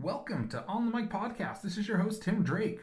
Welcome to On the Mic Podcast. This is your host, Tim Drake.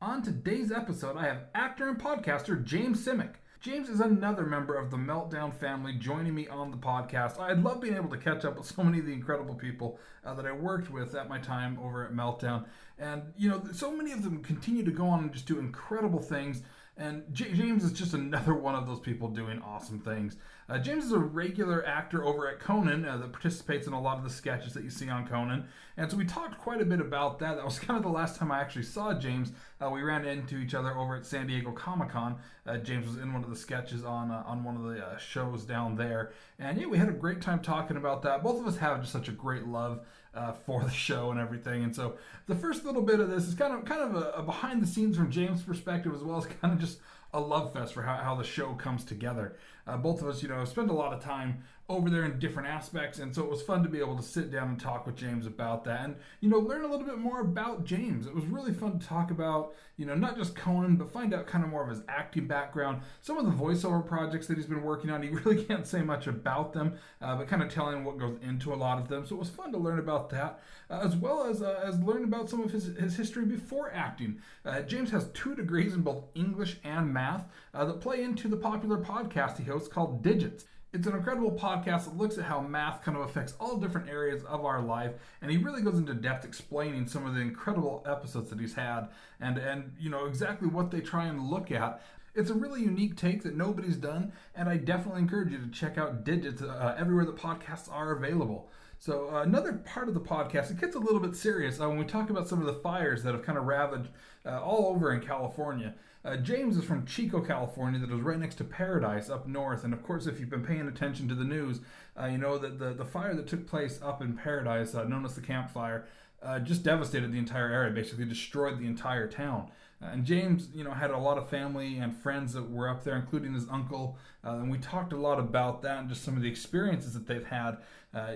On today's episode, I have actor and podcaster James Simic. James is another member of the Meltdown family joining me on the podcast. I love being able to catch up with so many of the incredible people uh, that I worked with at my time over at Meltdown. And, you know, so many of them continue to go on and just do incredible things. And J- James is just another one of those people doing awesome things. Uh, James is a regular actor over at Conan uh, that participates in a lot of the sketches that you see on Conan. And so we talked quite a bit about that. That was kind of the last time I actually saw James. Uh, we ran into each other over at San Diego Comic Con. Uh, James was in one of the sketches on uh, on one of the uh, shows down there. And yeah, we had a great time talking about that. Both of us have just such a great love Uh, for the show and everything. And so the first little bit of this is kind of kind of a, a behind the scenes from James' perspective as well as kind of just a love fest for how, how the show comes together. Uh, both of us, you know, spend a lot of time over there in different aspects, and so it was fun to be able to sit down and talk with James about that, and you know, learn a little bit more about James. It was really fun to talk about, you know, not just Conan, but find out kind of more of his acting background, some of the voiceover projects that he's been working on. He really can't say much about them, uh, but kind of telling what goes into a lot of them. So it was fun to learn about that, uh, as well as uh, as learn about some of his his history before acting. Uh, James has two degrees in both English and math uh, that play into the popular podcast he hosts called Digits. It's an incredible podcast that looks at how math kind of affects all different areas of our life, and he really goes into depth explaining some of the incredible episodes that he's had, and and you know exactly what they try and look at. It's a really unique take that nobody's done, and I definitely encourage you to check out Digits uh, everywhere the podcasts are available. So uh, another part of the podcast, it gets a little bit serious uh, when we talk about some of the fires that have kind of ravaged uh, all over in California. Uh, James is from Chico, California, that is right next to Paradise up north. And of course, if you've been paying attention to the news, uh, you know that the, the fire that took place up in Paradise, uh, known as the Camp Fire, uh, just devastated the entire area, basically destroyed the entire town. Uh, and James, you know, had a lot of family and friends that were up there, including his uncle. And we talked a lot about that and just some of the experiences that they've had.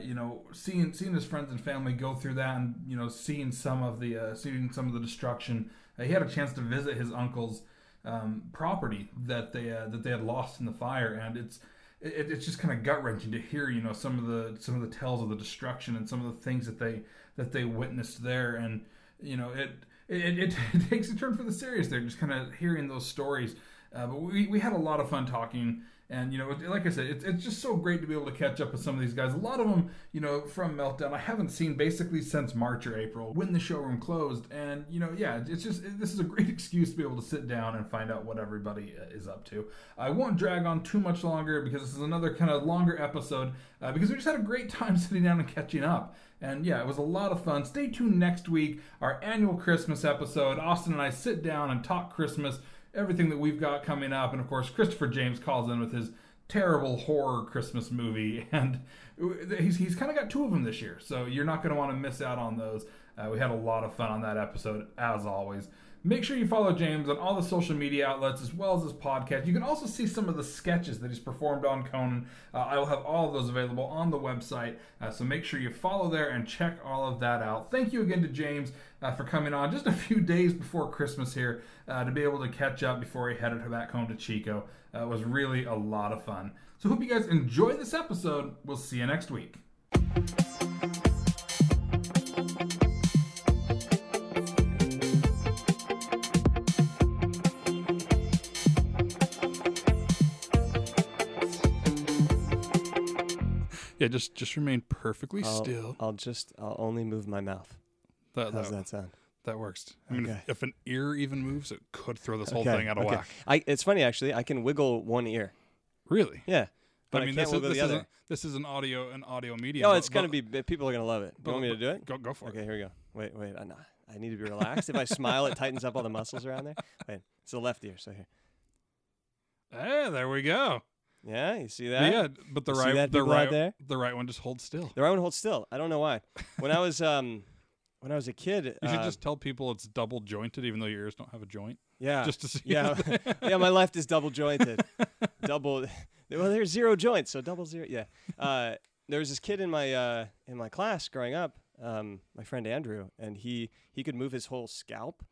You know, seeing seeing his friends and family go through that, and you know, seeing some of the seeing some of the destruction. He had a chance to visit his uncle's um, property that they that they had lost in the fire, and it's it, it's just kind of gut wrenching to hear you know some of the some of the tales of the destruction and some of the things that they that they witnessed there. And you know it it, it, it takes a turn for the serious there just kind of hearing those stories. Uh, but we, we had a lot of fun talking and you know, like I said, it's, it's just so great to be able to catch up with some of these guys. A lot of them, you know, from Meltdown, I haven't seen basically since March or April when the showroom closed. And you know, yeah, it's just this is a great excuse to be able to sit down and find out what everybody uh, is up to. I won't drag on too much longer because this is another kind of longer episode uh, because we just had a great time sitting down and catching up. And yeah, it was a lot of fun. Stay tuned next week, our annual Christmas episode. Austin and I sit down and talk Christmas everything that we've got coming up. And of course, Christopher James calls in with his terrible horror Christmas movie, and he's he's kind of got two of them this year, so you're not going to want to miss out on those. Uh, we had a lot of fun on that episode, as always. Make sure you follow James on all the social media outlets as well as his podcast. You can also see some of the sketches that he's performed on Conan. Uh, I will have all of those available on the website, uh, so make sure you follow there and check all of that out. Thank you again to James uh, for coming on just a few days before Christmas here uh, to be able to catch up before he headed back home to Chico. Uh, it was really a lot of fun. So, hope you guys enjoy this episode. We'll see you next week. Yeah, just just remain perfectly I'll, still. I'll just I'll only move my mouth. That, How's that, that sound? that works. I mean, Okay. if, if an ear even moves, it could throw this whole Okay, thing out of okay. whack. I, it's funny actually. I can wiggle one ear. Really? Yeah, but I, mean, can't this is this is an, this is an audio an audio medium. Oh, but- it's gonna but- be. People are gonna love it. You but- want me to do it? Go go for Okay, it. here we go. Wait, wait. I, nah, I need to be relaxed. if I smile, it tightens up all the muscles around there. Wait, it's the left ear. So here. Hey, there we go. Yeah, you see But that? yeah, but the You see right that the people out right there? the right one just holds still. The right one holds still. I don't know why. When I was um, when I was a kid, You should uh, just tell people it's double jointed, even though your ears don't have a joint. yeah, Just to see. yeah, yeah. My left is double jointed. double. Well, there's zero joints, so double zero. Yeah. Uh, there was this kid in my uh, in my class growing up. Um, my friend Andrew, and he he could move his whole scalp.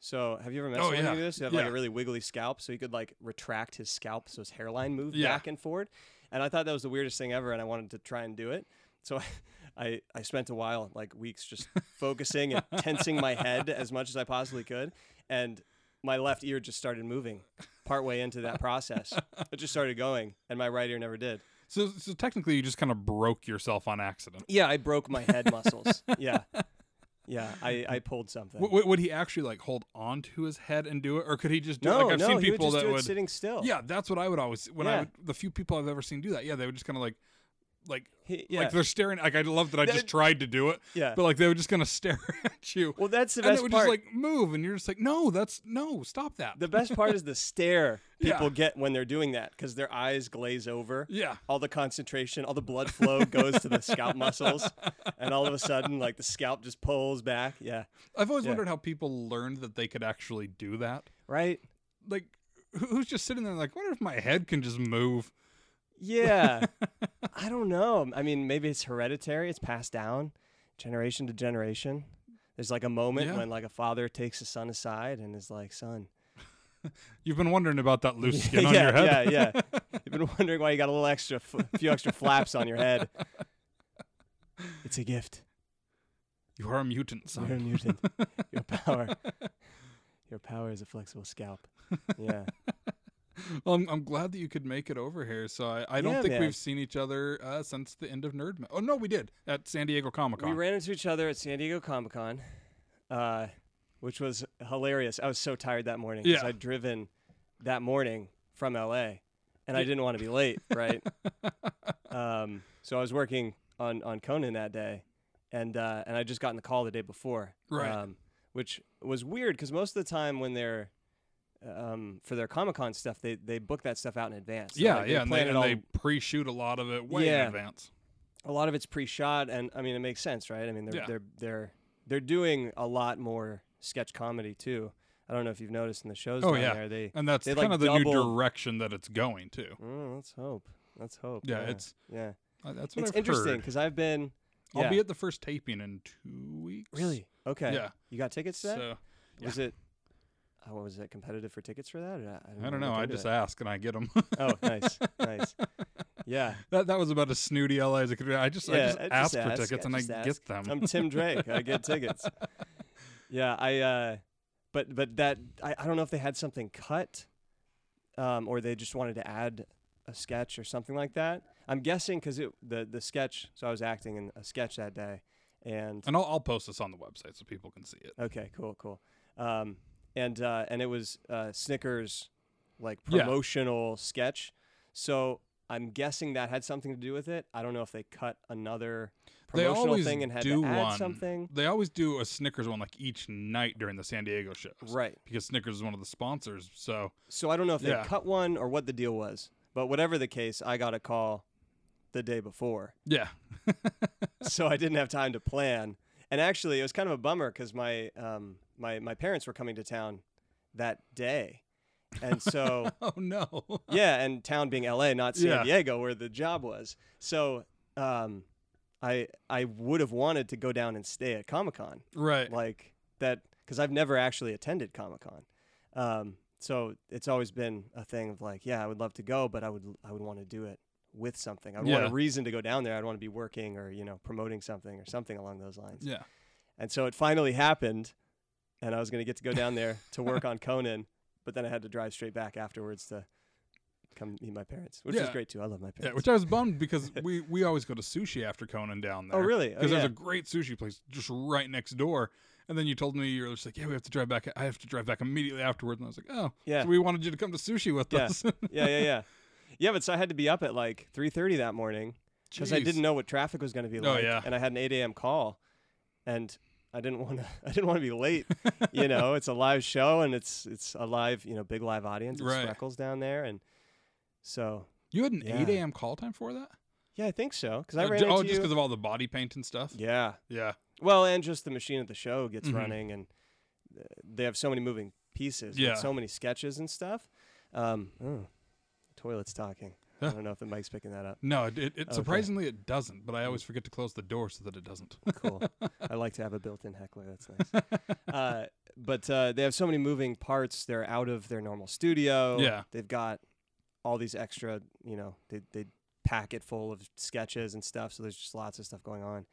So have you ever met Oh, someone yeah. who this? Who have like a really wiggly scalp, so he could like retract his scalp, so his hairline moved Yeah. back and forward. And I thought that was the weirdest thing ever, and I wanted to try and do it. so I, I I spent a while, like weeks, just focusing and tensing my head as much as I possibly could, and my left ear just started moving partway into that process. It just started going, and my right ear never did. So, so technically, you just kind of broke yourself on accident. Yeah, I broke my head muscles. Yeah, yeah, I, I pulled something. W- w- would he actually like hold on to his head and do it, or could he just do no, it? Like I've no, seen he would people just that do would. it sitting still. Yeah, that's what I would always when I Yeah. would, the few people I've ever seen do that. Yeah, they would just kind of like like He- yeah, like they're staring. Like I love that I just tried to do it, yeah. but like they were just gonna stare at you, well, that's the and it best would part. just like move, and you're just like, no, that's no, stop that. the best part is the stare Yeah. people get when they're doing that because their eyes glaze over. yeah, all the concentration, all the blood flow goes to the scalp muscles, and all of a sudden, like the scalp just pulls back. Yeah, I've always Yeah. wondered how people learned that they could actually do that. right. Like, who's just sitting there like, wonder if my head can just move? Yeah, I don't know. I mean, maybe it's hereditary. It's passed down generation to generation. There's like a moment Yeah. when like a father takes his son aside and is like, "Son, You've been wondering about that loose skin yeah, on your head. yeah, yeah. You've been wondering why you got a little extra, f- few extra flaps on your head. It's a gift. You are a mutant, son. You're a mutant. Your power. Your power is a flexible scalp. Yeah. Well, I'm, I'm glad that you could make it over here. So I, I don't Yeah, think man. we've seen each other uh, since the end of Nerd. Oh no, we did at San Diego Comic Con. We ran into each other at San Diego Comic Con, uh, which was hilarious. I was so tired that morning because Yeah. I'd driven that morning from LA and I didn't want to be late, right? um, so I was working on, on Conan that day and, uh, and I just gotten the call the day before. Right. Um, which was weird because most of the time when they're um, for their Comic Con stuff, they, they book that stuff out in advance. So, yeah, like, yeah, and they, and all they pre-shoot a lot of it way Yeah. in advance. a lot of it's pre-shot and i mean it makes sense right i mean they're Yeah. they're they're they're doing a lot more sketch comedy too i don't know if you've noticed in the shows Oh, down yeah. there they And that's kind like, of the new direction that it's going to. mm, let's hope let's hope Yeah, it's yeah uh, that's what it's I've interesting because i've been I'll be at the first taping in two weeks. really okay Yeah. you got tickets to that So was it what was it competitive for tickets for that or I, I don't know. I just ask and I get them. oh nice nice yeah that that was about as snooty LA as I could. I just I just I just ask for tickets I and I just get them. I'm Tim Drake. I get tickets. Yeah, I. Uh, but but that I, I don't know if they had something cut, um, or they just wanted to add a sketch or something like that. I'm guessing because it the the sketch. So I was acting in a sketch that day, and and I'll, I'll post this on the website so people can see it. okay, cool, cool. Um, and uh, and it was uh, Snickers, like promotional sketch. So I'm guessing that had something to do with it. I don't know if they cut another They promotional always thing and had do to add one. something. They always do a Snickers one like each night during the San Diego shows. Right. Because Snickers is one of the sponsors. So So I don't know if they Yeah. cut one or what the deal was. But whatever the case, I got a call the day before. yeah. so I didn't have time to plan. And actually, it was kind of a bummer because my, um, my, my parents were coming to town that day. And so, oh no. yeah, and town being LA, not San Yeah. Diego, where the job was. So um, I, I would have wanted to go down and stay at Comic Con. right. like that because I've never actually attended Comic Con. Um, so it's always been a thing of like, yeah, I would love to go, but I would I would want to do it with something. I would want Yeah. a reason to go down there. I'd want to be working or you know promoting something or something along those lines. Yeah. And so it finally happened, and I was going to get to go down there to work on Conan, but then I had to drive straight back afterwards to come meet my parents, which is great too. I love my parents. Yeah, which I was bummed because we we always go to sushi after Conan down oh, there. oh really? Oh, Because there's a great sushi place just right next door. And then you told me you're just like, yeah, we have to drive back. I have to drive back immediately afterwards. And I was like, oh, Yeah. So we wanted you to come to sushi with Yeah. us. yeah, yeah, yeah. Yeah, but so I had to be up at like 3:30 that morning because I didn't know what traffic was going to be Oh, like, yeah. and I had an 8 a.m. call, and I didn't want to. I didn't want to be late. you know, it's a live show, and it's it's a live, you know, big live audience. It's Right. Spreckels down there, and so You had an Yeah. 8 a.m. call time for that? yeah, I think so. Because I Uh, ran oh, just because of all the body paint and stuff? yeah, Yeah. well, and just the machine at the show gets Mhm. running, and uh, they have so many moving pieces, Yeah. so many sketches and stuff. Um, oh, toilet's talking. I don't know if the mic's picking that up. No, it, it, it Okay. surprisingly it doesn't, but I always forget to close the door so that it doesn't. cool. I like to have a built-in heckler. That's nice. uh, but uh, they have so many moving parts. They're out of their normal studio. Yeah. They've got all these extra. You know, they they packet full of sketches and stuff. So there's just lots of stuff going on,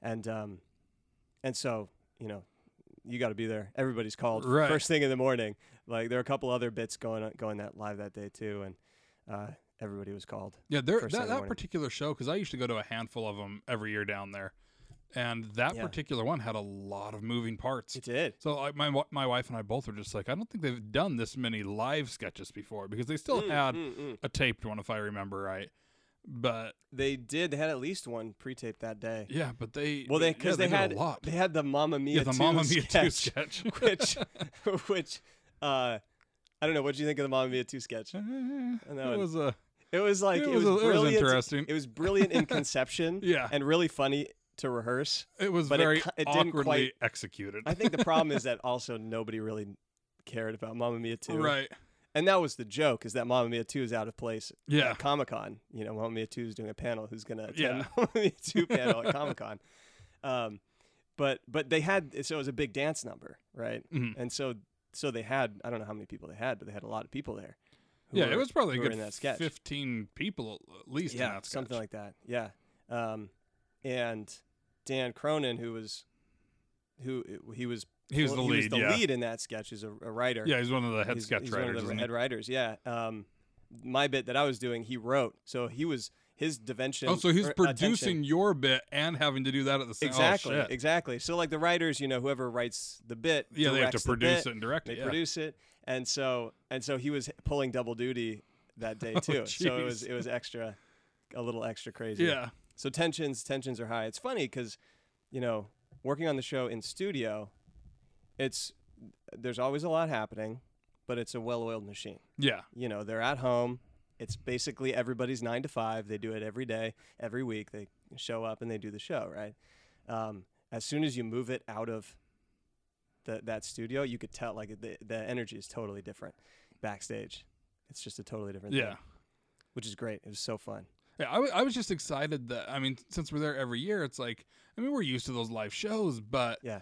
and um, and so you know, you got to be there. Everybody's called Right. first thing in the morning. Like there are a couple other bits going on, going that live that day too, and uh, everybody was called. Yeah, there that, that morning. particular show because I used to go to a handful of them every year down there, and that Yeah. particular one had a lot of moving parts. It did. So like my my wife and I both were just like, I don't think they've done this many live sketches before because they still Mm, had mm, mm. a taped one if I remember right. But They did. They had at least one pre-taped that day. yeah, but they Well, they yeah, because they, had a lot. they had the Mamma Mia yeah, the Mamma Mia two sketch, which which uh, I don't know. What do you think of the Mamma Mia two sketch? Eh, that it one. was a It was like It it, was it was interesting. It was brilliant in conception. Yeah. and really funny to rehearse. it was But it very ki- it didn't awkwardly quite- executed. I think the problem is that also nobody really cared about Mamma Mia two. right. And that was the joke is that Mamma Mia 2 is out of place Yeah. at Comic Con. You know, Mamma Mia 2 is doing a panel. Who's going to attend Yeah. Mamma Mia 2 panel at Comic Con? Um, but but they had so it was a big dance number, right? Mhm. And so so they had I don't know how many people they had, but they had a lot of people there. Yeah, it was probably a good in that sketch. fifteen people at least. in yeah, that sketch. something like that. Yeah. Um, and Dan Cronin, who was who he was He was the he lead. was the yeah. lead in that sketch as a, a writer. Yeah, he's one of the head he's, sketch he's writers. One of the he? head writers, yeah. Um, my bit that I was doing, he wrote. So he was his dimension. Oh, so he's or producing attention- your bit and having to do that at the same. Time. Exactly, Oh, exactly. So like the writers, you know, whoever writes the bit, Yeah, they have to produce bit, it and direct They it. Yeah. produce it, and so and so he was pulling double duty that day Oh, too. so it was it was extra, a little extra crazy. yeah. So tensions tensions are high. It's funny because, you know, working on the show in studio, it's there's always a lot happening, but it's a well-oiled machine. Yeah. You know, they're at home. It's basically everybody's nine to five. They do it every day, every week. They show up and they do the show, right? Um, as soon as you move it out of the, that studio, you could tell like the the energy is totally different backstage. It's just a totally different thing Yeah. thing, which is great. It was so fun. Yeah, I, w- I was just excited that I mean, since we're there every year, it's like I mean, we're used to those live shows, but Yeah.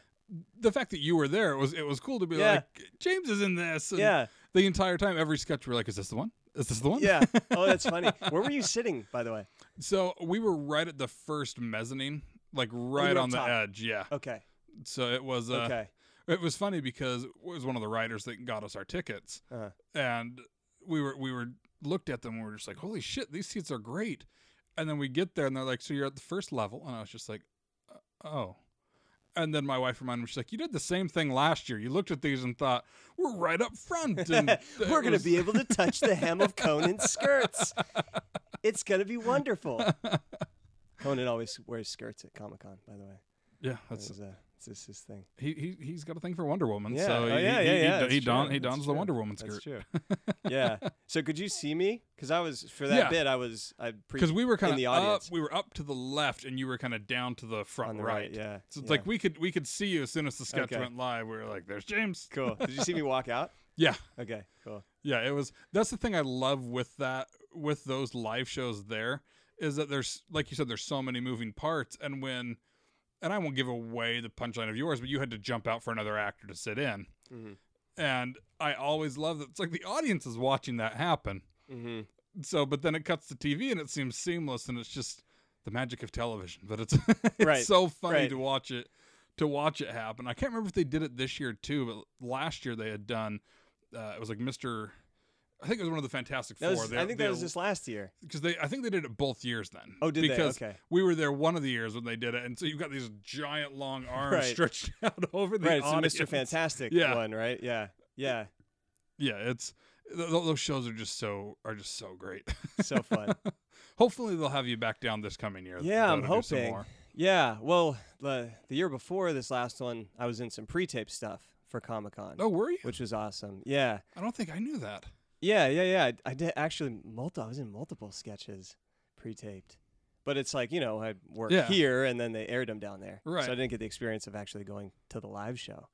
the fact that you were there, it was it was cool to be Yeah. like James is in this. And Yeah. The entire time, every sketch, we're like, is this the one? Is this the one? Yeah. Oh, that's funny. Where were you sitting, by the way? So we were right at the first mezzanine, like right were up on the top. edge. Yeah. Okay. So it was. Uh, Okay. It was funny because it was one of the writers that got us our tickets, Uh-huh. and we were we were looked at them and we were just like, holy shit, these seats are great. And then we get there and they're like, so you're at the first level, and I was just like, "Uh, oh. And then my wife reminded me, she's like, you did the same thing last year. You looked at these and thought, we're right up front. And We're going to was- be able to touch the hem of Conan's skirts. It's going to be wonderful. Conan always wears skirts at Comic Con, by the way. Yeah, that's That's uh, it's just his thing. he he he's got a thing for Wonder Woman. Yeah. So Oh, he, yeah, he, yeah, he, yeah, he, that's he, don, he That's dons the true. Wonder Woman skirt. That's true. yeah. So could you see me? Because I was for that Yeah. bit. I was I pre- Because we were kind in the of up, audience we were up to the left, and you were kind of down to the front the right. right. Yeah. So it's yeah. like we could we could see you as soon as the sketch Okay. went live. We were like, "There's James." cool. Did you see me walk out? Yeah, Okay. Cool. yeah. It was. That's the thing I love with that with those live shows. There is that there's like you said, there's so many moving parts, and when and I won't give away the punchline of yours, but you had to jump out for another actor to sit in, Mhm. and I always love that. It's like the audience is watching that happen. Mm-hmm. So, but then it cuts to TV and it seems seamless, and it's just the magic of television. But it's it's Right, so funny right. to watch it to watch it happen. I can't remember if they did it this year too, but last year they had done. Uh, it was like Mister. I think it was one of the Fantastic Four. was, They- I think they- that was just last year. because they. I think they did it both years then. Oh, did they? because Okay. we were there one of the years when they did it, and so you've got these giant long arms Right. stretched out over the Right. It's the. Mr. Fantastic Yeah. one, right? Yeah. Yeah. Yeah, it's th- th- those shows are just so are just so great. So fun. Hopefully they'll have you back down this coming year. Yeah, I'm though, to do some hoping. more. Yeah, well, the the year before this last one, I was in some pre-tape stuff for Comic Con, Oh, were you? which was awesome. Yeah, I don't think I knew that. Yeah, yeah, yeah. I, I did actually multi. I was in multiple sketches pre-taped, but it's like you know I worked Yeah. here and then they aired them down there, Right. So I didn't get the experience of actually going to the live show.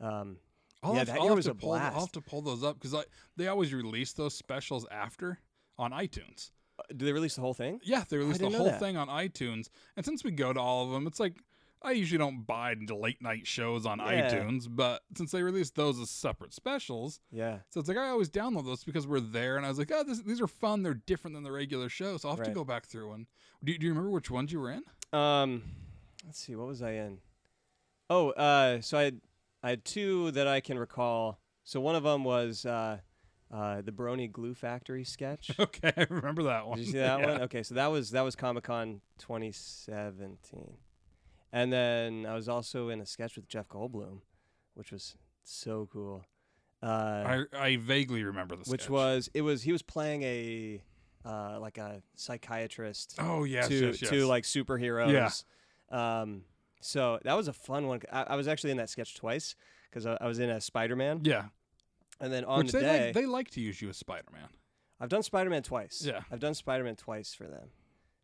Um, I'll Yeah, have, that I'll year have was to a pull, I'll blast. have to pull those up because they always release those specials after on iTunes. do they release the whole thing? Yeah, they release the didn't know whole that. thing on iTunes. And since we go to all of them, it's like I usually don't buy late night shows on Yeah. iTunes, but since they released those as separate specials, Yeah. so it's like I always download those because we're there, and I was like, oh, this, these are fun. They're different than the regular show, so I'll have to go back through and do, you- do you remember which ones you were in? Um, let's see, what was I in? Oh, uh, so I had, I had two that I can recall. So one of them was uh, uh, the Brony Glue Factory sketch. Okay, I remember that one. Did you see that Yeah. one? Okay, so that was that was Comic Con 2017, and then I was also in a sketch with Jeff Goldblum, which was so cool. Uh, I, I vaguely remember the which sketch. was it was he was playing a uh, like a psychiatrist oh yes, to yes, yes. to like superheroes. Yeah. Um, so that was a fun one. I, I was actually in that sketch twice because I, I was in a Spider-Man, yeah, and then on which the they day like, they like to use you as Spider Man. I've done Spider-Man twice. Yeah. I've done Spider-Man twice for them.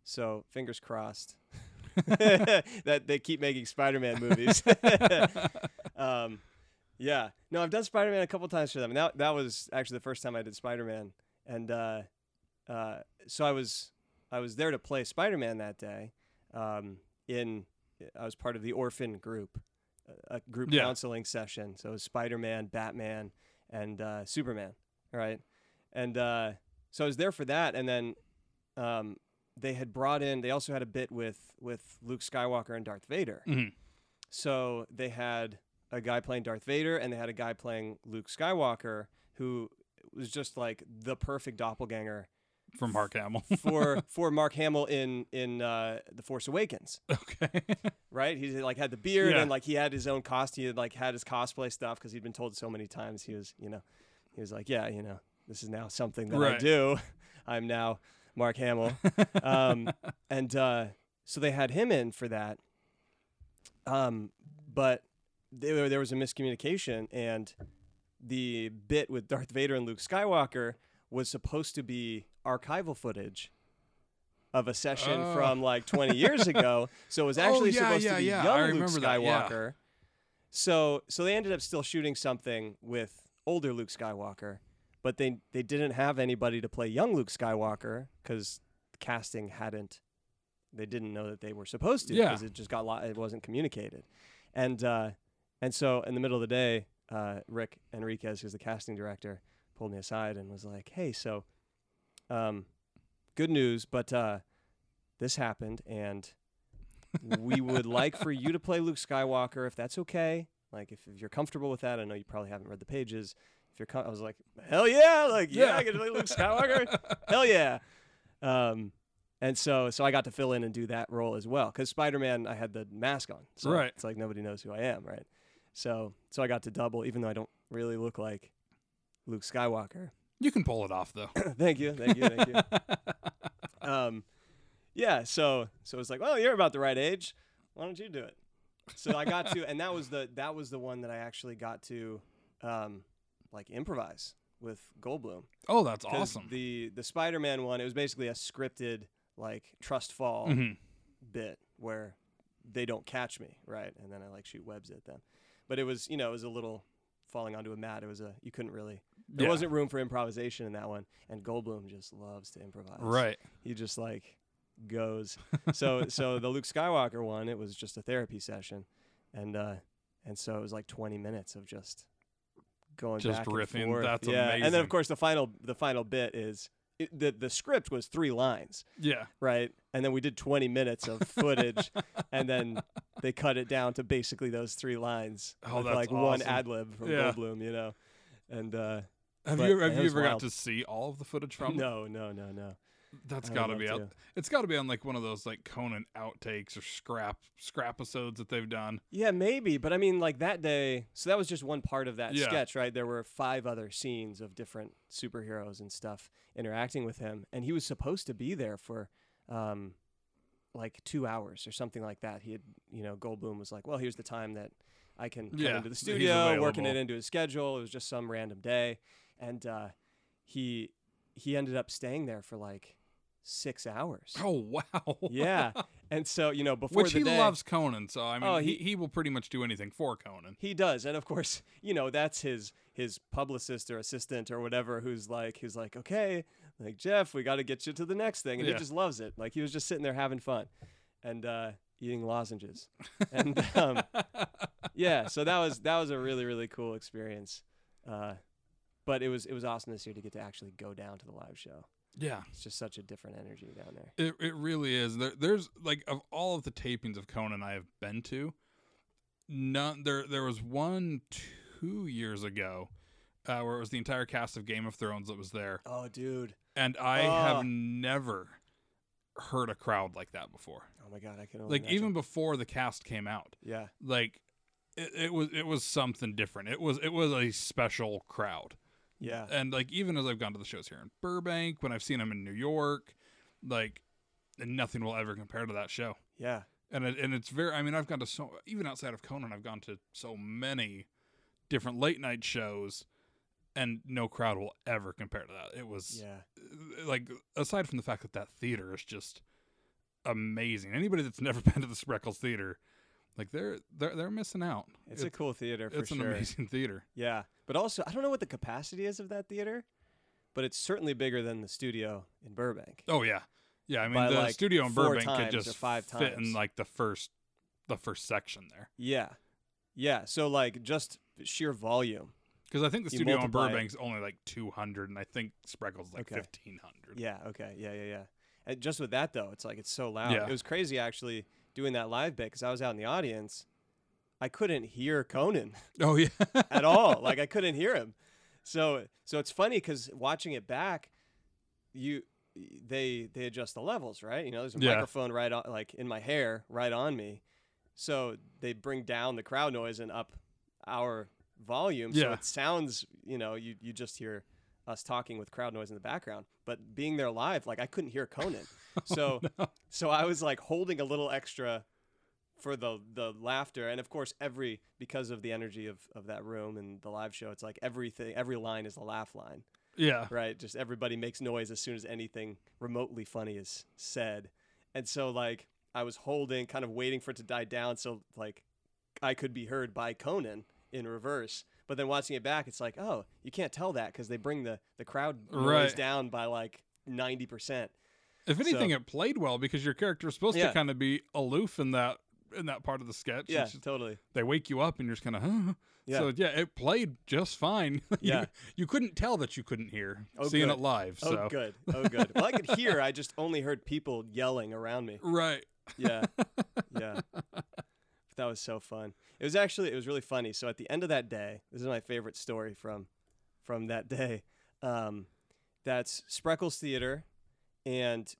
So fingers crossed that they keep making Spider-Man movies. um, yeah, no, I've done Spider-Man a couple times for them. And that that was actually the first time I did Spider-Man, and uh, uh, so I was I was there to play Spider-Man that day. Um, in I was part of the orphan group, a group Yeah. counseling session. So it was Spider-Man, Batman, and uh, Superman, right? And uh, so I was there for that, and then um, they had brought in. They also had a bit with with Luke Skywalker and Darth Vader. Mhm. So they had a guy playing Darth Vader, and they had a guy playing Luke Skywalker, who was just like the perfect doppelganger From Mark Hamill. for for Mark Hamill in in uh, the Force Awakens. okay. Right? He like had the beard Yeah. and like he had his own costume. He had, like had his cosplay stuff because he'd been told so many times. He was you know he was like yeah you know this is now something that I do. I'm now Mark Hamill. um, and uh, so they had him in for that. Um, but there, there was a miscommunication, and the bit with Darth Vader and Luke Skywalker was supposed to be archival footage of a session Oh. from like 20 years ago. So it was actually yeah, supposed yeah, to be yeah. Young Luke remember that, yeah. Skywalker. So so they ended up still shooting something with older Luke Skywalker, but they they didn't have anybody to play young Luke Skywalker because casting hadn't. They didn't know that they were supposed to Yeah. because it just got lo- it wasn't communicated, and uh, and so in the middle of the day, uh, Rick Enriquez, who's the casting director, pulled me aside and was like, "Hey, so, um, good news, but uh, this happened, and we would like for you to play Luke Skywalker, if that's okay. Like, if, if you're comfortable with that, I know you probably haven't read the pages. If you're, com- I was like, hell yeah, like yeah, Yeah. I get to play Luke Skywalker, hell yeah. Um, and so, so I got to fill in and do that role as well, because Spider-Man, I had the mask on, so Right. it's like nobody knows who I am, right? So, so I got to double, even though I don't really look like Luke Skywalker. You can pull it off though. thank you, thank you, thank you um, yeah, so so it's like, well, you're about the right age. Why don't you do it? So I got to, and that was the that was the one that I actually got to, um, like improvise with Goldblum. oh, that's awesome. The the Spider-Man one, it was basically a scripted like trust fall Mhm. bit where they don't catch me, right? And then I like shoot webs at them. But it was, you know, it was a little falling onto a mat. It was a you couldn't really there Yeah. wasn't room for improvisation in that one. And Goldblum just loves to improvise. Right. He just like goes. so so the Luke Skywalker one, it was just a therapy session. And uh and so it was like 20 minutes of just going Just back riffing. and forth. That's yeah. And then of course the final the final bit is it, the the script was three lines Yeah. right? And then we did 20 minutes of footage, and then they cut it down to basically those three lines Oh, with that's like one awesome. ad lib from Yeah. Goldblum, you know. And uh, Have But you have you ever got to see all of the footage from? no, no, no, no. That's got to be out. It's got to be on like one of those like Conan outtakes or scrap scrap episodes that they've done. Yeah, maybe, but I mean, like that day. So that was just one part of that Yeah. sketch, right? There were five other scenes of different superheroes and stuff interacting with him, and he was supposed to be there for. Um, like two hours or something like that. He had, you know, Goldblum was like, "Well, here's the time that I can come Yeah, into the studio, working it into his schedule." It was just some random day, and uh, he he ended up staying there for like six hours. Oh wow. Yeah, and so you know, before Which he day, loves Conan, so I mean, Oh, he, he- he will pretty much do anything for Conan. He does, and of course, you know that's his his publicist or assistant or whatever who's like who's like, okay, like Jeff, we got to get you to the next thing, and Yeah. he just loves it. Like he was just sitting there having fun, and uh, eating lozenges, and um, yeah, so that was that was a really really cool experience. Uh, but it was it was awesome this year to get to actually go down to the live show. Yeah, It's just such a different energy down there. it it really is. There, there's like of all of the tapings of Conan I have been to, none there there was one two years ago, uh, where it was the entire cast of Game of Thrones that was there, Oh, dude. and I Oh. have never heard a crowd like that before. Oh my god, I can only Like imagine. even before the cast came out, yeah, like it, it was it was something different. It was it was a special crowd. Yeah, And like even as I've gone to the shows here in Burbank, when I've seen them in New York, like nothing will ever compare to that show. yeah. And it, and it's very I mean I've gone to so even outside of Conan I've gone to so many different late night shows and no crowd will ever compare to that. It was Yeah. Uh, like aside from the fact that that theater is just amazing. Anybody that's never been to the Spreckels Theater, like they're they're they're missing out. It's a cool theater for it's an amazing theater. Yeah, but also I don't know what the capacity is of that theater, but it's certainly bigger than the studio in Burbank. Oh yeah, yeah. I mean, By, the like, studio in Burbank could just five fit in like the first, the first section there. Yeah, yeah. So like just sheer volume. Because I think the studio in multiply it. Only like two hundred, and I think Spreckels like Okay. fifteen hundred. Yeah. Okay. Yeah. Yeah. Yeah. And just with that though, it's like it's so loud. Yeah. It was crazy actually doing that live bit because I was out in the audience. I couldn't hear Conan Oh yeah. at all. like I couldn't hear him. So so it's funny because watching it back, you they they adjust the levels, right? You know, there's a Yeah. microphone right on like in my hair, right on me. So they bring down the crowd noise and up our volume. Yeah. So it sounds, you know, you you just hear us talking with crowd noise in the background. But being there live, like I couldn't hear Conan. So oh, so I was like holding a little extra for the the laughter and of course every because of the energy of, of that room and the live show it's like everything every line is a laugh line yeah. right just everybody makes noise as soon as anything remotely funny is said and so like i was holding kind of waiting for it to die down so like i could be heard by conan in reverse but then watching it back it's like oh you can't tell that because they bring the the crowd noise Right. down by like 90% If anything, So- it played well because your character is supposed Yeah. to kind of be aloof in that in that part of the sketch. yeah just- totally they wake you up and you're just kind of, huh. Yeah. So yeah, it played just fine. You- Yeah. you, couldn't tell that you couldn't hear Oh, seeing good. it live. oh So good oh good well i could hear i just only heard people yelling around me right. Yeah. Yeah. That was so fun. It was actually it was really funny. So at the end of that day, this is my favorite story from from that day. Um, that's Spreckels Theater, and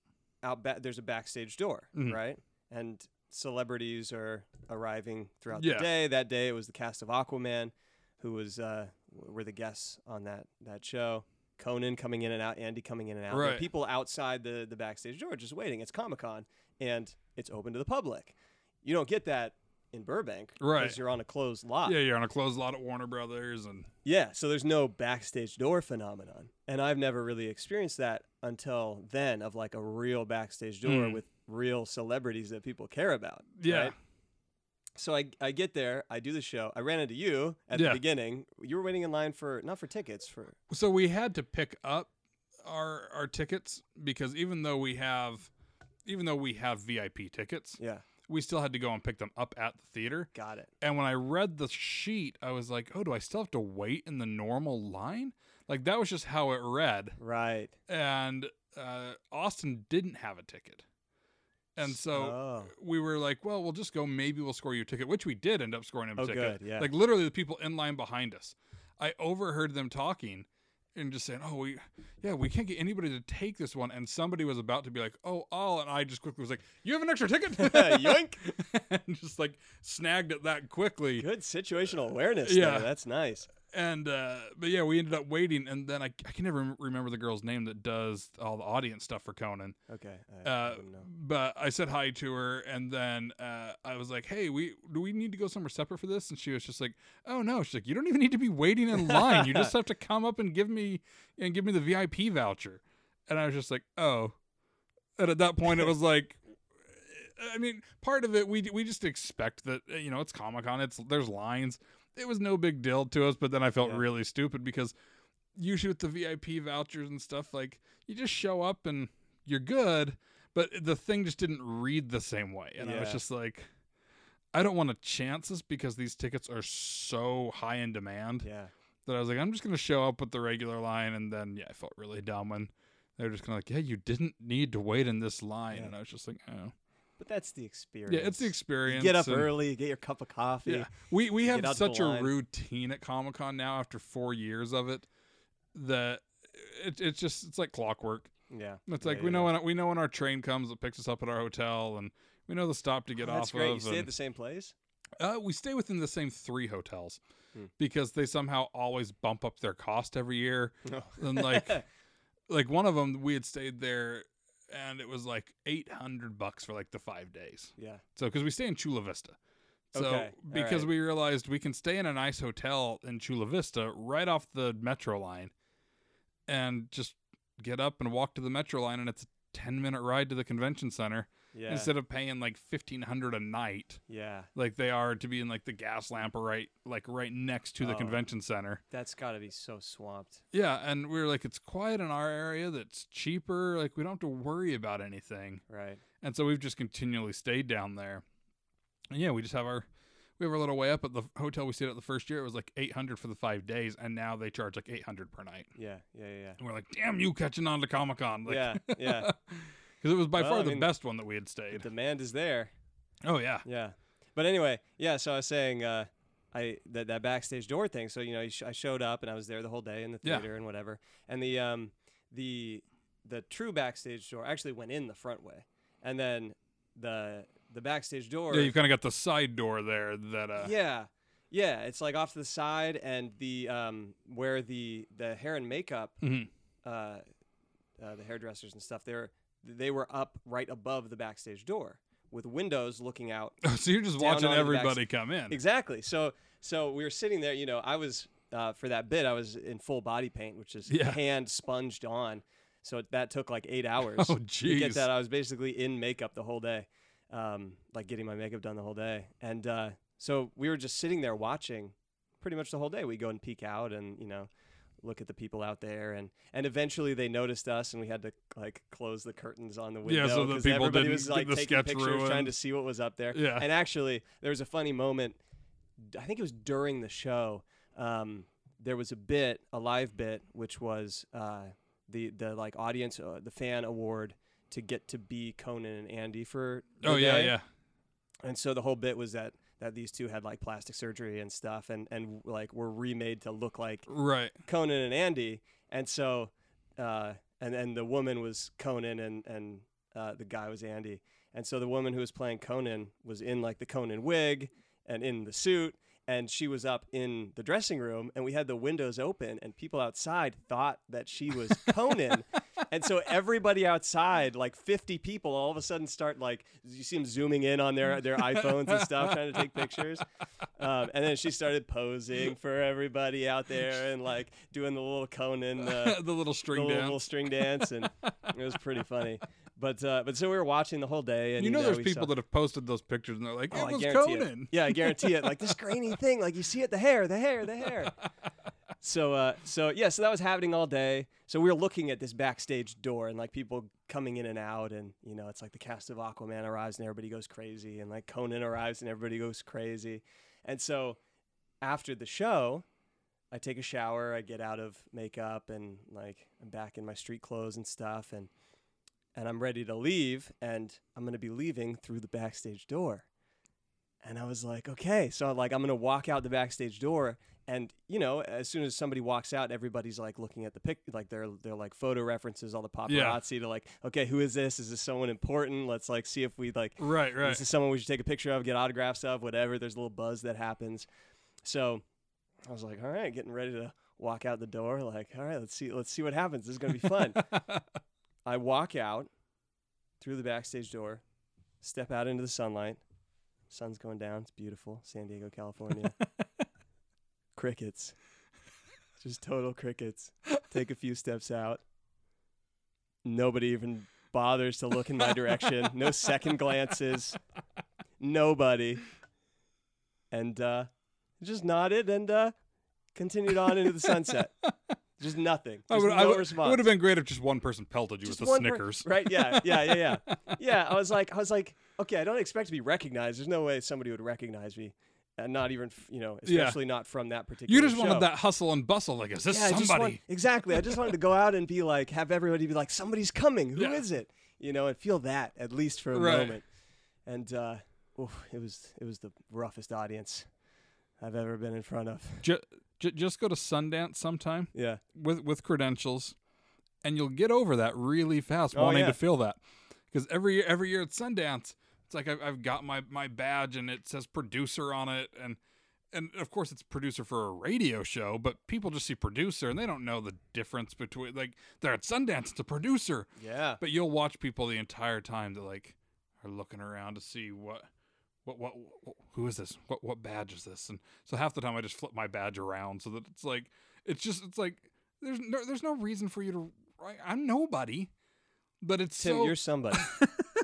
out back there's a backstage door, Mhm. right? And celebrities are arriving throughout Yeah. the day. That day it was the cast of Aquaman, who was uh, were the guests on that that show. Conan coming in and out, Andy coming in and out. Right. people outside the the backstage door just waiting. It's Comic Con and it's open to the public. You don't get that in Burbank Right. because you're on a closed lot. Yeah, you're on a closed lot at Warner Brothers, and Yeah, so there's no backstage door phenomenon. And I've never really experienced that until then of like a real backstage door Mm. with real celebrities that people care about. yeah, right? So I, I get there, I do the show. I ran into you at Yeah. the beginning. You were waiting in line for not for tickets for so we had to pick up our our tickets because even though we have even though we have VIP tickets, yeah, we still had to go and pick them up at the theater. got it. And when I read the sheet, I was like, "Oh, do I still have to wait in the normal line?" Like that was just how it read. Right. And uh, Austin didn't have a ticket, and so oh, we were like, "Well, we'll just go. Maybe we'll score you a ticket," which we did end up scoring him a Oh, ticket. good, yeah. Like literally, the people in line behind us. I overheard them talking and just saying, "Oh, we, yeah, we can't get anybody to take this one." And somebody was about to be like, "Oh, I'll," and I just quickly was like, "You have an extra ticket?" Yoink. and just like snagged it that quickly. good situational awareness. Yeah. there. that's nice. And uh, but yeah, we ended up waiting, and then I, I can never remember the girl's name that does all the audience stuff for Conan. Okay, I, I Uh, wouldn't but I said hi to her, and then uh, I was like, "Hey, we do we need to go somewhere separate for this?" And she was just like, "Oh no," she's like, "You don't even need to be waiting in line. You just have to come up and give me and give me the VIP voucher." And I was just like, "Oh," and at that point, it was like. I mean, part of it we we just expect that you know it's Comic Con. It's there's lines. It was no big deal to us, but then I felt Yeah. really stupid because usually with the VIP vouchers and stuff, like you just show up and you're good. but the thing just didn't read the same way, and I was just like, I don't want to chance this because these tickets are so high in demand Yeah. that I was like, I'm just gonna show up with the regular line, and then yeah, I felt really dumb when they were just kind of like, yeah, you didn't need to wait in this line, Yeah. and I was just like, oh, But that's the experience. yeah, it's the You experience. get up early, get your cup of coffee. Yeah, we we have such a routine at Comic Con now after four years of it that it, it's just it's like clockwork. Yeah. It's Yeah, like yeah, we know when we know when our train comes that picks us up at our hotel, and we know the stop to get Oh, off that's great. You of. stay at the same place? uh, we stay within the same three hotels Hmm. because they somehow always bump up their cost every year. No. And like, like one of them, we had stayed there, and it was like eight hundred bucks for like the five days. yeah. So because we stay in Chula Vista. So Okay, because alright. we realized we can stay in a nice hotel in Chula Vista right off the metro line and just get up and walk to the metro line and it's a 10 minute ride to the convention center Yeah. instead of paying like 1500 a night yeah. like they are to be in like the Gaslamp right like right next to the Oh. convention center. That's got to be so swamped. Yeah, and we are like it's quiet in our area that's cheaper, like we don't have to worry about anything. Right. And so we've just continually stayed down there. And yeah, we just have our we have our little way up at the hotel we stayed at the first year. It was like eight hundred for the five days, and now they charge like eight hundred per night. Yeah. Yeah. Yeah. And we're like, damn, you catching on to Comic Con? Like, yeah. Yeah. because it was by Well, far I the best one that we had stayed. The demand is there. Oh yeah, Yeah. But anyway, yeah. So I was saying, uh, I that that backstage door thing. So you know, I showed up and I was there the whole day in the Yeah. theater and whatever. And the um the the true backstage door actually went in the front way, and then the the backstage door. yeah. You've kind of got the side door there that uh, yeah. Yeah, it's like off to the side, and the um, where the the hair and makeup, mhm. uh, uh, the hairdressers and stuff, they're they were up right above the backstage door with windows looking out so you're just watching everybody come in. Exactly. So so we were sitting there. You know, I was uh, for that bit. I was in full body paint, which is Yeah. hand sponged on. So that took like eight hours. Oh geez. to get that. I was basically in makeup the whole day, um, like getting my makeup done the whole day. And uh, so we were just sitting there watching, pretty much the whole day. We go and peek out, and you know. Look at the people out there, and and eventually they noticed us, and we had to like close the curtains on the window. Yeah, so that 'cause people everybody didn't was like taking pictures, trying to see what was up there. Yeah. And actually, there was a funny moment. I think it was during the show. Um, there was a bit, a live bit, which was uh, the the like audience, uh, the fan award to get to be Conan and Andy for. oh yeah, day. yeah. And so the whole bit was that that these two had like plastic surgery and stuff, and and like were remade to look like Right. Conan and Andy, and so, uh, and and the woman was Conan, and and uh, the guy was Andy, and so the woman who was playing Conan was in like the Conan wig and in the suit, and she was up in the dressing room, and we had the windows open, and people outside thought that she was Conan. And so everybody outside, like 50 people, all of a sudden start like you see them zooming in on their their iPhones and stuff, trying to take pictures. Um, and then she started posing for everybody out there and like doing the little Conan, uh, the little string little, dance. little string dance, and it was pretty funny. But uh, but so we were watching the whole day, and you know, there's people saw- that have posted those pictures and they're like, Oh, "It I was Conan." it. Yeah, I guarantee it. Like this grainy thing, like you see it, the hair, the hair, the hair. So, uh, so yeah, so that was happening all day. So we were looking at this backstage door and like people coming in and out, and you know, it's like the cast of Aquaman arrives and everybody goes crazy, and like Conan arrives and everybody goes crazy, and so after the show, I take a shower, I get out of makeup, and like I'm back in my street clothes and stuff, and and I'm ready to leave, and I'm gonna be leaving through the backstage door. And I was like, okay, so like I'm gonna walk out the backstage door, and you know, as soon as somebody walks out, everybody's like looking at the pic, like they're they're like photo references, all the paparazzi to like, okay, who is this? Is this someone important? Let's like see if we like Right, right. this is someone we should take a picture of, get autographs of, whatever. There's a little buzz that happens. So I was like, all right, getting ready to walk out the door. Like, all right, let's see, let's see what happens. This is gonna be fun. I walk out through the backstage door, step out into the sunlight. Sun's going down. It's beautiful. San Diego, California. crickets. Just total crickets. Take a few steps out. Nobody even bothers to look in my direction. No second glances. Nobody. And uh just nodded and uh continued on into the sunset. Just nothing. I would, no I would, response. it would have been great if just one person pelted you Just with the one per- Snickers. right? Yeah, yeah, yeah, yeah. yeah, I was like, I was like, okay, I don't expect to be recognized. There's no way somebody would recognize me, and not even, you know, Yeah. especially not from that particular. You just show. wanted that hustle and bustle. Like, is this Yeah, I somebody? want, exactly. I just wanted to go out and be like, have everybody be like, somebody's coming. Who is Yeah. it? You know, and feel that at least for a Right. moment. And uh, oof, it was it was the roughest audience I've ever been in front of. Ju- ju- just go to Sundance sometime Yeah. with with credentials, and you'll get over that really fast. Oh, wanting yeah. to feel that, because every year, every year at Sundance, it's like I've, I've got my my badge and it says producer on it, and and of course it's producer for a radio show, but people just see producer and they don't know the difference between like they're at Sundance, it's a producer, Yeah. but you'll watch people the entire time that like are looking around to see what. What, what what who is this? What what badge is this? And so half the time I just flip my badge around so that it's like it's just it's like there's no there's no reason for you to right I'm nobody. But it's Tim, so you're somebody.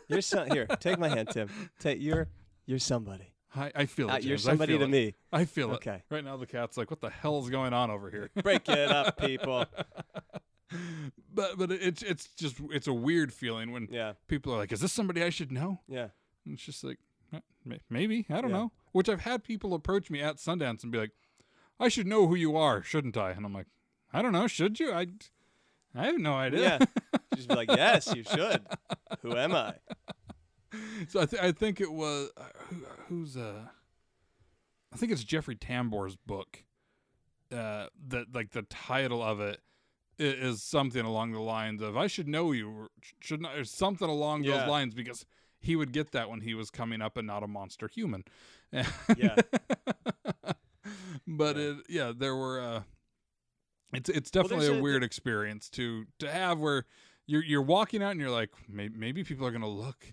you're some here. Take my hand, Tim. Take you're you're somebody. I, I feel it. Uh, you're somebody to it. me. I feel Okay. it. Right now the cat's like, what the hell is going on over here? Break it up, people. but but it's it's just it's a weird feeling when Yeah. people are like, is this somebody I should know? Yeah. And it's just like "Eh, may- maybe I don't Yeah. know. Which I've had people approach me at Sundance and be like, I should know who you are, shouldn't I? And I'm like, I don't know. Should you? I I have no idea. Yeah. Just be like, yes, you should. Who am I? so I, th- I think it was uh, who, who's uh I think it's Jeffrey Tambor's book. Uh, that like the title of it is something along the lines of "I should know you," or should not, or something along Yeah. those lines because he would get that when he was coming up and not a monster human. Yeah. but Yeah. it yeah there were uh it's it's definitely there's a a- weird experience to to have where you're you're walking out and you're like maybe, maybe people are gonna look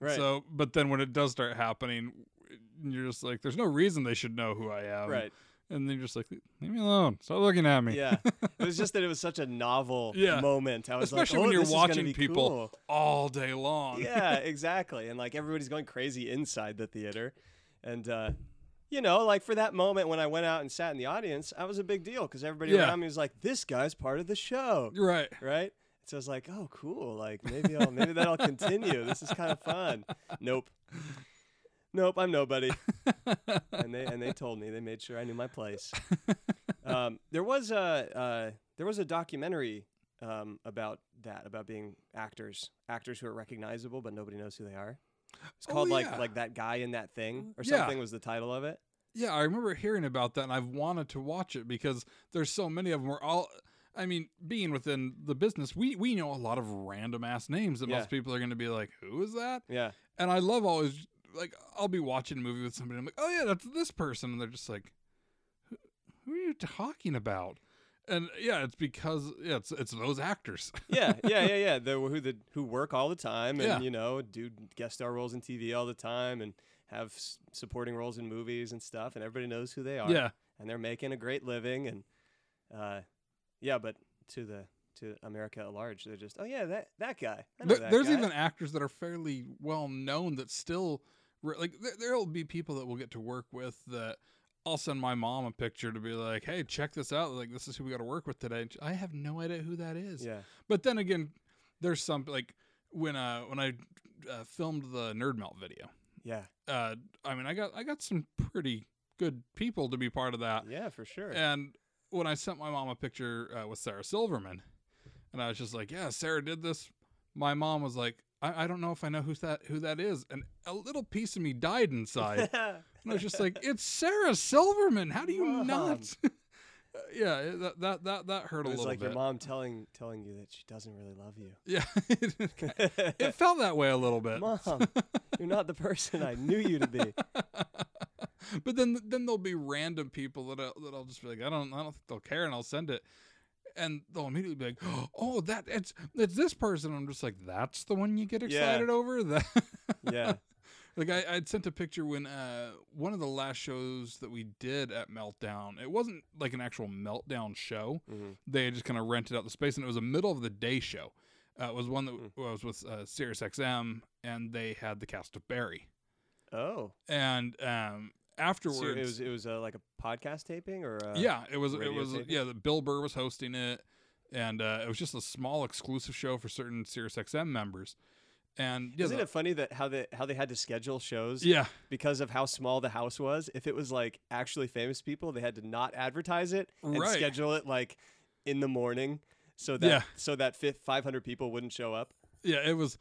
Right. so but then when it does start happening you're just like there's no reason they should know who I am right. And then you're just like leave me alone stop looking at me Yeah. It was just that it was such a novel Yeah. moment. I was especially like, when oh, you're this watching people cool. all day long yeah, exactly. And like everybody's going crazy inside the theater. And uh you know, like for that moment when I went out and sat in the audience, I was a big deal because everybody Yeah. around me was like, "This guy's part of the show," right right? So I was like, "Oh, cool! Like maybe I'll maybe that'll continue. This is kind of fun." Nope, nope, I'm nobody. and they and they told me they made sure I knew my place. Um, there was a uh, there was a documentary um, about that about being actors actors who are recognizable but nobody knows who they are. It's Oh, called like yeah. like that guy in that thing or Yeah. something was the title of it. Yeah, I remember hearing about that, and I've wanted to watch it because there's so many of them. We're all, I mean, being within the business, we we know a lot of random ass names that Yeah. most people are going to be like, "Who is that?" Yeah, And I love always like I'll be watching a movie with somebody, I'm like, "Oh yeah, that's this person," and they're just like, "Who, who are you talking about?" And yeah, it's because yeah, it's it's those actors. yeah, yeah, yeah, yeah. The who the who work all the time and Yeah. you know do guest star roles in TV all the time and have s- supporting roles in movies and stuff, and everybody knows who they are. yeah, and they're making a great living and uh yeah but to the to america at large they're just oh yeah that that guy There- that there's guy." even actors that are fairly well known that still like there, there'll be people that we'll get to work with that I'll send my mom a picture to be like, "Hey, check this out! Like, this is who we got to work with today." She- I have no idea who that is. yeah But then again, there's some like when uh when I uh, filmed the Nerd Melt video. yeah Uh, I mean, I got I got some pretty good people to be part of that. yeah for sure And when I sent my mom a picture uh, with Sarah Silverman, and I was just like, "Yeah, Sarah did this," my mom was like, I, "I don't know if I know who's that who that is," and a little piece of me died inside. and I was just like, "It's Sarah Silverman. How do you Mom. not?" Uh, yeah, that that that that hurt a little like bit. It's like your mom telling telling you that she doesn't really love you Yeah, it felt that way a little bit. mom you're not the person i knew you to be but then then there'll be random people that I'll, that I'll just be like, I don't I don't think they'll care, and I'll send it, and they'll immediately be like, Oh, that it's it's this person. I'm just like, that's the one you get Yeah. excited over. That yeah like I I'd sent a picture when uh one of the last shows that we did at Meltdown. It wasn't like an actual Meltdown show. Mhm. They had just kind of rented out the space, and it was a middle of the day show. Uh, it was one that Mm. was with uh, Sirius XM, and they had the cast of Barry oh and um afterwards, So it was it was uh, like a podcast taping or uh, yeah, it was it was taping? yeah. The Bill Burr was hosting it, and uh, it was just a small exclusive show for certain SiriusXM members. And yeah, Isn't the- it funny that how they how they had to schedule shows yeah, because of how small the house was? If it was like actually famous people, they had to not advertise it and Right. schedule it like in the morning so that Yeah. so that fif- 500 people wouldn't show up. yeah, it was,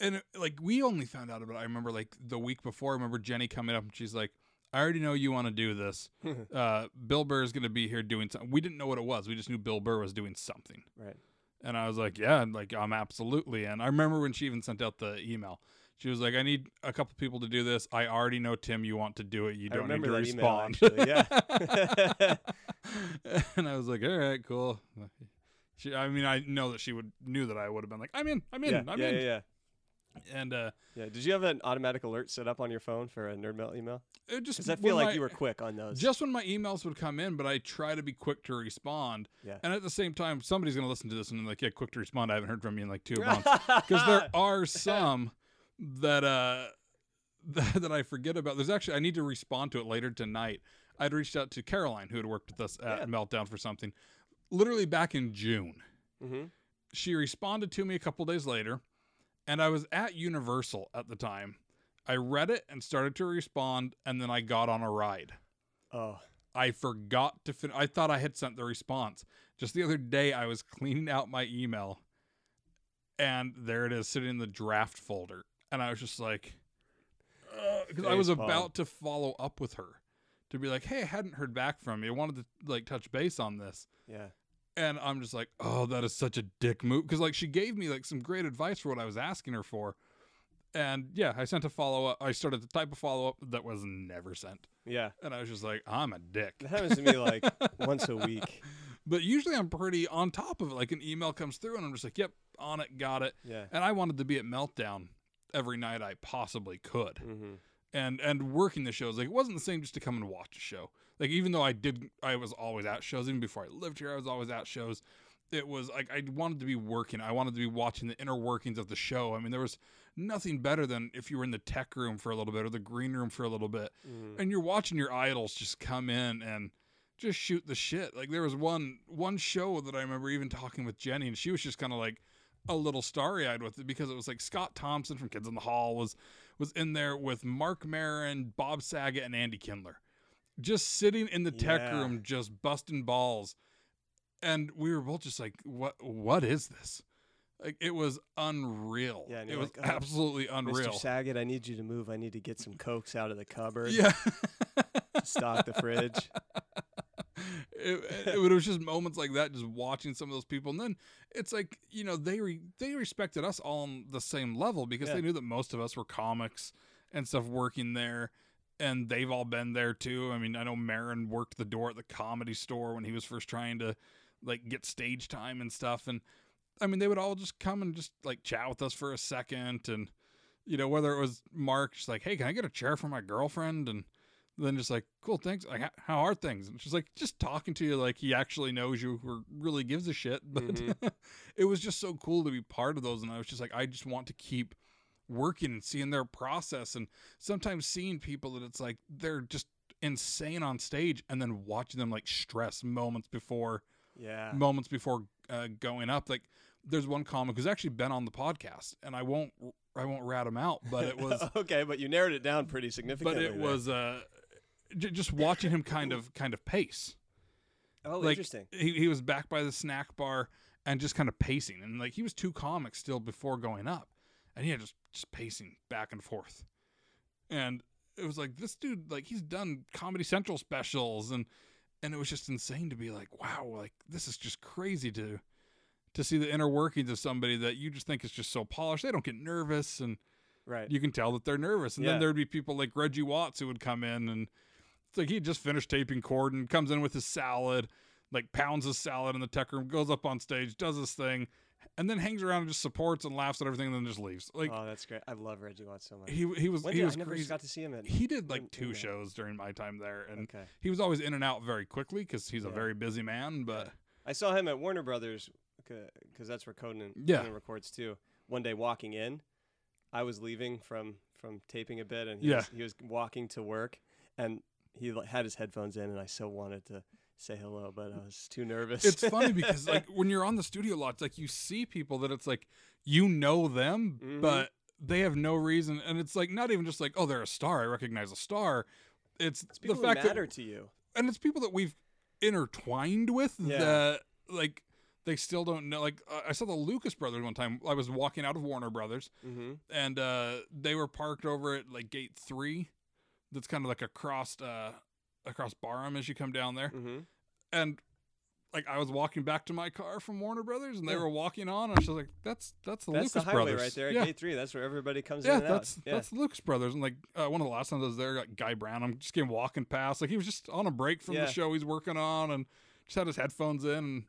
and it, like we only found out about. it, I remember like the week before. I remember Jenny coming up and she's like, "I already know you want to do this. uh, Bill Burr is going to be here doing something." We didn't know what it was. We just knew Bill Burr was doing something. Right. And I was like, yeah, and, like I'm absolutely. And I remember when she even sent out the email. She was like, I need a couple people to do this. I already know Tim, you want to do it. You I don't need to that email, respond. actually, yeah. and I was like, all right, cool. She, I mean, I know that she would knew that I would have been like, I'm in, I'm in, yeah, I'm yeah, in. yeah, yeah. And uh, Yeah. Did you have an automatic alert set up on your phone for a nerd melt email? it just Because I feel like my- you were quick on those. just when my emails would come in, but I try to be quick to respond. Yeah. And at the same time, somebody's going to listen to this and like, yeah, quick to respond. I haven't heard from you in like two months. because there are some that uh that, that I forget about. There's actually I need to respond to it later tonight. I'd reached out to Caroline who had worked with us at Yeah. Meltdown for something, literally back in June. hmm She responded to me a couple days later, and I was at Universal at the time. I read it and started to respond, and then I got on a ride. Oh, I forgot to fin- I thought I had sent the response. Just the other day, I was cleaning out my email, and there it is sitting in the draft folder, and I was just like, uh, because I was about to follow up with her, to be like, hey, I hadn't heard back from you. I wanted to like touch base on this, yeah. And I'm just like, oh, that is such a dick move, because like she gave me like some great advice for what I was asking her for. And yeah, I sent a follow up. I started the type of follow up that was never sent. Yeah. And I was just like, I'm a dick. It happens to me like once a week. But usually I'm pretty on top of it. Like an email comes through and I'm just like, yep, on it, got it. Yeah. And I wanted to be at Meltdown every night I possibly could. hmm And and working the shows, like it wasn't the same just to come and watch a show. Like even though I did I was always at shows, even before I lived here, I was always at shows. It was like I wanted to be working. I wanted to be watching the inner workings of the show. I mean, there was nothing better than if you were in the tech room for a little bit or the green room for a little bit hmm and you're watching your idols just come in and just shoot the shit. Like there was one one show that I remember even talking with Jenny, and she was just kind of like a little starry eyed with it because it was like Scott Thompson from Kids in the Hall was was in there with Marc Maron, Bob Saget, and Andy Kindler, just sitting in the tech Yeah. room, just busting balls, and we were both just like, "What? What is this?" Like it was unreal. Yeah, it was like, "Oh, absolutely unreal. Mr. Saget, I need you to move. I need to get some cokes out of the cupboard. Yeah. Stock the fridge. it, it, was just moments like that, just watching some of those people, and then it's like you know they re, they respected us all on the same level because Yeah. they knew that most of us were comics and stuff working there, and they've all been there too. I mean, I know Maron worked the door at the comedy store when he was first trying to like get stage time and stuff, and I mean they would all just come and just like chat with us for a second, and you know whether it was Marc just like, hey, can I get a chair for my girlfriend, and then just like, cool, thanks. Like, how are things? And she's like, just talking to you like he actually knows you or really gives a shit. But Mhm. it was just so cool to be part of those. And I was just like, I just want to keep working and seeing their process. And sometimes seeing people that it's like they're just insane on stage and then watching them like stress moments before Yeah. moments before uh, going up. Like there's one comic who's actually been on the podcast, and I won't I won't rat him out, but it was okay, but you narrowed it down pretty significantly. but it there. was uh j- just watching him kind of kind of pace oh like interesting. he, he was back by the snack bar and just kind of pacing and like he was two comics still before going up and he had just just pacing back and forth and it was like this dude like he's done comedy central specials and and it was just insane to be like wow like this is just crazy to to see the inner workings of somebody that you just think is just so polished they don't get nervous and Right. you can tell that they're nervous. And Yeah. then there'd be people like Reggie Watts who would come in and like he just finished taping Corden, comes in with his salad, like pounds his salad in the tech room, goes up on stage, does his thing, and then hangs around and just supports and laughs at everything and then just leaves. Like oh, that's great. I love Reggie Watts so much. he he was When he did- was I never crazy. got to see him at. he did like in- two in shows during my time there and Okay. he was always in and out very quickly because he's a very busy man, but I saw him at Warner Brothers because that's where Conan, Yeah. Conan records too. One day walking in, I was leaving from from taping a bit, and he, Yeah. was, he was walking to work, and he had his headphones in, and I so wanted to say hello, but I was too nervous. it's funny because like when you're on the studio lot, like you see people that it's like you know them, Mhm. but they have no reason, and it's like not even just like oh they're a star, I recognize a star. It's, It's people the fact matter that to you. and it's people that we've intertwined with Yeah. that like they still don't know. Like uh, I saw the Lucas brothers one time. I was walking out of Warner Brothers, Mm-hmm. and uh, they were parked over at like gate three. That's kind of like across uh, across Barham as you come down there, Mm-hmm. and like I was walking back to my car from Warner Brothers, and they Yeah. were walking on. And I was like, "That's that's the That's Lucas highway brothers right there at yeah. gate three. That's where everybody comes Yeah, in and that's out. Yeah. that's the Lucas brothers, and like uh, one of the last times I was there, like Guy Brown, I'm just came walking past, like he was just on a break from Yeah. the show he's working on, and just had his headphones in. And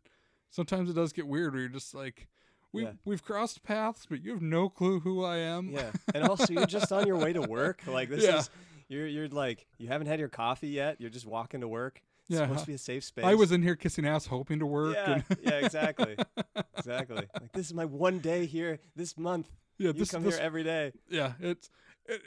sometimes it does get weird, where you're just like, we Yeah. we've crossed paths, but you have no clue who I am. yeah. And also, you're just on your way to work. Like this is you're you're like you haven't had your coffee yet. You're just walking to work. It's Yeah. supposed to be a safe space. I was in here kissing ass, hoping to work. Yeah, and yeah, exactly, exactly. Like this is my one day here this month. yeah, You this, come this here every day. yeah, it's it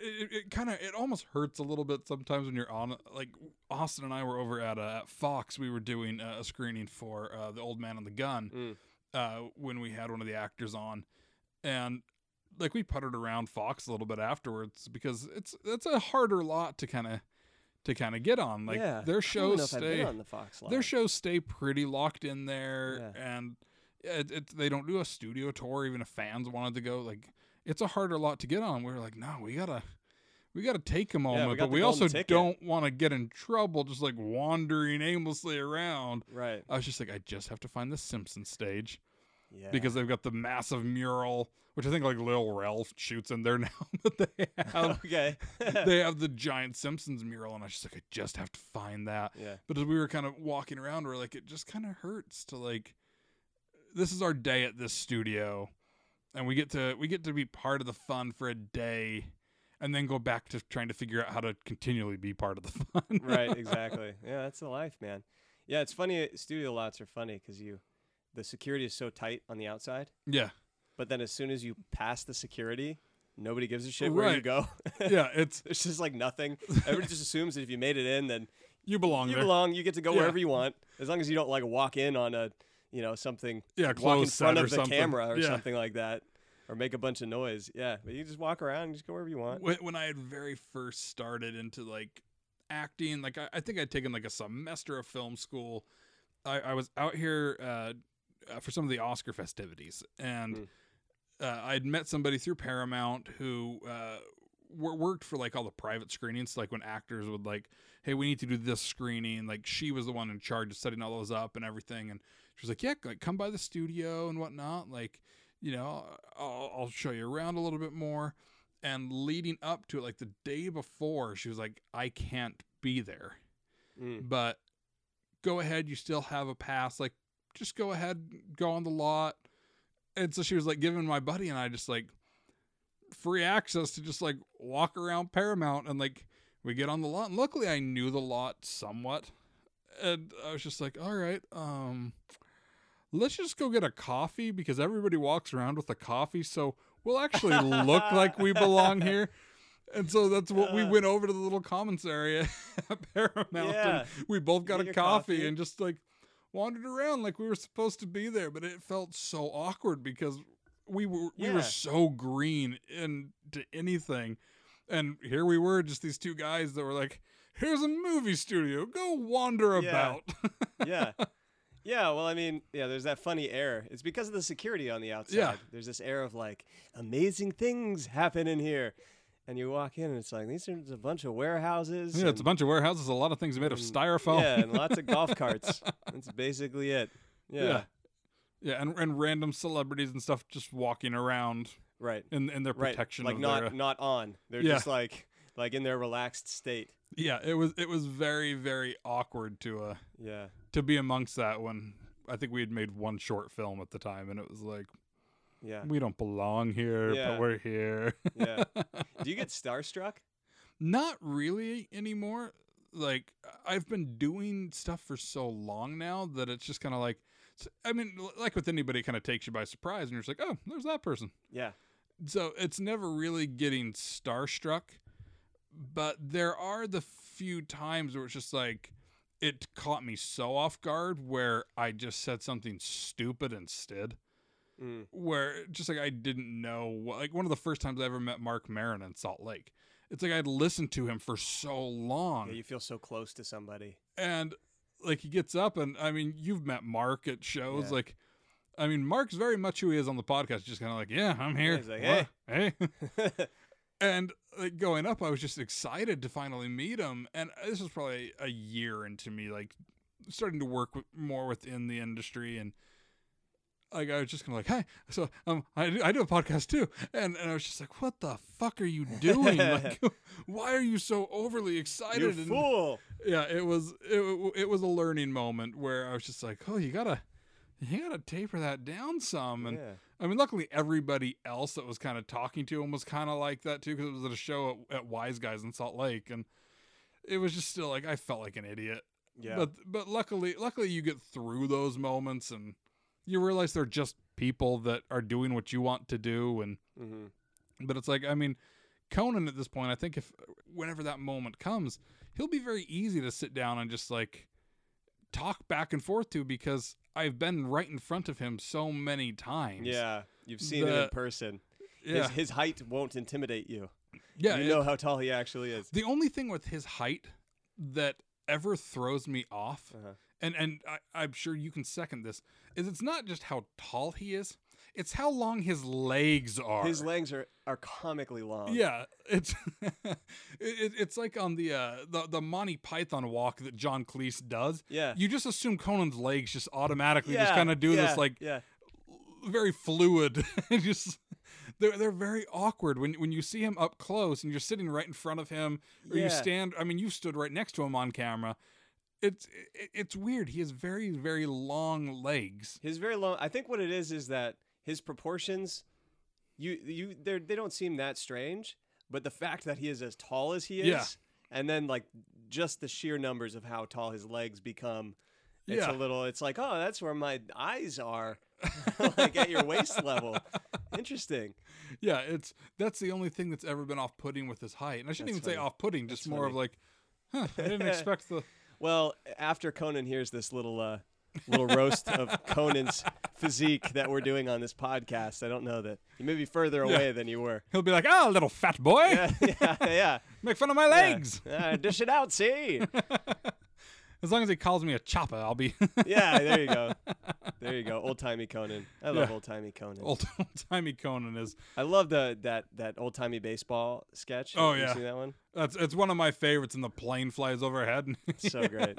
it, it kind of it almost hurts a little bit sometimes when you're on like Austin and I were over at uh, at Fox. We were doing uh, a screening for uh, the Old Man and the Gun Mm. uh, when we had one of the actors on, and like we puttered around Fox a little bit afterwards because it's it's a harder lot to kind of to kind of get on. Like yeah. their shows know if I've stay on the Fox their shows stay pretty locked in there Yeah. and it, it, they don't do a studio tour even if fans wanted to go like it's a harder lot to get on we were like no we gotta we gotta take a moment got but we also ticket. don't want to get in trouble just like wandering aimlessly around right. i was just like i just have to find the simpsons stage Yeah. because they've got the massive mural which i think like lil rel shoots in there now but they have okay. they have the giant simpsons mural and i was just like i just have to find that yeah. but as we were kind of walking around, we're like, it just kind of hurts to like, this is our day at this studio, and we get to we get to be part of the fun for a day, and then go back to trying to figure out how to continually be part of the fun. right. Exactly. Yeah, that's the life, man. Yeah, it's funny. Studio lots are funny because you, the security is so tight on the outside, yeah, but then as soon as you pass the security, nobody gives a shit where you go. yeah, it's It's just like nothing. Everybody just assumes that if you made it in, then you belong you there. belong. You get to go Yeah. wherever you want, as long as you don't like walk in on a, you know, something yeah, walk in front of the something. camera or yeah. something like that, or make a bunch of noise. Yeah, but you just walk around and just go wherever you want. When, when I had very first started into like acting, like I, I think I'd taken like a semester of film school. I, I was out here uh, uh, for some of the Oscar festivities, and Mm. uh, I'd met somebody through Paramount who uh, wor- worked for like all the private screenings. Like when actors would like, "Hey, we need to do this screening." Like she was the one in charge of setting all those up and everything, and she was like, "Yeah, like come by the studio and whatnot." Like, you know, I'll, I'll show you around a little bit more. And leading up to it, like the day before, she was like, "I can't be there." Mm. but go ahead you still have a pass like just go ahead go on the lot and so she was like giving my buddy and i just like free access to just like walk around paramount and like we get on the lot and luckily i knew the lot somewhat and i was just like all right um let's just go get a coffee because everybody walks around with a coffee so we'll actually look like we belong here and so that's what we Uh. went over to the little commons area at Paramount. Yeah. And we both got Get a coffee, coffee. and just like wandered around like we were supposed to be there, but it felt so awkward because we were we Yeah. were so green into anything. And here we were, just these two guys that were like, "Here's a movie studio. Go wander Yeah. about." yeah. Yeah, well, I mean, yeah, there's that funny air. It's because of the security on the outside. Yeah. There's this air of like amazing things happen in here. And you walk in and it's like these are a bunch of warehouses. yeah, it's a bunch of warehouses. A lot of things made of styrofoam. Yeah, and lots of golf carts. That's basically it. Yeah. yeah, Yeah, and, and random celebrities and stuff just walking around Right. in in their Right. protection like of not their. uh, not on. They're Yeah. just like like in their relaxed state. yeah, it was it was very very awkward to uh Yeah. to be amongst that when I think we had made one short film at the time, and it was like Yeah. we don't belong here, Yeah. but we're here. Yeah. Do you get starstruck? Not really anymore. Like I've been doing stuff for so long now that it's just kind of like, I mean, like with anybody, kind of takes you by surprise, and you're just like, oh, there's that person. Yeah. So it's never really getting starstruck, but there are the few times where it's just like it caught me so off guard where I just said something stupid instead. Mm. Where just like I didn't know, like one of the first times I ever met Marc Maron in Salt Lake. It's like I'd listened to him for so long, Yeah, you feel so close to somebody. and like he gets up and I mean you've met Marc at shows Yeah. like I mean Marc's very much who he is on the podcast just kind of like yeah I'm here he's like, What? hey and like going up I was just excited to finally meet him and this was probably a year into me like starting to work with, more within the industry and like I was just kind of like, "Hi, so um, I do, I do a podcast too, and and I was just like, what the fuck are you doing? like, why are you so overly excited? you and- fool. yeah, it was it, it was a learning moment where I was just like, oh, you gotta you gotta taper that down some. And yeah. I mean, luckily everybody else that was kind of talking to him was kind of like that too, because it was at a show at, at Wise Guys in Salt Lake, and it was just still like I felt like an idiot. Yeah. But but luckily luckily you get through those moments and you realize they're just people that are doing what you want to do and hmm but it's like I mean, Conan at this point, I think if whenever that moment comes, he'll be very easy to sit down and just like talk back and forth to because I've been right in front of him so many times. Yeah. You've seen him in person. yeah, His, his height won't intimidate you. yeah. you it- know how tall he actually is. the only thing with his height that ever throws me off, Uh-huh. And and I, I'm sure you can second this, is it's not just how tall he is, it's how long his legs are. His legs are, are comically long. Yeah, it's it, it- it's like on the uh the the Monty Python walk that John Cleese does. Yeah. You just assume Conan's legs just automatically just kind of do yeah, this like yeah. very fluid. just they're they're very awkward when when you see him up close and you're sitting right in front of him or you stand. I mean, you stood right next to him on camera. It's it's weird. He has very very long legs. His very long. I think what it is is that his proportions, you you they they don't seem that strange, but the fact that he is as tall as he is, Yeah. and then like just the sheer numbers of how tall his legs become, it's Yeah. a little. It's like oh, that's where my eyes are, like at your waist level. Interesting. Yeah, it's that's the only thing that's ever been off putting with his height. And I shouldn't That's even say off putting, just That's more of like, huh, I didn't expect the Well, after Conan hears this little uh, little roast of Conan's physique that we're doing on this podcast, I don't know that you may be further Yeah. away than you were. he'll be like, ah, little fat boy, Yeah, yeah, yeah. make fun of my legs. Yeah, dish it out, see? As long as he calls me a chopper, I'll be Yeah, there you go. There you go. Old timey Conan. I love Yeah. old timey Conan. old timey Conan is. I love the that that old timey baseball sketch. Oh, You yeah. seen that one? That's it's one of my favorites. And the plane flies overhead. So great.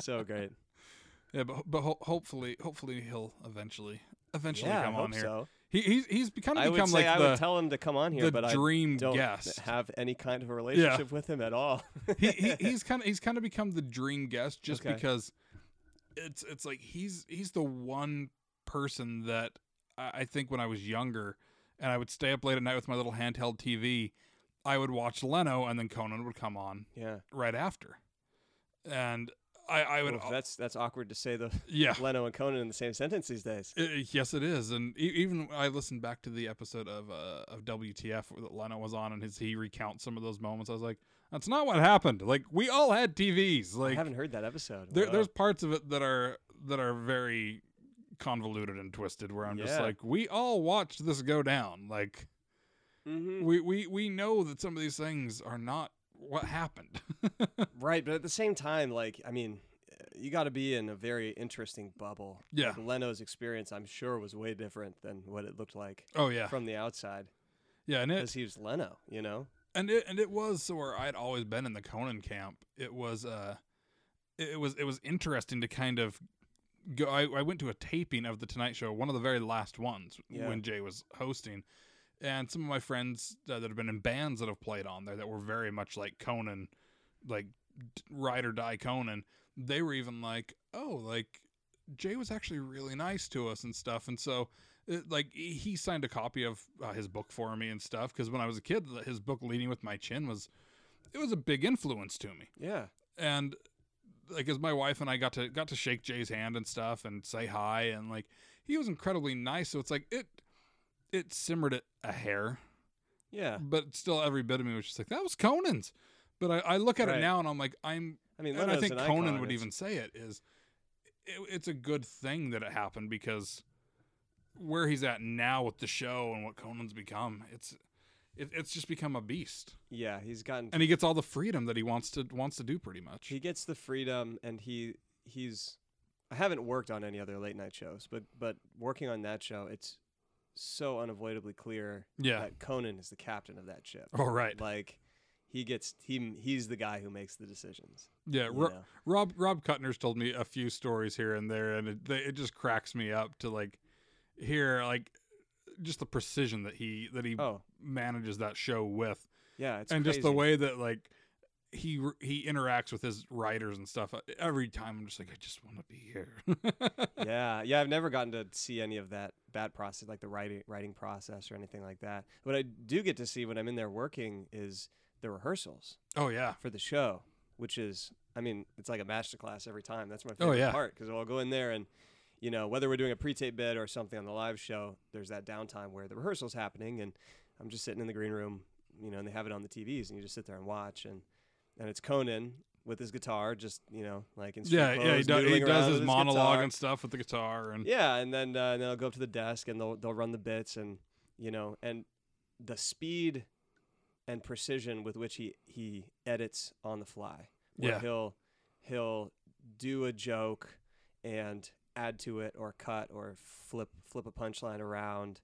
So great. yeah, but but ho- hopefully hopefully he'll eventually eventually yeah, come I on here. so. He he's he's become I would say like I the would tell him to come on here, the but I dream don't guest. have any kind of a relationship with him at all. he, he he's kind of he's kind of become the dream guest just Okay. because it's it's like he's he's the one person that I, I think when I was younger and I would stay up late at night with my little handheld TV, I would watch Leno and then Conan would come on yeah. right after, and I I would Oof, that's that's awkward to say the yeah. Leno and Conan in the same sentence these days. I- yes, it is, and even I listened back to the episode of uh, of WTF that Leno was on, and his he recounts some of those moments. I was like, "That's not what happened. Like we all had TVs. Like I haven't heard that episode. there, there's parts of it that are that are very convoluted and twisted where I'm just like we all watched this go down like Mhm. we, we we know that some of these things are not what happened Right, but at the same time, like I mean, you got to be in a very interesting bubble. Yeah. Like, Leno's experience, I'm sure, was way different than what it looked like oh yeah from the outside yeah and because he was Leno. You know. and it and it was so where I'd always been in the Conan camp it was uh it, it was it was interesting to kind of go I, I went to a taping of the Tonight Show one of the very last ones Yeah. when Jay was hosting and some of my friends uh, that have been in bands that have played on there that were very much like Conan like ride or die Conan they were even like oh like Jay was actually really nice to us and stuff. And so it, like he signed a copy of uh, his book for me and stuff because when I was a kid his book Leading with My Chin was it was a big influence to me. Yeah. and like as my wife and I got to got to shake Jay's hand and stuff and say hi and like he was incredibly nice. So it's like it it simmered it a hair Yeah. but still every bit of me was just like that was Conan's. But I, I look at Right. it now and I'm like I'm I mean, I think an Conan icon. would It's- even say it is it, it's a good thing that it happened because where he's at now with the show and what Conan's become, it's it, it's just become a beast, Yeah, he's gotten. and he gets all the freedom that he wants to wants to do pretty much. he gets the freedom, and he he's. I haven't worked on any other late night shows, but but working on that show, it's so unavoidably clear yeah. that Conan is the captain of that ship. Oh right. Like he gets he he's the guy who makes the decisions. Yeah. Ro- know? Rob Rob Kutner's told me a few stories here and there, and it, they, it just cracks me up to like hear like just the precision that he that he Oh manages that show with. yeah, it's and just the way that like he he interacts with his writers and stuff uh, every time i'm just like i just want to be here yeah, yeah. I've never gotten to see any of that that process, like the writing writing process or anything like that. What I do get to see when I'm in there working is the rehearsals oh yeah for the show, which is, I mean, it's like a masterclass every time. That's my Oh, favorite yeah. part because I'll go in there and, you know, whether we're doing a pre-tape bit or something on the live show, there's that downtime where the rehearsal's happening and I'm just sitting in the green room, you know, and they have it on the TVs and you just sit there and watch and and it's Conan with his guitar, just you know, like in yeah yeah he, clothes, do, he does with his monologue guitar. and stuff with the guitar and Yeah, and then uh, and then I'll go up to the desk and they'll they'll run the bits and you know and the speed and precision with which he he edits on the fly. Where Yeah. he'll he'll do a joke and add to it or cut or flip flip a punchline around.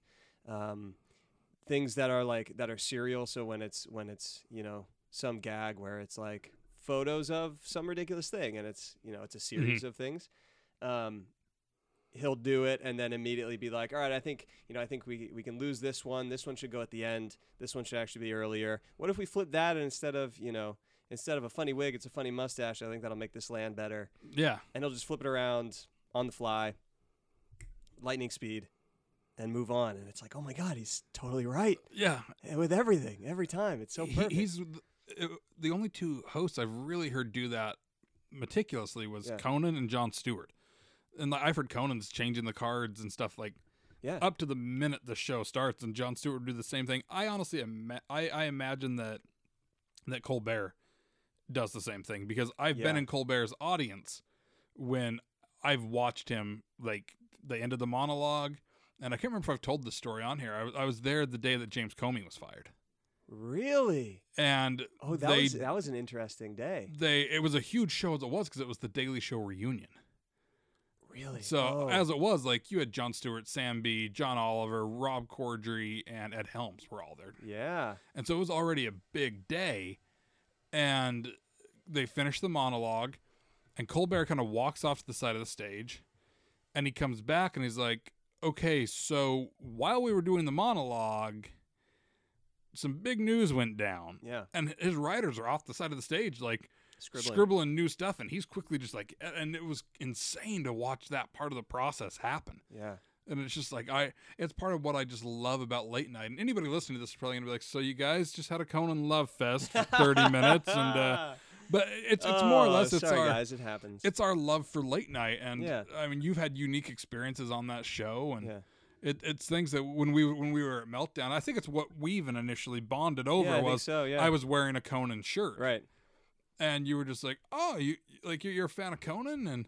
Um, things that are like that are serial. So when it's when it's you know some gag where it's like photos of some ridiculous thing and it's you know it's a series of things. Um, he'll do it and then immediately be like, all right, I think you know I think we we can lose this one. This one should go at the end. This one should actually be earlier. What if we flip that and instead of you know instead of a funny wig, it's a funny mustache. I think that'll make this land better. yeah And he'll just flip it around on the fly, lightning speed, and move on. And it's like, oh my god, he's totally right yeah And with everything every time. It's so He- perfect. he's uh, the only two hosts i've really heard do that meticulously was Yeah. conan and jon stewart and like, i've heard conan's changing the cards and stuff like yeah, up to the minute the show starts, and Jon Stewart would do the same thing. I honestly, ima- I, I imagine that that Colbert does the same thing because I've been in Colbert's audience when I've watched him like the end of the monologue, and I can't remember if I've told this story on here. I was I was there the day that James Comey was fired, really. and Oh, that they was that was an interesting day. they it was a huge show as it was because it was the Daily Show reunion. Really. So Oh. as it was, like you had Jon Stewart, Sam Bee, John Oliver, Rob Corddry, and Ed Helms were all there. yeah, And so it was already a big day. And they finished the monologue, and Colbert kind of walks off to the side of the stage, and he comes back and he's like, "Okay, so while we were doing the monologue, some big news went down." yeah, And his writers are off the side of the stage, like scribbling. scribbling new stuff, and he's quickly just like, and it was insane to watch that part of the process happen. Yeah, And it's just like I, it's part of what I just love about late night. And anybody listening to this is probably gonna be like, "So you guys just had a Conan love fest for thirty minutes?" And uh, but it's it's more or Oh, less it's sorry our guys, it happens. it's our love for late night. And Yeah. I mean, you've had unique experiences on that show, and yeah, it, it's things that when we when we were at Meltdown, I think it's what we even initially bonded over yeah, I was so. Yeah, I was wearing a Conan shirt, right. and you were just like, "Oh, you like you're, you're a fan of Conan?" And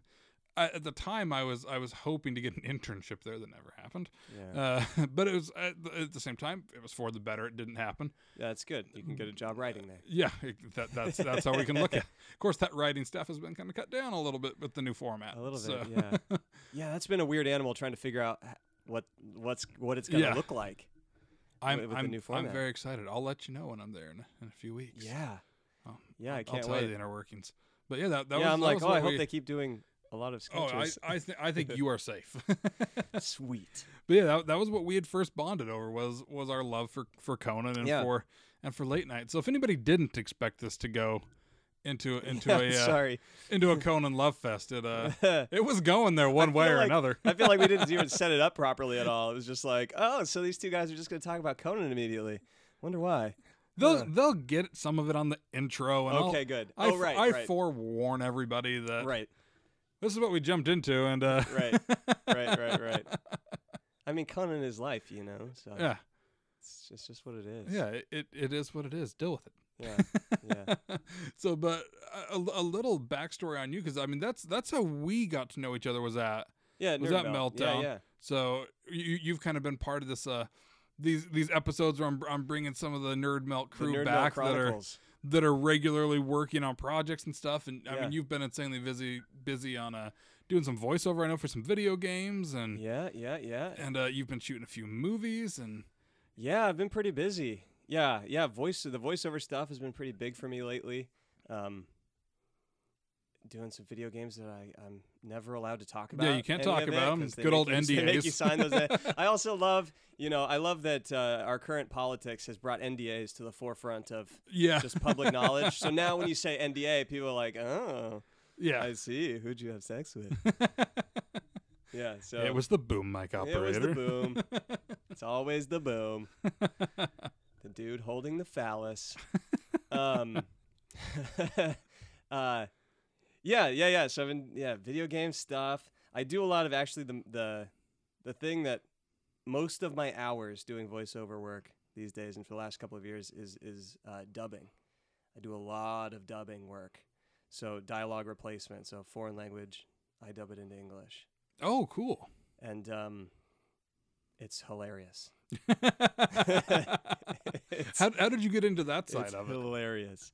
I, at the time, I was I was hoping to get an internship there that never happened. Yeah, Uh, but it was at the, at the same time, it was for the better. It didn't happen. yeah, that's good. You can get a job writing there. Yeah, it- that, that's that's how we can look at. it. Of course, that writing stuff has been kind of cut down a little bit with the new format. A little so- bit. Yeah, yeah. That's been a weird animal trying to figure out what what's what it's gonna Yeah. look like. I'm with the I'm, new I'm very excited. I'll let you know when I'm there in, a- in a few weeks. Yeah, Oh, yeah. I I'll can't tell wait. you the inner workings. But yeah, that, that yeah, was. I'm that like, was oh, I hope we- they keep doing a lot of sketches. Oh, I. I, th- I think you are safe. Sweet. But yeah, that, that was what we had first bonded over was was our love for for Conan and Yeah. for and for late night. So if anybody didn't expect this to go into into Yeah, a uh, sorry. into a Conan love fest, it uh it was going there one way or like- another. I feel like we didn't even set it up properly at all. It was just like, oh, so these two guys are just going to talk about Conan immediately. Wonder why. they'll they'll get some of it on the intro and I'll- Okay, good. I, oh, right, I right, forewarn everybody that right, this is what we jumped into and uh right, right, right, right. I mean, Conan is life, you know. So yeah. It's just just what it is. Yeah, it, it is what it is. Deal with it. Yeah. Yeah. so, but a, a little backstory on you, because I mean that's that's how we got to know each other. Was that Yeah. Was that Melt. Meltdown? Yeah. Yeah. so? You you've kind of been part of this uh these these episodes where I'm I'm bringing some of the Nerd Melt crew Nerd Melt back that are that are regularly working on projects and stuff. And I Yeah. mean you've been insanely busy busy on uh doing some voiceover. I know for some video games and Yeah. Yeah. Yeah. and uh, you've been shooting a few movies and Yeah, I've been pretty busy. Yeah, yeah. Voice the voiceover stuff has been pretty big for me lately. Um, doing some video games that I I'm never allowed to talk about. Yeah, you can't talk about it, about 'em. 'cause they Good old you- They make you sign those. I also love, you know, I love that uh, our current politics has brought NDAs to the forefront of yeah just public knowledge. So now when you say NDA, people are like, "Oh, yeah. I see. Who'd you have sex with?" yeah. So it was the boom mic operator. it was the boom. it's always the boom. The dude holding the phallus. Um, uh, yeah, yeah, yeah. So I've been, yeah, video game stuff. I do a lot of actually the the the thing that most of my hours doing voiceover work these days and for the last couple of years is is uh, dubbing. I do a lot of dubbing work. So dialogue replacement. So foreign language, I dub it into English, oh, cool. and um, it's hilarious. It's- how, how did you get into that side of it? hilarious.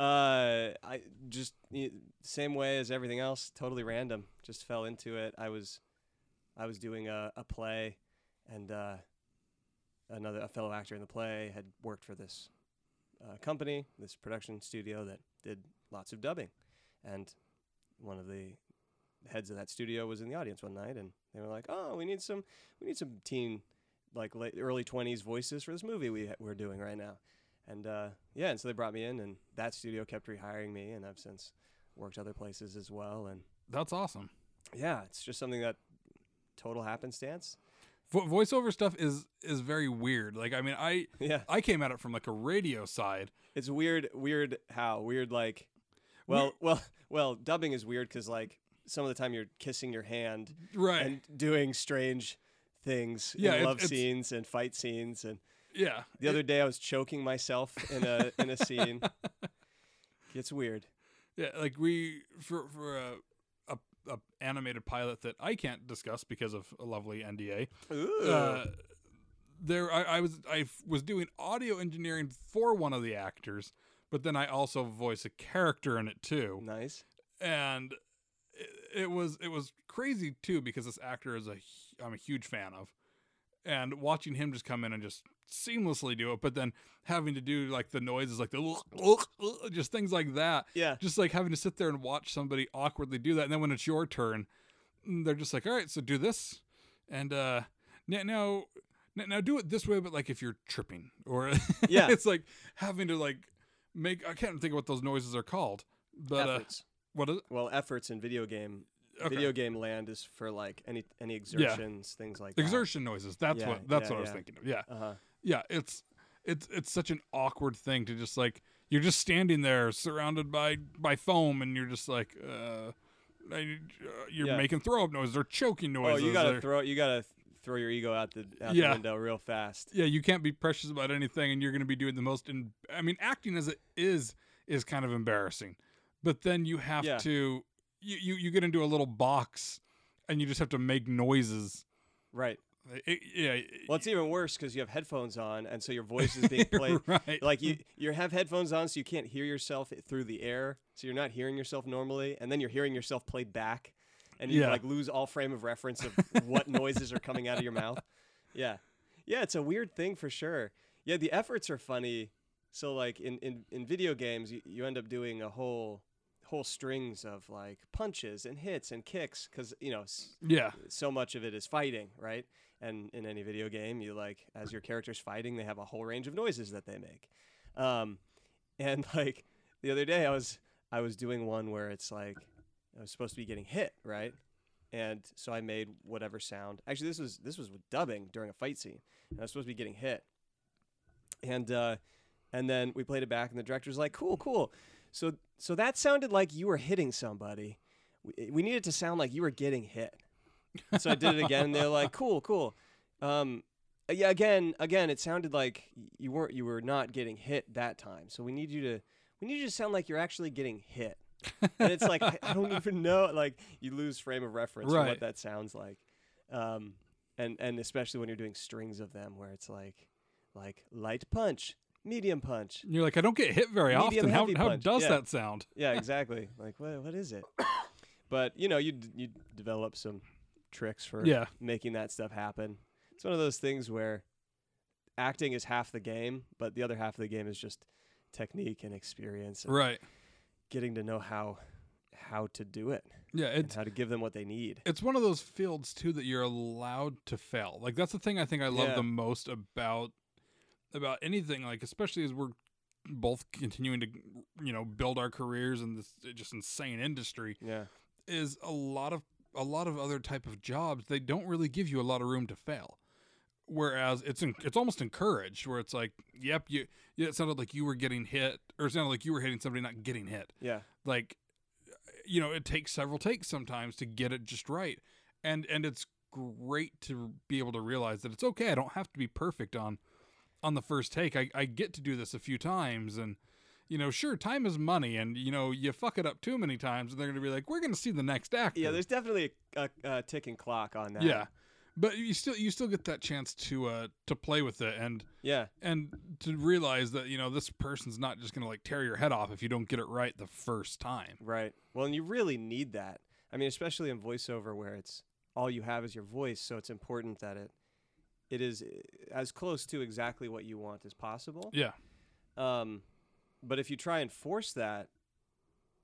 Uh, I just same way as everything else, totally random. Just fell into it. I was, I was doing a, a play, and uh, another a fellow actor in the play had worked for this uh, company, this production studio that did lots of dubbing, and one of the heads of that studio was in the audience one night, and they were like, "Oh, we need some, we need some teen, like late early twenties voices for this movie we we're doing right now." And uh, yeah, and so they brought me in, and that studio kept rehiring me, and I've since worked other places as well. And That's awesome. yeah, it's just something that total happenstance. Vo- voiceover stuff is is very weird. Like I mean, I Yeah, I came at it from like a radio side. it's weird. Weird how weird like, well, well, well. Dubbing is weird because like some of the time you're kissing your hand Right. and doing strange things Yeah, it- love scenes and fight scenes. And yeah. the other day I was choking myself in a in a scene. It's weird. Yeah, like we for for a, a a animated pilot that I can't discuss because of a lovely NDA. Uh, there, I, I was I was doing audio engineering for one of the actors, but then I also voice a character in it too, nice. and it, was it was crazy too because this actor is a I'm a huge fan of, and watching him just come in and just seamlessly do it, but then having to do like the noises like the just things like that Yeah. just like having to sit there and watch somebody awkwardly do that and then when it's your turn mm, they're just like all right so do this and uh now now do it this way but like if you're tripping or Yeah. it's like having to like make i can't think of what those noises are called but uh. What is it well, efforts in video game Okay. video game land is for like any any exertions, things like exertion noises that's Yeah, what that's yeah, what i was yeah. thinking of yeah. Uh huh. yeah it's it's it's such an awkward thing to just like you're just standing there surrounded by by foam and you're just like uh uh, you're making throw up noises or choking noises. Oh, you gotta or- throw you gotta throw your ego out the out the window real fast. yeah you can't be precious about anything and you're going to be doing the most in i mean acting as it is is kind of embarrassing but then you have Yeah. to you, you you get into a little box and you just have to make noises Right. It- yeah Well, it's even worse because you have headphones on, and so your voice is being played. right Like you, you have headphones on, so you can't hear yourself through the air. So you're not hearing yourself normally, and then you're hearing yourself played back, and you Yeah. like lose all frame of reference of what noises are coming out of your mouth. Yeah, yeah, it's a weird thing for sure. Yeah, the efforts are funny. So like in in, in video games, you, you end up doing a whole whole strings of like punches and hits and kicks because you know yeah so much of it is fighting, right? And in any video game, you like as your character's fighting, they have a whole range of noises that they make. Um, and like the other day, I was I was doing one where it's like I was supposed to be getting hit, right? And so I made whatever sound. Actually, this was this was with dubbing during a fight scene. And I was supposed to be getting hit, and uh, and then we played it back, and the director's like, "Cool, cool." So so that sounded like you were hitting somebody. We, we need it to sound like you were getting hit. So I did it again, and they're like, "Cool, cool." Um, Uh, yeah, again, again, it sounded like you weren't you were not getting hit that time. So we need you to we need you to sound like you're actually getting hit. and it's like I, I don't even know. Like you lose frame of reference for what that sounds like. Um, and and especially when you're doing strings of them, where it's like like light punch, medium punch. And you're like, I don't get hit very Medium often. How, how does yeah. that sound? Yeah, exactly. like what what is it? But you know, you you develop some tricks for Yeah. making that stuff happen. It's one of those things where acting is half the game, but the other half of the game is just technique and experience and Right. getting to know how how to do it Yeah. and It's how to give them what they need. it's one of those fields too that you're allowed to fail. Like that's the thing I think I love Yeah. the most about about anything. Like especially as we're both continuing to you know build our careers in this just insane industry Yeah. is a lot of a lot of other type of jobs they don't really give you a lot of room to fail whereas it's en- it's almost encouraged where it's like yep you yeah, it sounded like you were getting hit or it sounded like you were hitting somebody not getting hit Yeah. like you know it takes several takes sometimes to get it just right and and it's great to be able to realize that it's okay i don't have to be perfect on on the first take i, I get to do this a few times and you know sure time is money and you know you fuck it up too many times and they're gonna be like we're gonna see the next actor Yeah, there's definitely a, a, a ticking clock on that. yeah but you still you still get that chance to uh to play with it and Yeah. and to realize that you know this person's not just gonna like tear your head off if you don't get it right the first time Right. Well, and you really need that. I mean, especially in voiceover where it's all you have is your voice, so it's important that it it is uh, as close to exactly what you want as possible. yeah Um, but if you try and force that,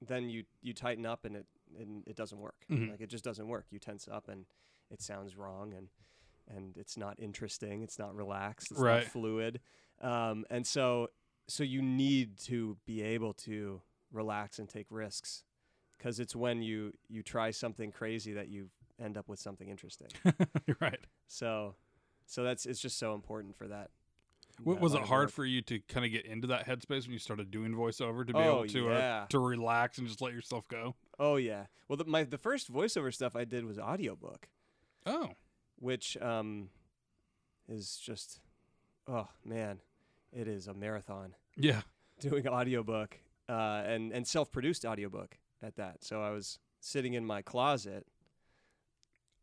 then you you tighten up and it and it doesn't work. Mhm. Like it just doesn't work. You tense up and it sounds wrong and and it's not interesting. It's not relaxed. It's Right. not fluid. Um, and so so you need to be able to relax and take risks because it's when you you try something crazy that you end up with something interesting. Right so so that's it's just so important for that. Wa- that was it hard work. for you to kind of get into that headspace when you started doing voiceover to be Oh, able to yeah. uh, to relax and just let yourself go? Oh yeah. Well, the, my the first voiceover stuff I did was audiobook, Oh, which um is just oh man, it is a marathon yeah, doing audiobook uh and and self-produced audiobook at that. So I was sitting in my closet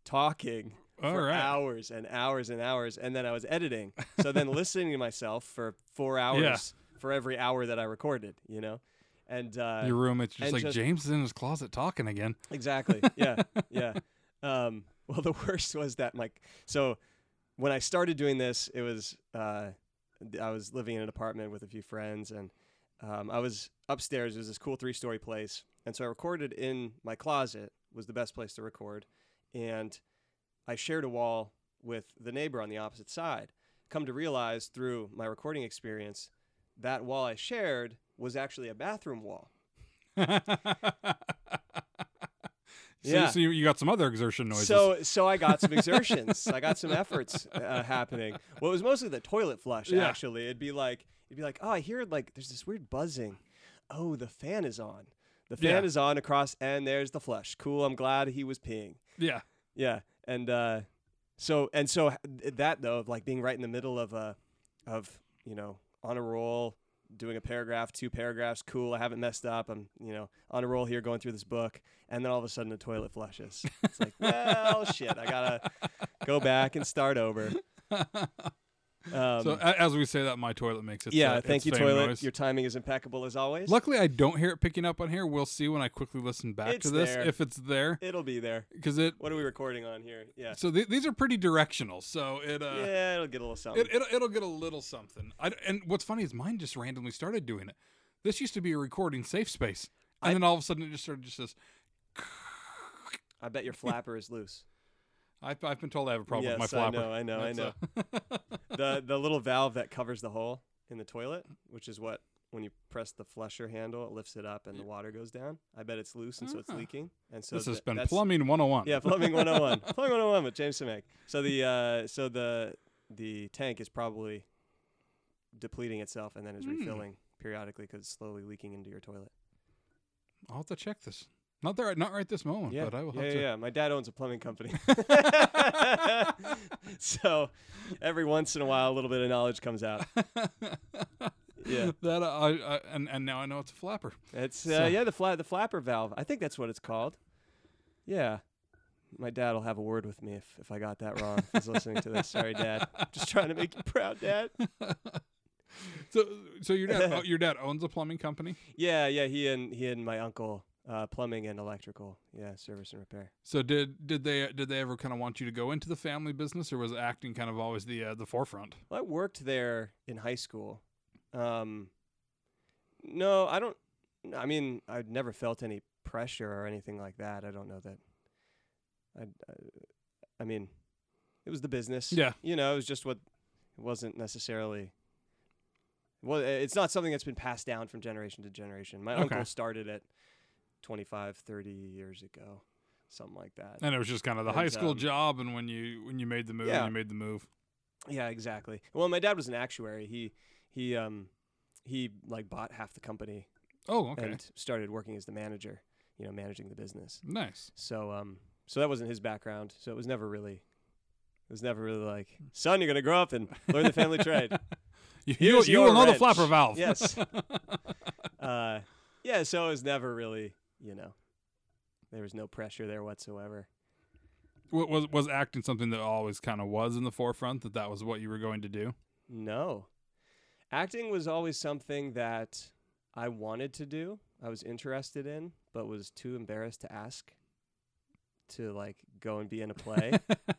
talking all for right. hours and hours and hours and then I was editing. So then listening to myself for 4 hours for every hour that I recorded, you know? And uh Your roommate's just like just- James is in his closet talking again. Exactly. Yeah. yeah. Um, well, the worst was that my so when I started doing this, it was uh, I was living in an apartment with a few friends, and um, I was upstairs. It was this cool three-story place, and so I recorded in my closet. Was the best place to record, and I shared a wall with the neighbor on the opposite side. Come to realize through my recording experience, that wall I shared was actually a bathroom wall. So, Yeah. so you, you got some other exertion noises. So, so I got some exertions. I got some efforts uh, happening. Well, it was mostly the toilet flush. Yeah. Actually, it'd be like, it'd be like, oh, I hear like there's this weird buzzing. Oh, the fan is on. The fan Yeah. is on across, and there's the flush. Cool. I'm glad he was peeing. yeah, Yeah, and uh, so and so that though of like being right in the middle of a, of you know on a roll, doing a paragraph, two paragraphs. Cool. I haven't messed up. I'm you know on a roll here, going through this book, and then all of a sudden the toilet flushes. It's like, well, shit. I gotta go back and start over. Um, so a- as we say that, my toilet makes it. yeah, thank you, toilet. Noise. Your timing is impeccable as always. Luckily, I don't hear it picking up on here. We'll see when I quickly listen back It's to this there. if it's there, It'll be there. because it. What are we recording on here? Yeah. So th- these are pretty directional. So it. Uh, yeah, it'll get a little something. It, it'll, it'll get a little something. I, and what's funny is mine just randomly started doing it. This used to be a recording safe space, and I- then all of a sudden it just started just this. I bet your flapper is loose. I've, I've been told I have a problem yes, with my flapper. I know, I know, I know. uh, the the little valve that covers the hole in the toilet, which is what when you press the flusher handle, it lifts it up and the water goes down. I bet it's loose and so it's Ah. leaking. And so this has been plumbing 101. Yeah, plumbing 101. plumbing 101 with James Simek. So the uh, so the the tank is probably depleting itself and then is Hmm. refilling periodically because it's slowly leaking into your toilet. I'll have to check this. Not there, not right this moment, Yeah, but I will yeah, have yeah, to. yeah. My dad owns a plumbing company, so every once in a while, a little bit of knowledge comes out. Yeah, that uh, I, I and and now I know it's a flapper. it's uh, So- yeah the fla- the flapper valve. I think that's what it's called. Yeah, my dad will have a word with me if if I got that wrong. If he's listening to this, sorry, Dad. Just trying to make you proud, Dad. So so your dad oh, your dad owns a plumbing company. Yeah, yeah. He and he and my uncle, uh, plumbing and electrical. Yeah, service and repair. So did did they did they ever kind of want you to go into the family business, or was acting kind of always the uh, the forefront? Well, I worked there in high school. Um, no, I don't. I mean, I've never felt any pressure or anything like that. I don't know that. I, I, I mean, it was the business. Yeah. You know, it was just what. It wasn't necessarily. Well, it's not something that's been passed down from generation to generation. My Okay. uncle started it 25, 30 years ago, something like that. And it was just kind of the And, high school um, job, and when you when you made the move, Yeah. you made the move. Yeah, exactly. Well, my dad was an actuary. He he um he like bought half the company Oh, okay, and started working as the manager, you know, managing the business. nice. So um so that wasn't his background. So it was never really it was never really like, son, you're gonna grow up and learn the family trade. You, you, you will know the flapper valve. Yes. uh yeah, so it was never really, you know, there was no pressure there whatsoever. Wa- was was acting something that always kind of was in the forefront that that was what you were going to do? No. Acting was always something that I wanted to do, I was interested in, but was too embarrassed to ask to like go and be in a play.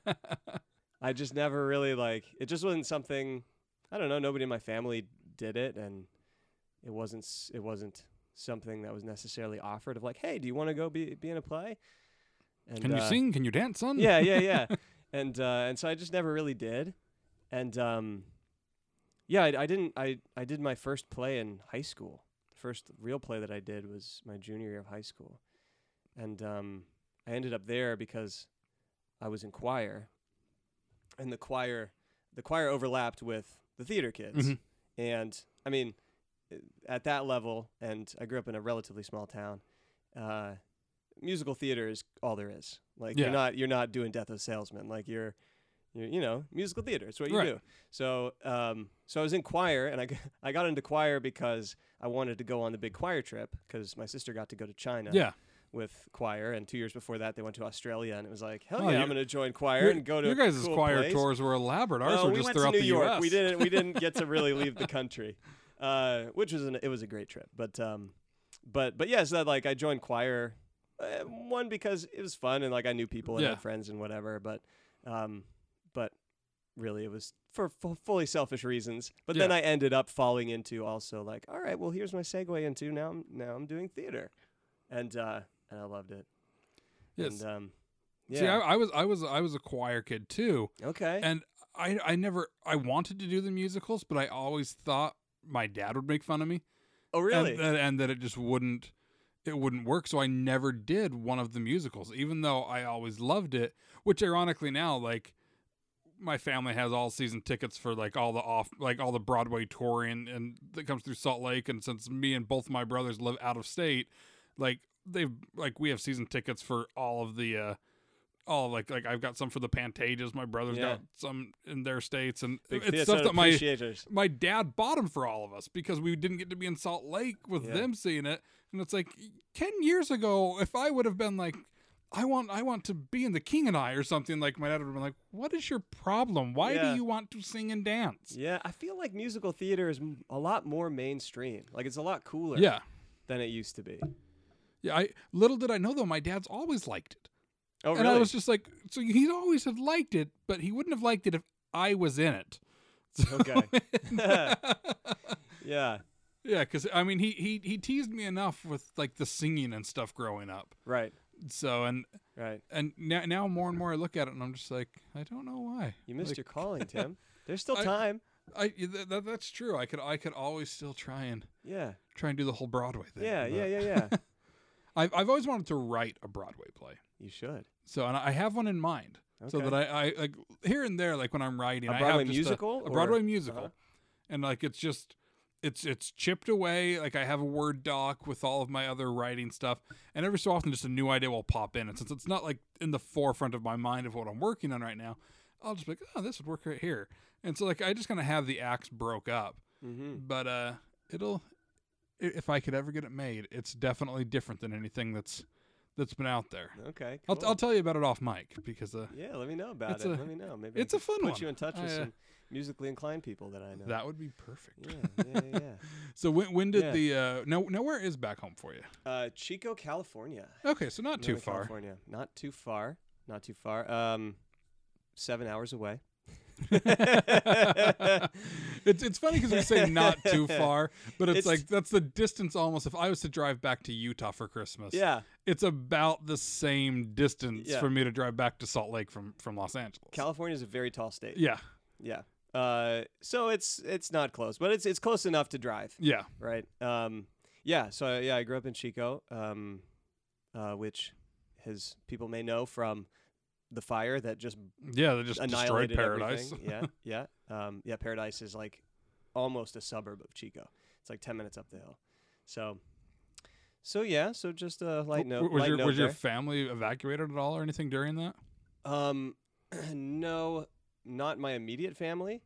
I just never really like it just wasn't something I don't know, nobody in my family did it and it wasn't s- it wasn't something that was necessarily offered of like, "Hey, do you want to go be be in a play?" And Can you uh, sing? Can you dance, son? yeah, yeah, yeah. and uh, and so I just never really did. And um, yeah, I, I didn't. I I did my first play in high school. The First real play that I did was my junior year of high school, and um, I ended up there because I was in choir, and the choir, the choir overlapped with the theater kids, Mhm. and I mean, at that level, and I grew up in a relatively small town. Uh, musical theater is all there is. Like Yeah. you're not you're not doing Death of a Salesman. Like you're, you're you know musical theater. It's what you Right. do. So um so I was in choir and I g- I got into choir because I wanted to go on the big choir trip because my sister got to go to China Yeah. with choir and two years before that they went to Australia and it was like hell Oh, yeah I'm gonna join choir and go to your guys' cool choir place. tours were elaborate. Ours were we just throughout to New the York. U.S. We didn't we didn't get to really leave the country, uh, which was an it was a great trip. But um, but but yeah, so that, like I joined choir, uh, one because it was fun and like I knew people and Yeah. had friends and whatever. But um, but really it was for fu- fully selfish reasons. But then I ended up falling into also like, all right, well here's my segue into now I'm now I'm doing theater, and uh, and I loved it. Yes. And, um, yeah. See, I, I was I was I was a choir kid too, okay. and I I never I wanted to do the musicals, but I always thought my dad would make fun of me. oh really? and, that, and that it just wouldn't it wouldn't work so i never did one of the musicals even though i always loved it which ironically now like my family has all season tickets for like all the off like all the broadway touring and that comes through salt lake and since me and both my brothers live out of state like they've like we have season tickets for all of the uh all like like I've got some for the Pantages. My brother's Yeah. got some in their states, and Big it's theater stuff that my appreciators. my dad bought them for all of us because we didn't get to be in Salt Lake with Yeah. them seeing it. And it's like ten years ago, if I would have been like, I want, I want to be in The King and I or something, like my dad would have been like, "What is your problem? Why Yeah. do you want to sing and dance?" Yeah, I feel like musical theater is m- a lot more mainstream. Like it's a lot cooler Yeah, than it used to be. yeah. I little did I know though, my dad's always liked it, Oh, and really? I was just like, so he'd always have liked it, but he wouldn't have liked it if I was in it. So- Okay. yeah, yeah, because I mean, he he he teased me enough with like the singing and stuff growing up. right, So and right. and now, now more and more I look at it and I'm just like, I don't know why. You missed Like, your calling, Tim. There's still I- time. I th- that, that's true. I could I could always still try and Yeah, try and do the whole Broadway thing. yeah, yeah, yeah, yeah. I've I've always wanted to write a Broadway play. you should. So and I have one in mind. Okay. So that I, I like here and there, like when I'm writing, A I Broadway have musical a, a or- Broadway musical, uh-huh. and like it's just it's it's chipped away. Like I have a Word doc with all of my other writing stuff, and every so often just a new idea will pop in. And since it's not like in the forefront of my mind of what I'm working on right now, I'll just be like, oh, this would work right here. And so like I just kind of have the acts broke up. Mm-hmm. But uh, it'll if I could ever get it made, it's definitely different than anything that's that's been out there. Okay. I'll. I'll tell you about it off mic because uh, yeah, let me know about it. a- let me know. Maybe it's a fun put one. Put you in touch with I, uh, some musically inclined people that I know. that would be perfect. yeah, yeah, yeah. So when when did Yeah. the uh, now now where is back home for you? uh, Chico, California. Okay, so not too far. California. Not too far. Not too far. Um, seven hours away. it's it's funny because we say not too far, but it's, It's- like that's the distance almost. If I was to drive back to Utah for Christmas, Yeah, it's about the same distance Yeah. for me to drive back to Salt Lake from from Los Angeles. California is a very tall state. yeah, Yeah. Uh, so it's it's not close, but it's it's close enough to drive, yeah, right? Um, yeah. So yeah, I grew up in Chico, um, uh, which as people may know from the fire that just yeah. They just destroyed annihilated paradise. yeah, yeah, um, yeah. Paradise is like almost a suburb of Chico. It's like ten minutes up the hill. So, so yeah. So just a light note. Was light your note was your family evacuated at all or anything during that? Um, no, not my immediate family.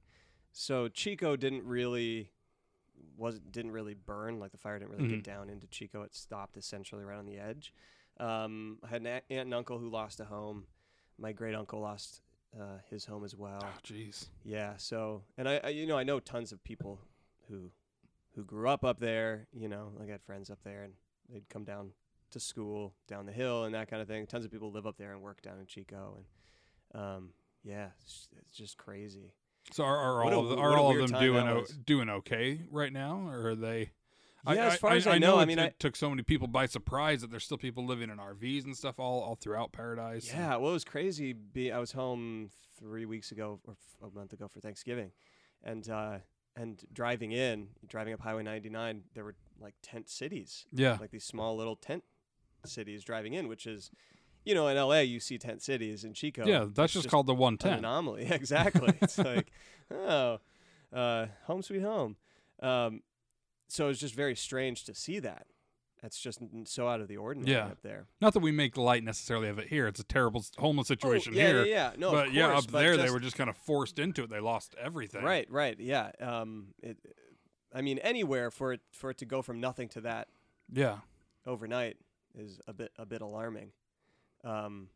So Chico didn't really was didn't really burn like the fire didn't really Mhm. get down into Chico. It stopped essentially right on the edge. Um, I had an aunt and uncle who lost a home. My great uncle lost uh, his home as well. Oh, jeez. Yeah. So, and I, I, you know, I know tons of people who, who grew up up there. You know, like I had friends up there, and they'd come down to school down the hill and that kind of thing. Tons of people live up there and work down in Chico, and um, yeah, it's, it's just crazy. So are, are What a all of the, are all of them doing o- doing okay right now, or are they? Yeah, as far as I know, know, I mean, it I- took so many people by surprise that there's still people living in RVs and stuff all all throughout Paradise. Yeah, well, it was crazy. Be I was home three weeks ago or a month ago for Thanksgiving, and uh, and driving in, driving up Highway 99, there were like tent cities. yeah, like these small little tent cities driving in, which is, you know, in LA you see tent cities. In Chico, yeah. That's it's just, called the an 110. anomaly. exactly. it's like, oh, uh, home sweet home. Um, so it's just very strange to see that. That's just so out of the ordinary Yeah. up there. Not that we make light necessarily of it here. It's a terrible homeless situation oh, yeah, here. yeah, yeah. No, but of yeah, up but there they were just kind of forced into it. They lost everything. right, right, yeah. Um, it, I mean, anywhere for it for it to go from nothing to that Yeah. overnight is a bit a bit alarming. Um,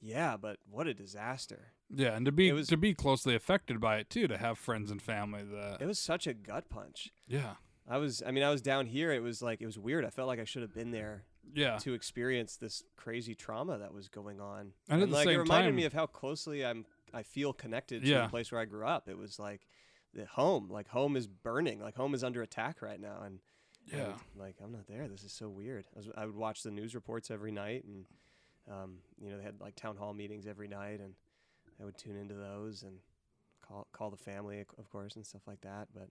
yeah, but what a disaster! Yeah, and to be was- to be closely affected by it too, to have friends and family that It was such a gut punch. yeah, I was, I mean, I was down here. It was like it was weird. I felt like I should have been there yeah, to experience this crazy trauma that was going on. And at the like same it reminded time- me of how closely I'm, I feel connected to Yeah. the place where I grew up. It was like the home, like home is burning, like home is under attack right now, and yeah. would- like I'm not there. This is so weird. I, was, I would watch the news reports every night, and um, you know they had like town hall meetings every night, and I would tune into those and call call the family, of course, and stuff like that. But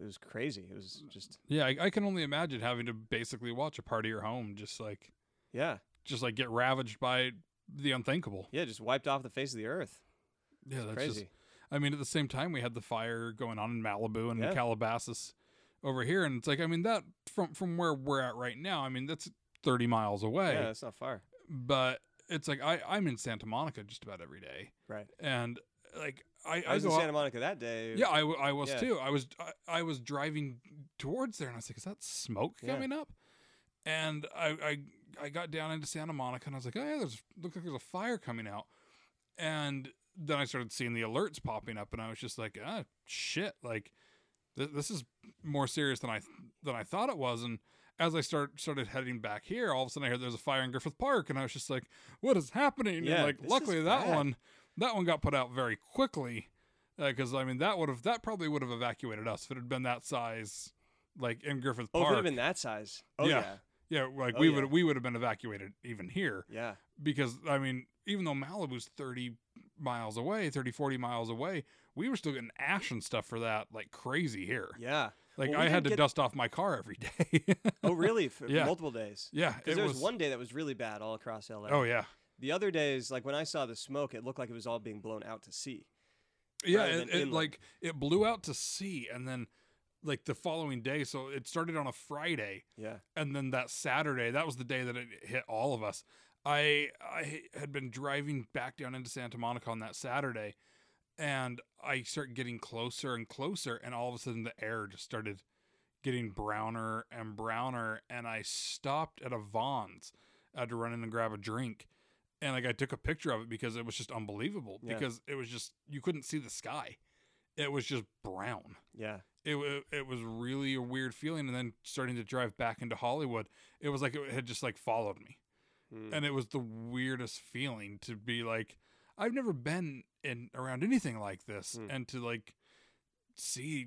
it was crazy. It was just Yeah, I, I can only imagine having to basically watch a part of your home just like yeah, just like get ravaged by the unthinkable. yeah, just wiped off the face of the earth. Yeah, that's crazy. just. I mean, at the same time, we had the fire going on in Malibu and Yeah. Calabasas over here, and it's like, I mean, that from from where we're at right now, I mean, that's thirty miles away. Yeah, that's not far. But it's like I I'm in Santa Monica just about every day, Right. and like I I I was in out- Santa Monica that day. Yeah, I, I was Yeah. too. I was I, I was driving towards there, and I was like, "Is that smoke Yeah. coming up?" And I, I I got down into Santa Monica, and I was like, "Oh yeah, there's looks like there's a fire coming out." And then I started seeing the alerts popping up, and I was just like, "Ah, shit! Like, th- this is more serious than I than I thought it was." And as I start started heading back here, all of a sudden I heard there's a fire in Griffith Park, and I was just like, "What is happening?" Yeah, and like, luckily that bad. one that one got put out very quickly uh, because I mean that would have that probably would have evacuated us if it had been that size, like in Griffith Park. Oh, if it had been that size. Oh Yeah. yeah. yeah, like Oh, we yeah. would we would have been evacuated even here Yeah. because I mean even though Malibu's thirty miles away, 30, 40 miles away, we were still getting ash and stuff for that like crazy here. Yeah. Like Well, we I had to get- dust off my car every day. Oh, really? For Yeah. multiple days. yeah, Because there was. was one day that was really bad all across LA. oh yeah, The other days, like when I saw the smoke, it looked like it was all being blown out to sea. yeah. It, it like it blew out to sea, and then like the following day. So it started on a Friday, Yeah. and then that Saturday, that was the day that it hit all of us. I I had been driving back down into Santa Monica on that Saturday, and I start getting closer and closer, and all of a sudden the air just started getting browner and browner, and I stopped at a Vons. I had to run in and grab a drink, and like I took a picture of it because it was just unbelievable. Yeah. Because it was just you couldn't see the sky; it was just brown Yeah. it, it it was really a weird feeling and then starting to drive back into hollywood it was like it had just like followed me Mm. and it was the weirdest feeling to be like i've never been in around anything like this Hmm. and to like see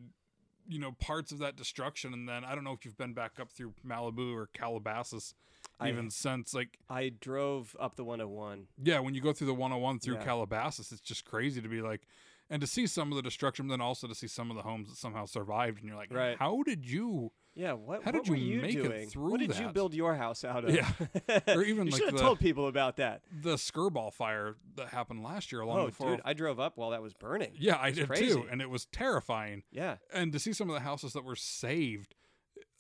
you know parts of that destruction and then i don't know if you've been back up through malibu or calabasas I- even since like I drove up the 101. yeah when you go through the 101 through Yeah. calabasas it's just crazy to be like and to see some of the destruction but then also to see some of the homes that somehow survived and you're like Right. how did you Yeah. What? How did you you make it doing? through What did you build your house out of? Yeah. Or even, you like, should have told people about that. the Skirball fire that happened last year along Oh, the four. dude, I drove up while that was burning. yeah, I did crazy. too, and it was terrifying. Yeah. And to see some of the houses that were saved,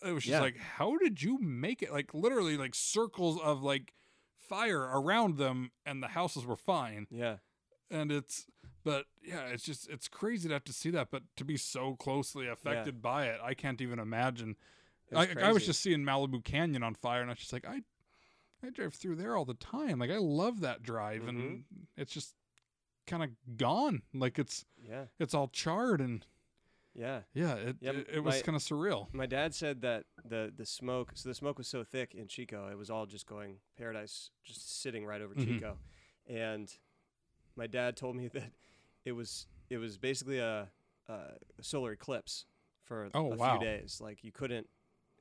it was just Yeah. like, how did you make it? Like literally, like circles of like fire around them, and the houses were fine. Yeah. And it's, but yeah, it's just it's crazy to have to see that, but to be so closely affected by it, I can't even imagine. Was I, I was just seeing Malibu Canyon on fire, and I was just like, I, I drive through there all the time. Like I love that drive, and Mm-hmm. it's just kind of gone. Like it's Yeah. it's all charred, and Yeah. yeah, it Yeah, it, it was kind of surreal. My dad said that the the smoke, so the smoke was so thick in Chico, it was all just going paradise, just sitting right over Mhm. Chico, and my dad told me that it was it was basically a, a solar eclipse for Oh, a wow. few days. Like you couldn't,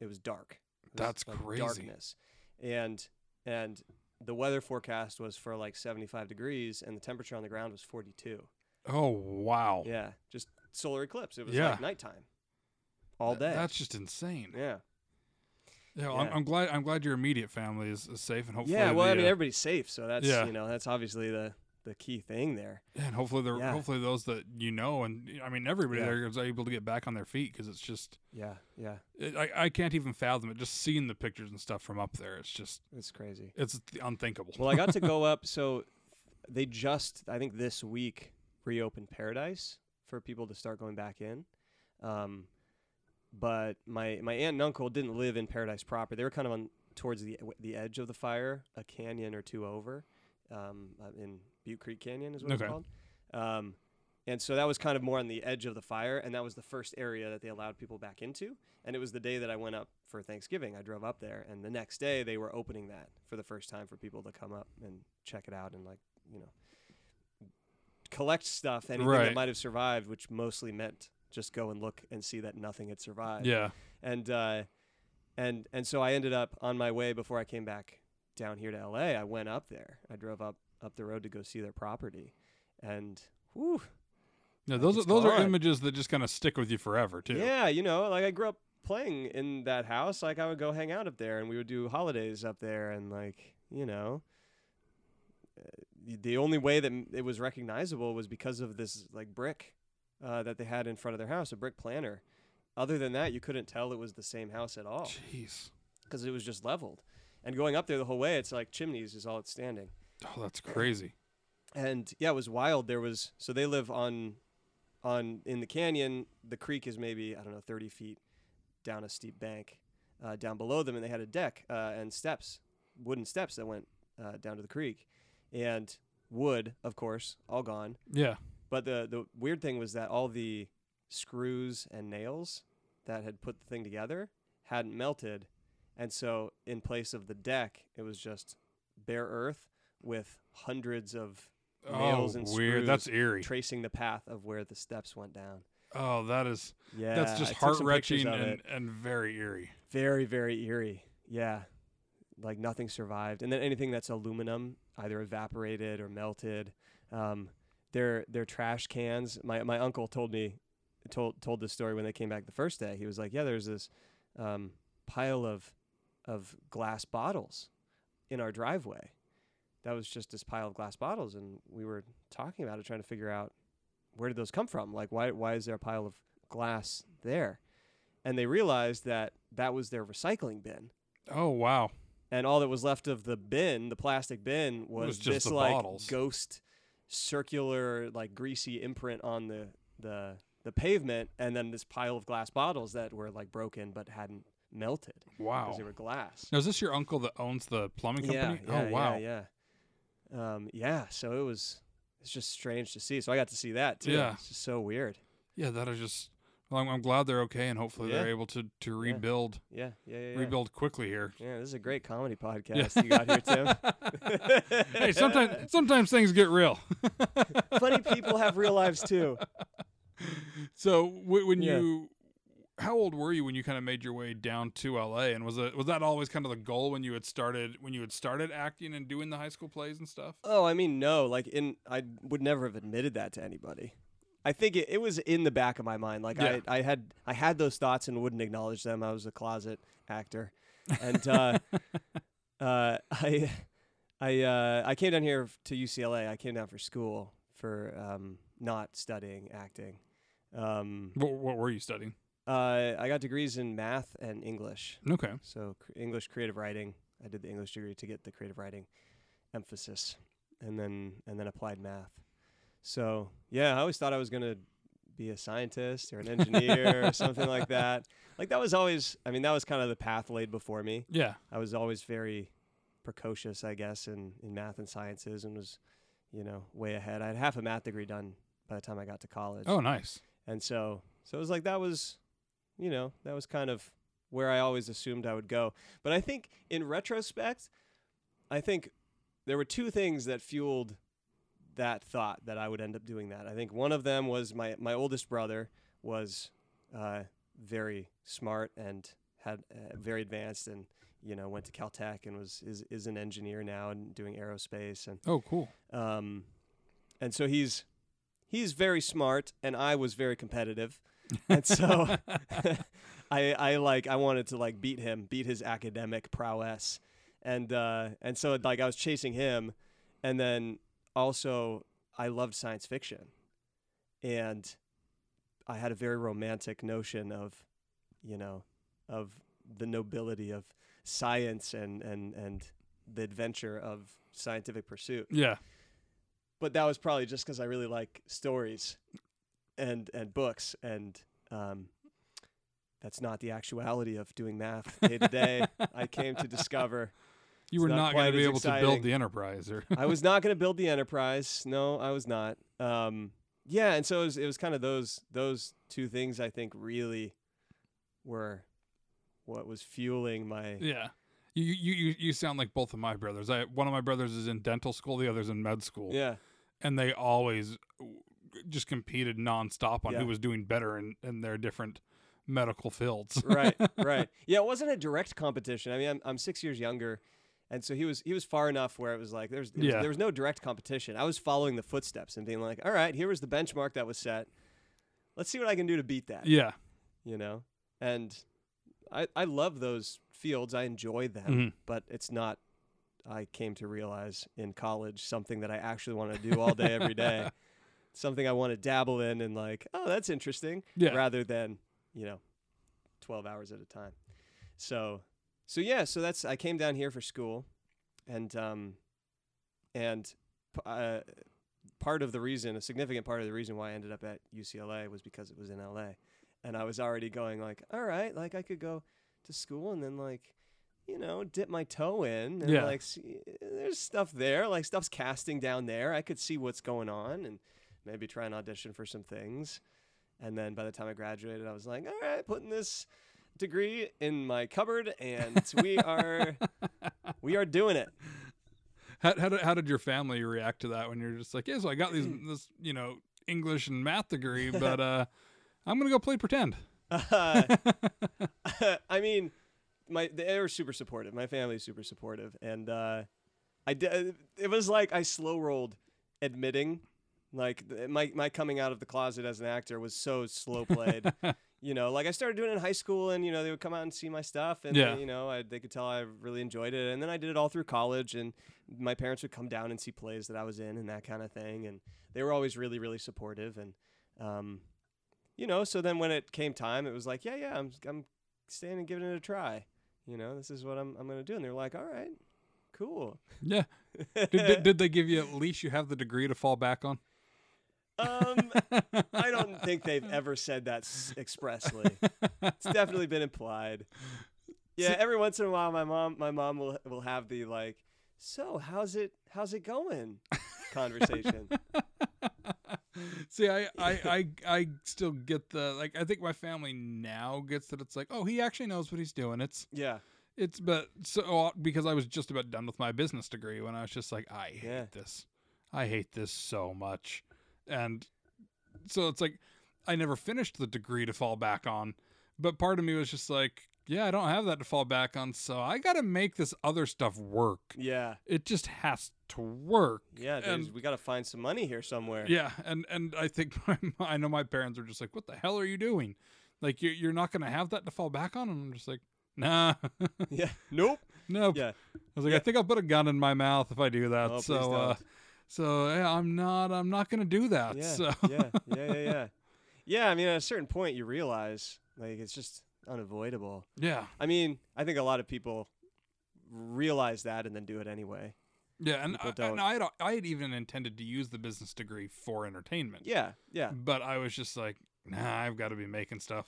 it was dark. It was That's like crazy. Darkness, and and the weather forecast was for like 75 degrees, and the temperature on the ground was 42. Oh wow, Yeah, just solar eclipse. It was Yeah. like nighttime, all day. That's just insane. yeah. Yeah, well, I'm, I'm glad I'm glad your immediate family is, is safe, and hopefully Yeah, well, the, I mean, uh, everybody's safe, so that's Yeah. you know that's obviously the the key thing there. yeah, and hopefully the Yeah. hopefully those that you know, and I mean everybody Yeah. there is able to get back on their feet because it's just Yeah, yeah, it, I I can't even fathom it. Just seeing the pictures and stuff from up there, it's just it's crazy. it's unthinkable. Well, I got to go up, so they just I think this week reopened Paradise for people to start going back in. Um, but my my aunt and uncle didn't live in Paradise proper. They were kind of on towards the the edge of the fire, a canyon or two over, um, in Butte Creek Canyon is what Okay. it's called. Um, and so that was kind of more on the edge of the fire, and that was the first area that they allowed people back into. And it was the day that I went up for Thanksgiving. I drove up there, and the next day they were opening that for the first time for people to come up and check it out and like you know collect stuff, anything Right. that might have survived, which mostly meant just go and look and see that nothing had survived yeah, and uh, and and so I ended up on my way before I came back down here to L.A. I went up there. I drove up up the road to go see their property, and whew, yeah. Those are, those are images that just kind of stick with you forever too. yeah, you know, like I grew up playing in that house. Like I would go hang out up there, and we would do holidays up there, and like you know. The only way that it was recognizable was because of this like brick uh, that they had in front of their house, a brick planter. Other than that, you couldn't tell it was the same house at all. Jeez. because it was just leveled. And going up there the whole way, it's like chimneys is all it's standing. Oh, that's crazy. And yeah, it was wild. There was so they live on, on in the canyon. The creek is maybe I don't know thirty feet down a steep bank, uh, down below them, and they had a deck uh, and steps, wooden steps that went uh, down to the creek, and wood, of course, all gone. Yeah. But the the weird thing was that all the screws and nails that had put the thing together hadn't melted, and so in place of the deck, it was just bare earth with hundreds of oh, nails oh, and weird. That's screws eerie. tracing the path of where the steps went down. Oh, that is Yeah, that's just I took some heart wrenching and, and very eerie. Very, very eerie. Yeah. Like nothing survived. And then anything that's aluminum either evaporated or melted. Um, their their trash cans. My my uncle told me told told this story when they came back the first day. He was like, Yeah, there's this um, pile of of glass bottles in our driveway. That was just this pile of glass bottles and we were talking about it, trying to figure out where did those come from? Like why why is there a pile of glass there? and they realized that that was their recycling bin. Oh wow. And all that was left of the bin, the plastic bin, was, Was this like bottles. ghost circular like greasy imprint on the the the pavement and then this pile of glass bottles that were like broken but hadn't melted Wow. because they were glass. Now is this your uncle that owns the plumbing Yeah, company? yeah, oh wow. yeah, yeah. Um, yeah, so it was it's just strange to see. So I got to see that too. Yeah. It's just so weird. Yeah, that is just. Well, I'm, I'm glad they're okay, and hopefully they're able to to rebuild Yeah, yeah, yeah. yeah. rebuild quickly here. Yeah, this is a great comedy podcast you got here, Tim. hey, sometimes sometimes things get real. Funny people have real lives too. So w- when Yeah. you, how old were you when you kind of made your way down to LA? And was it was that always kind of the goal when you had started when you had started acting and doing the high school plays and stuff? Oh, I mean, no. Like, in I would never have admitted that to anybody. I think it, it was in the back of my mind. Like, Yeah. I, I had I had those thoughts and wouldn't acknowledge them. I was a closet actor, and uh, uh, I I uh, I came down here to UCLA. I came down for school for um, not studying acting. Um, What, what were you studying? uh, I got degrees in math and English. Okay. So cr- English creative writing. I did the English degree to get the creative writing emphasis, and then and then applied math. So yeah, I always thought I was gonna be a scientist or an engineer or something like that. Like that was always. I mean, that was kind of the path laid before me. Yeah. I was always very precocious, I guess, in in math and sciences, and was, you know, way ahead. I had half a math degree done by the time I got to college. Oh, nice. And so, so it was like that was, you know, that was kind of where I always assumed I would go. But I think in retrospect, I think there were two things that fueled that thought that I would end up doing that. I think one of them was my my oldest brother was uh, very smart and had uh, very advanced and you know went to Caltech and was is is an engineer now and doing aerospace and Oh, cool. um, and so he's he's very smart, and I was very competitive, and so I I like I wanted to like beat him, beat his academic prowess, and uh, and so like I was chasing him, and then also I loved science fiction, and I had a very romantic notion of, you know, of the nobility of science and and and the adventure of scientific pursuit Yeah. but that was probably just because I really like stories and and books, and um, that's not the actuality of doing math day to day. I came to discover You were not not, going to be able to build the enterprise, or I was not going to build the enterprise. No, I was not. Um, yeah, and so it was, it was kind of those those two things I think really were what was fueling my yeah. You, you you you sound like both of my brothers. I one of my brothers is in dental school, the other's in med school, yeah and they always just competed nonstop on Yeah. who was doing better in, in their different medical fields. right, right. Yeah, it wasn't a direct competition. I mean, I'm, I'm six years younger, and so he was he was far enough where it was like there's there was, Yeah. there was no direct competition. I was following the footsteps and being like, all right, here was the benchmark that was set. Let's see what I can do to beat that. yeah. You know, and I I love those fields. I enjoy them, Mhm. but it's not. I came to realize in college something that I actually want to do all day, every day. Something I want to dabble in and like, oh, that's interesting Yeah. rather than you know 12 hours at a time so so yeah so that's i came down here for school and um and uh, part of the reason a significant part of the reason why i ended up at ucla was because it was in la and i was already going like all right like i could go to school and then like you know dip my toe in and Yeah. like see, there's stuff there like stuff's casting down there. I could see what's going on and maybe try and audition for some things. And then by the time I graduated, I was like, all right, putting this degree in my cupboard, and we are we are doing it. How, how, did, how did your family react to that when you're just like, yeah, so I got these this you know English and math degree, but uh, I'm gonna go play pretend. Uh, I mean, my they were super supportive. My family's super supportive, and uh, I did. It was like I slow rolled admitting, like my my coming out of the closet as an actor was so slow played. You know, like I started doing it in high school, and you know they would come out and see my stuff, and Yeah. they, you know I, they could tell I really enjoyed it, and then I did it all through college, and my parents would come down and see plays that I was in and that kind of thing, and they were always really really supportive, and um, you know, so then when it came time, it was like, yeah, yeah, I'm I'm staying and giving it a try. You know, this is what I'm I'm gonna do. And they're like, all right, cool. Yeah. Did, did, did they give you at least you have the degree to fall back on? Um, I don't think they've ever said that expressly. It's definitely been implied. Yeah, every once in a while, my mom, my mom will will have the like, so how's it how's it going conversation. See, I, I, I, I still get the like. I think my family now gets that it's like, oh, he actually knows what he's doing. It's, Yeah, it's, but so because I was just about done with my business degree when I was just like, I hate Yeah. this, I hate this so much, and so it's like, I never finished the degree to fall back on, but part of me was just like, yeah, I don't have that to fall back on, so I got to make this other stuff work. yeah, It just has to work. yeah. And- we got to find some money here somewhere. Yeah, and and I think my, I know my parents are just like, "What the hell are you doing? Like you you're not gonna have that to fall back on?" And I'm just like, "Nah, yeah. Nope. nope." Yeah. I was like, Yeah. "I think I'll put a gun in my mouth if I do that." Oh, so, uh. So yeah, I'm not I'm not gonna do that. Yeah, So yeah, yeah, yeah, yeah. Yeah, I mean, at a certain point, you realize like it's just unavoidable. yeah, I mean, I think a lot of people realize that and then do it anyway. yeah, and, I, and I had I had even intended to use the business degree for entertainment. Yeah, yeah, but I was just like, "Nah, I've got to be making stuff.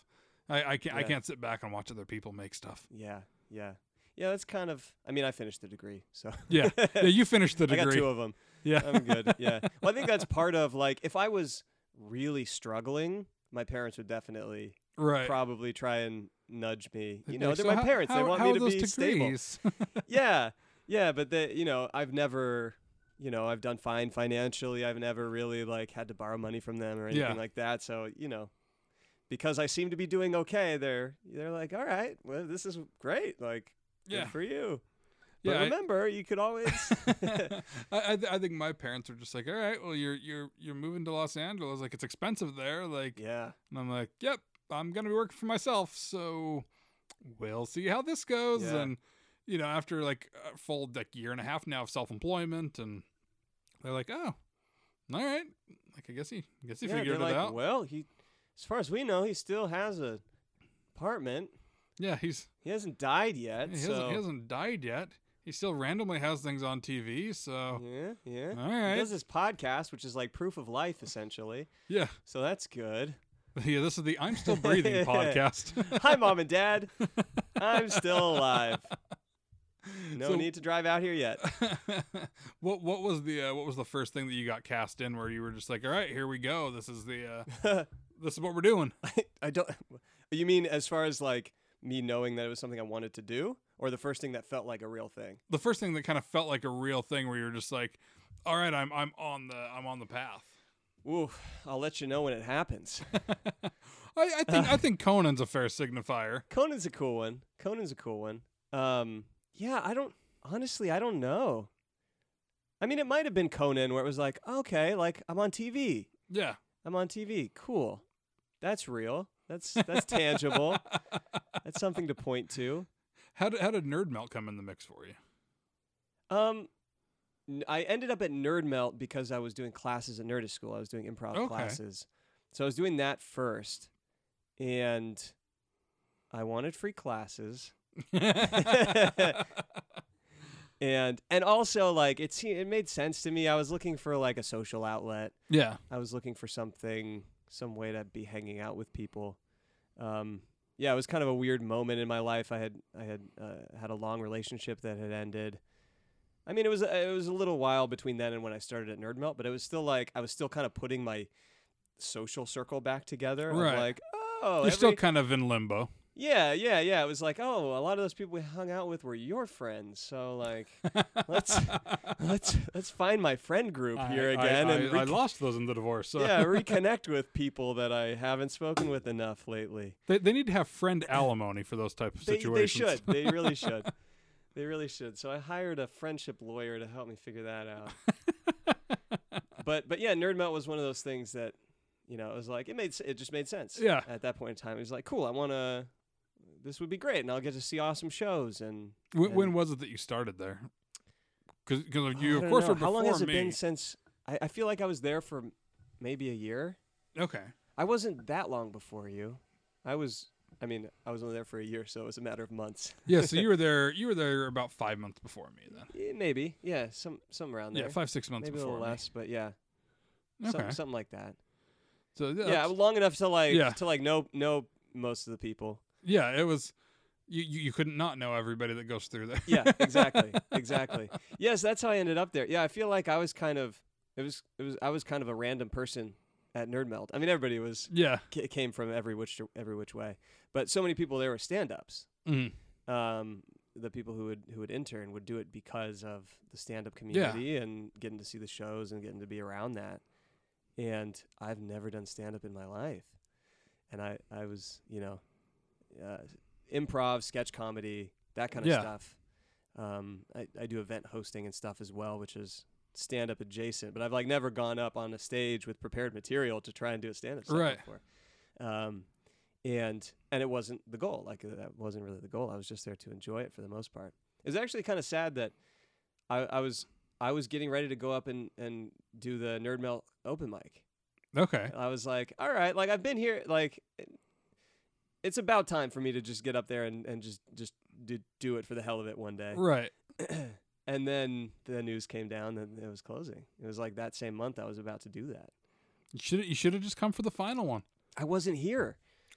I I can't I can't sit back and watch other people make stuff." yeah, yeah, yeah. That's kind of. I mean, I finished the degree, so Yeah, yeah, you finished the degree. I got two of them. yeah, I'm good. Yeah. Well, I think that's part of like if I was really struggling, my parents would definitely right. probably try and nudge me. You know, like, they're "So my how- parents. they want how me to be stable. yeah, yeah, but they, you know, I've never, you know, I've done fine financially. I've never really like had to borrow money from them or anything Yeah. like that. So, you know, because I seem to be doing okay, they're they're like, all right, well, this is great. Like, good yeah, for you. But yeah. I- remember, you could always. I, I, th- I think my parents are just like, all right, well, you're you're you're moving to Los Angeles, like it's expensive there, like, yeah, and I'm like, yep, I'm gonna be working for myself, so we'll see how this goes. Yeah. And you know, after like a full like year and a half now of self employment, and they're like, oh, all right, like I guess he, I guess he yeah. figured it like, out. well, he, as far as we know, he still has a apartment. Yeah, he's He hasn't died yet. he, so hasn't, he hasn't died yet. He still randomly has things on TV, so yeah, yeah. all He right, does this podcast, which is like proof of life, essentially. yeah, So that's good. yeah. This is the I'm Still Breathing podcast. Hi, mom and dad. I'm still alive. No So- need to drive out here yet. what what was the uh, what was the first thing that you got cast in where you were just like, all right, here we go. This is the uh, this is what we're doing. I, I don't. You mean as far as like me knowing that it was something I wanted to do, or the first thing that felt like a real thing? The first thing that kind of felt like a real thing where you're just like, all right, I'm I'm on the I'm on the path. Ooh, I'll let you know when it happens. I, I think I think Conan's a fair signifier. Conan's a cool one. Conan's a cool one. Um, yeah, I don't honestly, I don't know. I mean, it might have been Conan where it was like, okay, like I'm on TV. Yeah. I'm on TV. Cool. That's real. That's that's tangible. That's something to point to. How did how did Nerd Melt come in the mix for you? Um, I ended up at Nerd Melt because I was doing classes at Nerdist School. I was doing improv Okay. classes, so I was doing that first, and I wanted free classes, and and also like it se- it made sense to me. I was looking for like a social outlet. yeah. I was looking for something, some way to be hanging out with people. Um, yeah, it was kind of a weird moment in my life. I had I had uh, had a long relationship that had ended. I mean, it was a- it was a little while between then and when I started at Nerd Melt, but it was still like I was still kind of putting my social circle back together. Right. like, oh, You're still kind of in limbo. Yeah, yeah, yeah. It was like, oh, a lot of those people we hung out with were your friends. So like, let's let's let's find my friend group here I- I- again I, and I lost those in the divorce. So yeah, reconnect with people that I haven't spoken with enough lately. they, they need to have friend alimony for those type of They, they should. They really should. They really should. So I hired a friendship lawyer to help me figure that out. but but yeah, Nerd Melt was one of those things that you know it was like it made it just made sense. Yeah. At that point in time, it was like cool. I want to. This would be great, and I'll get to see awesome shows. And When, and- when was it that you started there? Because you of course know. were before How long has it me. been since? I, I feel like I was there for maybe a year. okay. I wasn't that long before you. I was. I mean, I was only there for a year, so it was a matter of months. Yeah, so you were there. You were there about five months before me then. Eh, Maybe, yeah, some some around there. Yeah, five six months Maybe a before little me. less, but yeah, Okay. some, something like that. So Yeah, that's- long enough to like Yeah. to like know know most of the people. Yeah, it was. You, you you couldn't not know everybody that goes through there. Yeah, exactly, exactly. Yes, that's how I ended up there. Yeah, I feel like I was kind of it was it was I was kind of a random person at Nerd Melt. I mean, everybody was yeah. ca- came from every which every which way, but so many people there were stand-ups. Mhm. Um, the people who would who would intern would do it because of the stand-up community and getting to see the shows and getting to be around that. And I've never done stand-up in my life, and I I was you know, uh, improv, sketch comedy, that kind of Yeah. stuff. Um, I I do event hosting and stuff as well, which is stand-up adjacent. But I've like never gone up on a stage with prepared material to try and do a stand-up set Right. before. Um, and and it wasn't the goal. Like uh, that wasn't really the goal. I was just there to enjoy it for the most part. It was actually kind of sad that I, I was I was getting ready to go up and and do the Nerd Melt open mic. Okay. I was like, all right, like I've been here, like it's about time for me to just get up there and and just just do, do it for the hell of it one day. Right. and then the news came down that it was closing. It was like that same month I was about to do that. You should you should have just come for the final one. I wasn't here.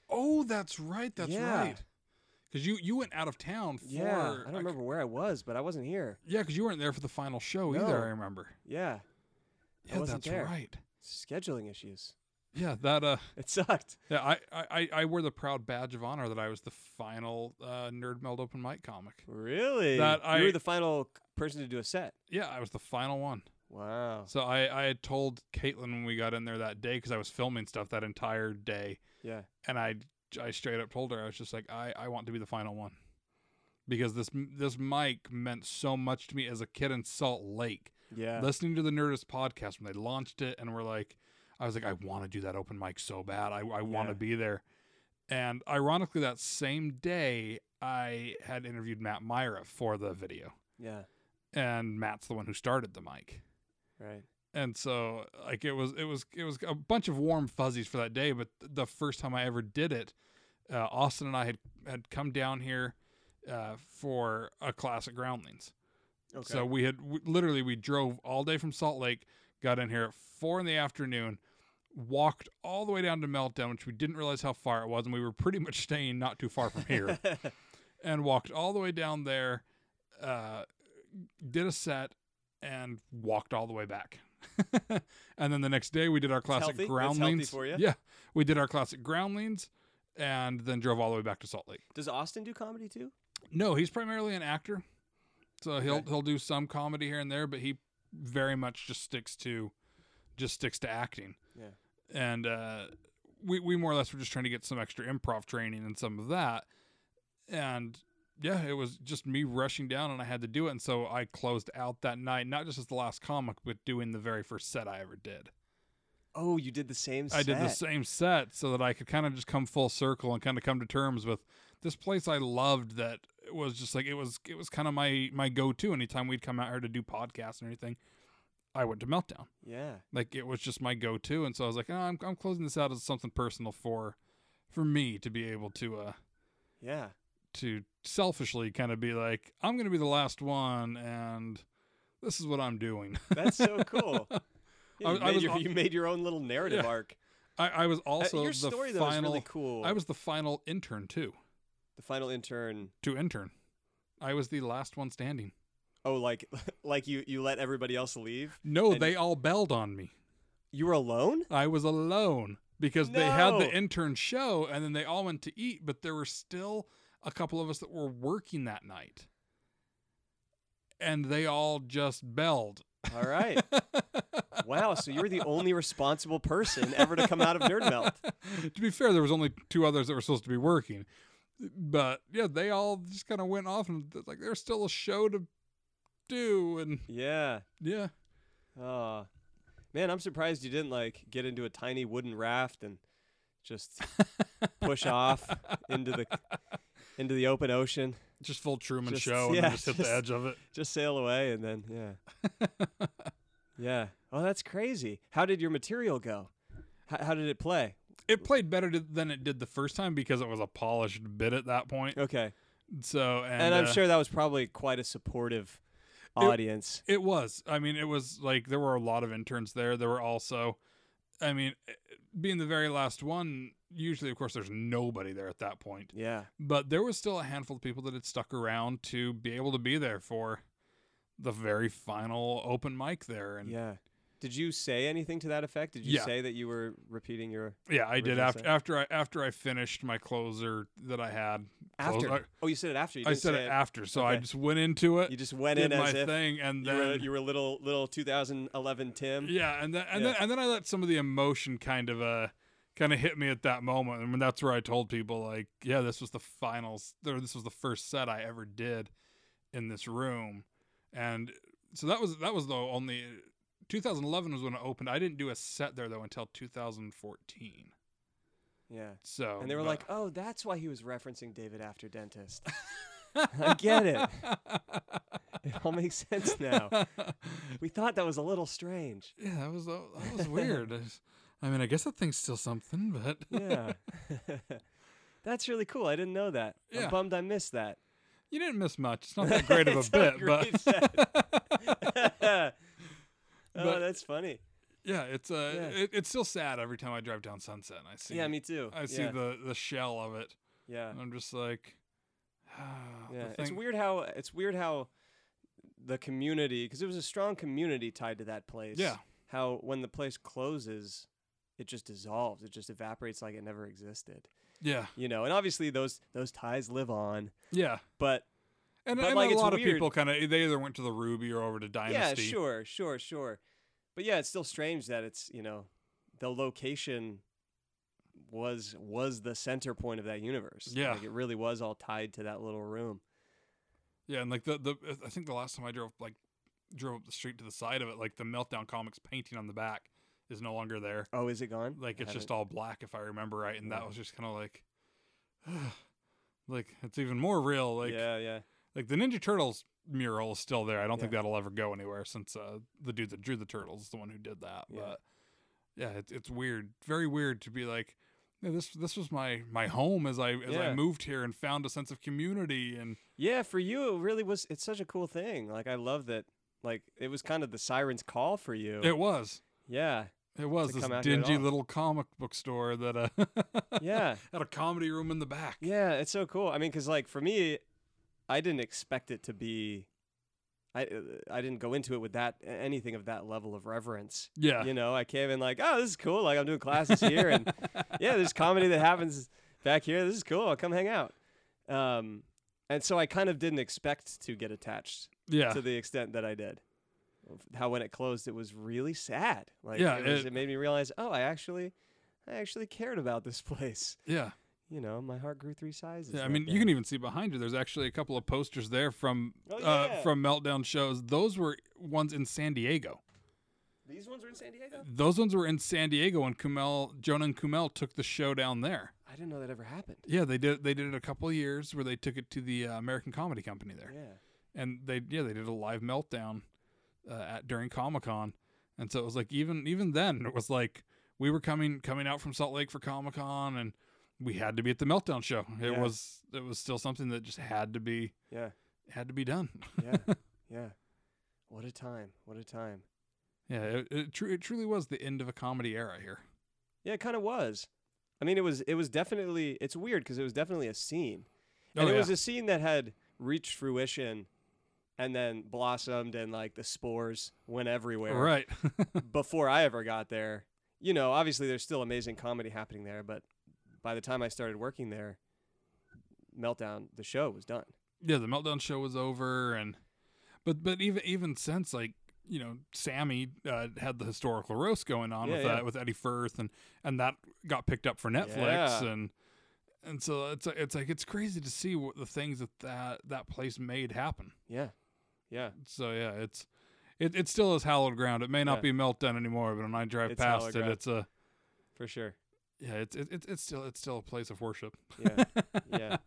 Oh, that's right. That's Yeah. right. Because you you went out of town for. Yeah, I don't remember where I was, but I wasn't here. Yeah, because you weren't there for the final show No. either. I remember. Yeah, I Yeah, that's there. right. scheduling issues. Yeah, that uh, It sucked. yeah, I, I I- wear the proud badge of honor that I was the final uh, Nerd Melt open mic comic. Really? That you I- were the final person to do a set. Yeah, I was the final one. Wow. So I I had told Caitlin when we got in there that day because I was filming stuff that entire day, Yeah. and I I straight up told her I was just like I I want to be the final one because this this mic meant so much to me as a kid in Salt Lake. Yeah. listening to the Nerdist podcast when they launched it, and we're like, I was like, I want to do that open mic so bad. I, I want Yeah. to be there. And ironically, that same day, I had interviewed Matt Mira for the video, yeah. and Matt's the one who started the mic. Right. And so, like, it was, it was, it was a bunch of warm fuzzies for that day. But the first time I ever did it, uh, Austin and I had had come down here uh, for a class at Groundlings. Okay. So we had w- literally we drove all day from Salt Lake, got in here at four in the afternoon, walked all the way down to Meltdown, which we didn't realize how far it was, and we were pretty much staying not too far from here, and walked all the way down there, uh, did a set, and walked all the way back. and then the next day we did our classic Groundlings. Yeah, we did our classic Groundlings, and then drove all the way back to Salt Lake. Does Austin do comedy too? No, he's primarily an actor. So he'll Okay. he'll do some comedy here and there, but he very much just sticks to just sticks to acting. Yeah. And uh we we more or less were just trying to get some extra improv training and some of that. And yeah, it was just me rushing down and I had to do it and so I closed out that night not just as the last comic but doing the very first set I ever did. Oh, you did the same. I did the same set so that I could kind of just come full circle and kind of come to terms with this place I loved that was just like it was it was kind of my my go-to anytime we'd come out here to do podcasts and everything. I went to Meltdown. Yeah. Like it was just my go-to and so I was like, oh, I'm I'm closing this out as something personal for for me to be able to uh Yeah. to selfishly kind of be like, I'm going to be the last one and this is what I'm doing. That's so cool. Yeah, I- you, I made was your, you made your own little narrative Yeah. arc. I, I was Uh, also your the story though final is really cool. I was the final intern too. The final intern. to intern. I was the last one standing. Oh, like like you you let everybody else leave. No, they all bailed on me. You were alone. I was alone because they had the intern show and then they all went to eat, but there were still a couple of us that were working that night. And they all just bailed. All right. wow. So you were the only responsible person ever to come out of Nerd Melt. to be fair, there was only two others that were supposed to be working. But yeah, they all just kind of went off and like there's still a show to do and Yeah. yeah. Oh, man, I'm surprised you didn't like get into a tiny wooden raft and just push off into the into the open ocean. Just full Truman Just- show and yeah, then just hit just- the edge of it. Just sail away and then yeah, yeah. Oh, that's crazy. How did your material go? How, how did it play? It played better to, than it did the first time because it was a polished bit at that point. Okay. So and, And, I'm uh, sure that was probably quite a supportive audience. It was. I mean, it was like there were a lot of interns there. There were also, I mean, eh, being the very last one, usually, of course, there's nobody there at that point. yeah. But there was still a handful of people that had stuck around to be able to be there for the very final open mic there. And Yeah. Did you say anything to that effect? Did you Yeah. say that you were repeating your yeah, I did after set. after I after I finished my closer that I had. after? I, oh, you said it after. You I said say it after, so I just went into it. You just went in my as if thing, and you then were you were little little 2011 Tim. Yeah, and then and Yeah. then and then I let some of the emotion kind of uh kind of hit me at that moment, and when that's where I told people like, yeah, this was the finals, or this was the first set I ever did in this room, and so that was that was the only 2011 was when it opened. I didn't do a set there though until 2014. Yeah. So And they were but- like, "Oh, that's why he was referencing David after dentist." I get it. It all makes sense now. We thought that was a little strange. yeah, that was that was weird. I mean, I guess that thing's still something, but Yeah. That's really cool. I didn't know that. Yeah. I'm bummed I missed that. you didn't miss much. It's not that great of a bit, but But- that's funny. Yeah, it's uh, Yeah. It, it's still sad every time I drive down Sunset and I see. Yeah, me too. I see yeah. the the shell of it, yeah. and I'm just like, Yeah, it's weird how it's weird how the community because it was a strong community tied to that place. Yeah, How when the place closes, it just dissolves. It just evaporates like it never existed. yeah, You know, and obviously those those ties live on. yeah. But And, But, and like, a lot of people kind of they either went to the Ruby or over to Dynasty. yeah, sure, sure, sure. But yeah, it's still strange that it's you know the location was was the center point of that universe. Yeah. like it really was all tied to that little room. Yeah, and like the the I think the last time I drove like drove up the street to the side of it, like the Meltdown Comics painting on the back is no longer there. Oh, is it gone? Like I it's just haven't- all black if I remember right, and Yeah. that was just kind of like, like it's even more real. Like yeah, yeah, like the Ninja Turtles mural is still there. I don't think that'll ever go anywhere since uh, the dude that drew the turtles is the one who did that. Yeah. But yeah, it's it's weird, very weird to be like, yeah, this this was my my home as I as I moved here and found a sense of community and yeah. For you, it really was. It's such a cool thing. Like I love that. Like it was kind of the siren's call for you. it was yeah, it was this come out here at dingy little comic book store that uh yeah, had a comedy room in the back. yeah. It's so cool. I mean, because like for me, I didn't expect it to be. I I didn't go into it with that anything of that level of reverence. Yeah. You know, I came in like, oh, this is cool. Like I'm doing classes here, and yeah, there's comedy that happens back here. This is cool. I'll come hang out. Um, and so I kind of didn't expect to get attached yeah. to the extent that I did. How when it closed, it was really sad. Like Yeah, it, was, it- it made me realize, oh, I actually, I actually cared about this place. yeah. You know, my heart grew three sizes. Yeah, I mean, day. you can even see behind you. There's actually a couple of posters there from Oh, uh, from Meltdown shows. Those were ones in San Diego. These ones were in San Diego. Those ones were in San Diego when Kumail, Jonah and Kumail took the show down there. I didn't know that ever happened. Yeah, they did. They did it a couple of years where they took it to the uh, American Comedy Company there, Yeah. and they yeah they did a live meltdown uh, at during Comic Con, and so it was like even even then it was like we were coming coming out from Salt Lake for Comic Con and we had to be at the meltdown show. It Yeah. was it was still something that just had to be Yeah. had to be done. Yeah. yeah. What a time. What a time. Yeah, it it, tru- it truly was the end of a comedy era here. Yeah, it kind of was. I mean, it was. It was definitely. It's weird because it was definitely a scene, Oh, and it yeah. was a scene that had reached fruition, and then blossomed, and like the spores went everywhere. Right. Before I ever got there, you know, obviously there's still amazing comedy happening there, but by the time I started working there, Meltdown, the show was done. yeah, the meltdown show was over, and but but even even since like you know Sammy uh, had the historical roast going on Yeah, with yeah. that with Eddie Firth, and and that got picked up for Netflix, Yeah. and and so it's it's like it's crazy to see what the things that that that place made happen. Yeah. Yeah. So yeah, it's. It, it still is hallowed ground. It may not be meltdown anymore, but when I drive It's past it, ground. it's a For sure. Yeah, it's it, it's it's still it's still a place of worship. Yeah. Yeah.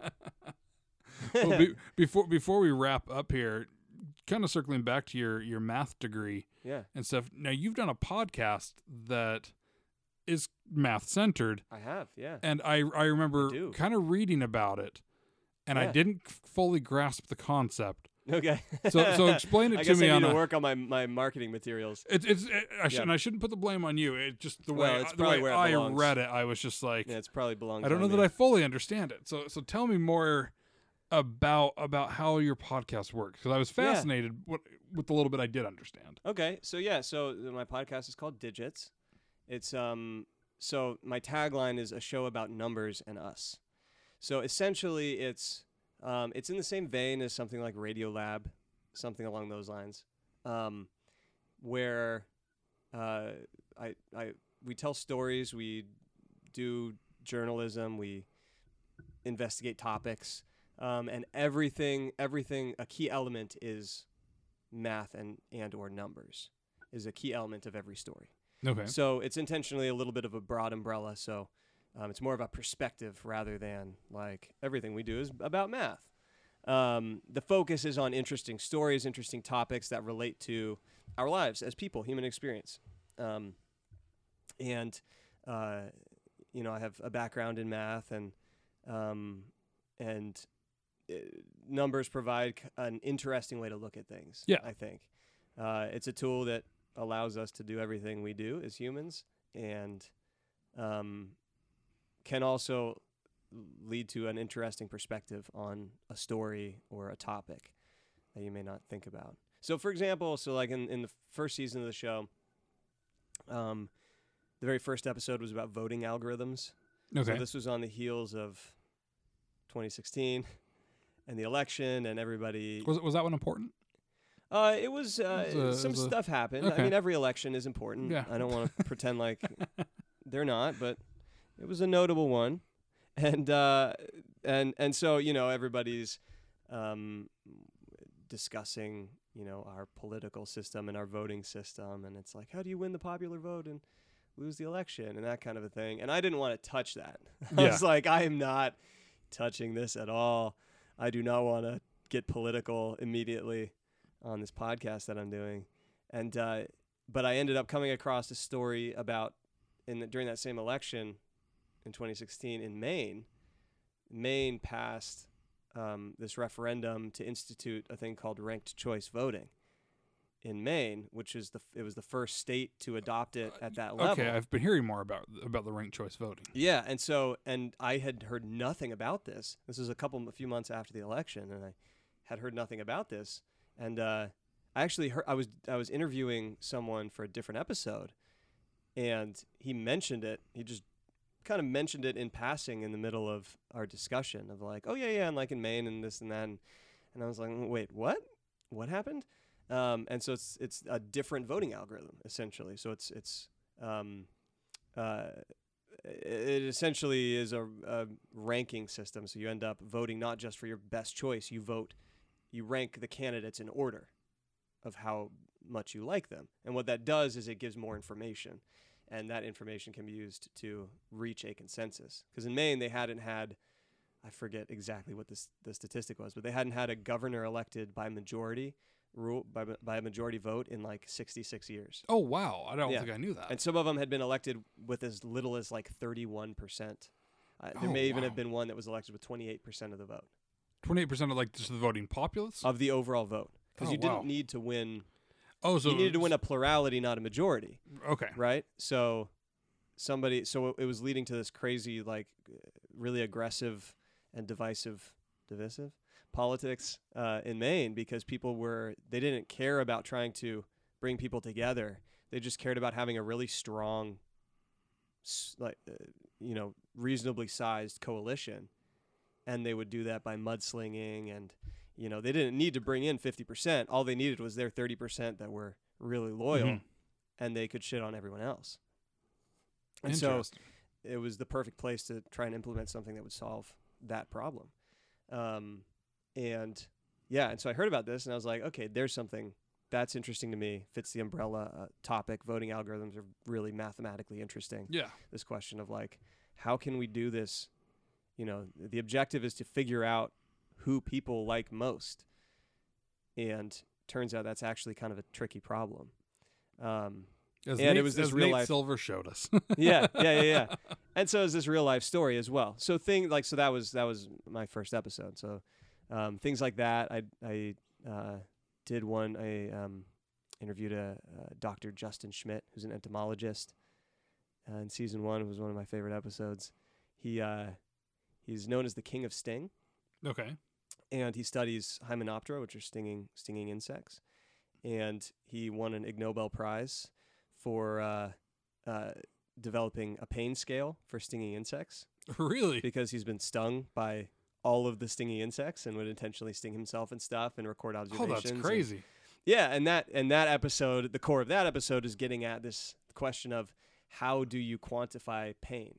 well, be, before before we wrap up here, kind of circling back to your your math degree yeah. and stuff. Now you've done a podcast that is math centered, I have, yeah. and I I remember kind of reading about it, and I didn't fully grasp the concept. Okay. So so explain it I to guess me I on need a, to work on my, my marketing materials. It's it's it, I should, Yeah. and I shouldn't put the blame on you. It just the Well, way it's the way where it I belongs. read it, I was just like, Yeah, it's probably belongs. I don't know on that. I fully understand it. So so tell me more about about how your podcast works because I was Yeah. fascinated what, with the little bit I did understand. Okay, so yeah, so my podcast is called Digits. It's um so my tagline is a show about numbers and us. So essentially it's um it's in the same vein as something like Radio Lab, something along those lines. Um where uh I I we tell stories, we do journalism, we investigate topics. Um, and everything everything a key element is math and and or numbers is a key element of every story. Okay. So it's intentionally a little bit of a broad umbrella. So um, it's more of a perspective rather than like everything we do is about math. Um, the focus is on interesting stories, interesting topics that relate to our lives as people, human experience. Um, and uh, you know, I have a background in math, and um, and uh, numbers provide c- an interesting way to look at things. Yeah. I think uh, it's a tool that allows us to do everything we do as humans, and um, can also lead to an interesting perspective on a story or a topic that you may not think about. So, for example, so like in, in the first season of the show, um, the very first episode was about voting algorithms. Okay. So this was on the heels of 2016 and the election, and everybody. was was that one important? Uh, it was uh, It was a- some was a- stuff happened. I mean, every election is important. Yeah. I don't want to pretend like they're not, but it was a notable one, and uh, and and so you know everybody's um, discussing you know our political system and our voting system, and it's like how do you win the popular vote and lose the election and that kind of a thing. And I didn't want to touch that. I Yeah. was like, I am not touching this at all. I do not want to get political immediately on this podcast that I'm doing. And uh, but I ended up coming across a story about in the, during that same election in 2016 in Maine. Maine passed um, this referendum to institute a thing called ranked choice voting in Maine, which is the it was the first state to adopt it at that level. Okay, I've been hearing more about about the ranked choice voting. Yeah, and so and I had heard nothing about this. This was a couple, a few months after the election, and I had heard nothing about this. And uh, I actually heard I was I was interviewing someone for a different episode, and he mentioned it. He just kind of mentioned it in passing in the middle of our discussion of like, oh yeah, yeah, and like in Maine and this and that, and, and I was like, wait, what? What happened? Um, and so it's it's a different voting algorithm essentially. So it's it's um, uh, it essentially is a, a ranking system. So you end up voting not just for your best choice. You vote, you rank the candidates in order of how much you like them. And what that does is it gives more information, and that information can be used to reach a consensus. Because in Maine they hadn't had, I forget exactly what this the statistic was, but they hadn't had a governor elected by majority rule by, by a majority vote in like 66 years. Oh wow, I don't Yeah. think I knew that. And some of them had been elected with as little as like 31%. Uh, there Oh, may even wow. have been one that was elected with 28% of the vote, Twenty eight percent of like just the voting populace. of the overall vote. Because Oh, you didn't need to win, oh, so you needed to win a plurality, not a majority, Okay. right? So somebody, so it was leading to this crazy, like really aggressive and divisive, divisive politics uh, in Maine because people were, they didn't care about trying to bring people together. They just cared about having a really strong, like, uh, you know, reasonably sized coalition. And they would do that by mudslinging. And, you know, they didn't need to bring in 50%. All they needed was their 30% that were really loyal Mhm. and they could shit on everyone else. And so it was the perfect place to try and implement something that would solve that problem. Um, and yeah, and so I heard about this and I was like, okay, there's something that's interesting to me. Fits the umbrella uh, topic. Voting algorithms are really mathematically interesting. yeah. This question of like, how can we do this? You know, the objective is to figure out who people like most. And turns out that's actually kind of a tricky problem. Um, As And it was this real Nate life- Silver showed us. yeah, yeah, yeah, yeah. And so is this real life story as well. So thing like so that was that was my first episode. So um, things like that. I I uh, did one. I um, interviewed a, uh Dr. Justin Schmidt, who's an entomologist. Uh, in season one, was one of my favorite episodes. He uh, he's known as the king of sting, okay. And he studies Hymenoptera, which are stinging stinging insects. And he won an Ig Nobel Prize for uh, uh, developing a pain scale for stinging insects Really? because he's been stung by all of the stinging insects and would intentionally sting himself and stuff and record observations. Oh, that's and- crazy. yeah, and that and that episode, the core of that episode is getting at this question of how do you quantify pain?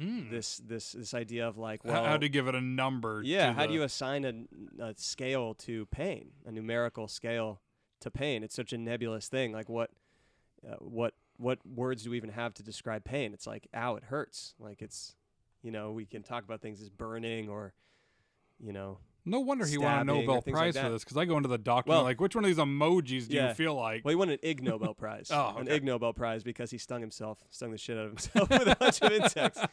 Mm. This this this idea of like, well, how to give it a number? yeah, how do you assign a, a scale to pain, a numerical scale to pain? It's such a nebulous thing. Like what, uh, what, what words do we even have to describe pain? It's like, ow, it hurts. Like it's, you know, we can talk about things as burning or, you know, No wonder he won a Nobel things like Prize for this because I go into the doctor Well- like, which one of these emojis do Yeah. you feel like? well, he won an Ig Nobel Prize. Oh, An okay. Ig Nobel Prize because he stung himself, stung the shit out of himself with a bunch of insects.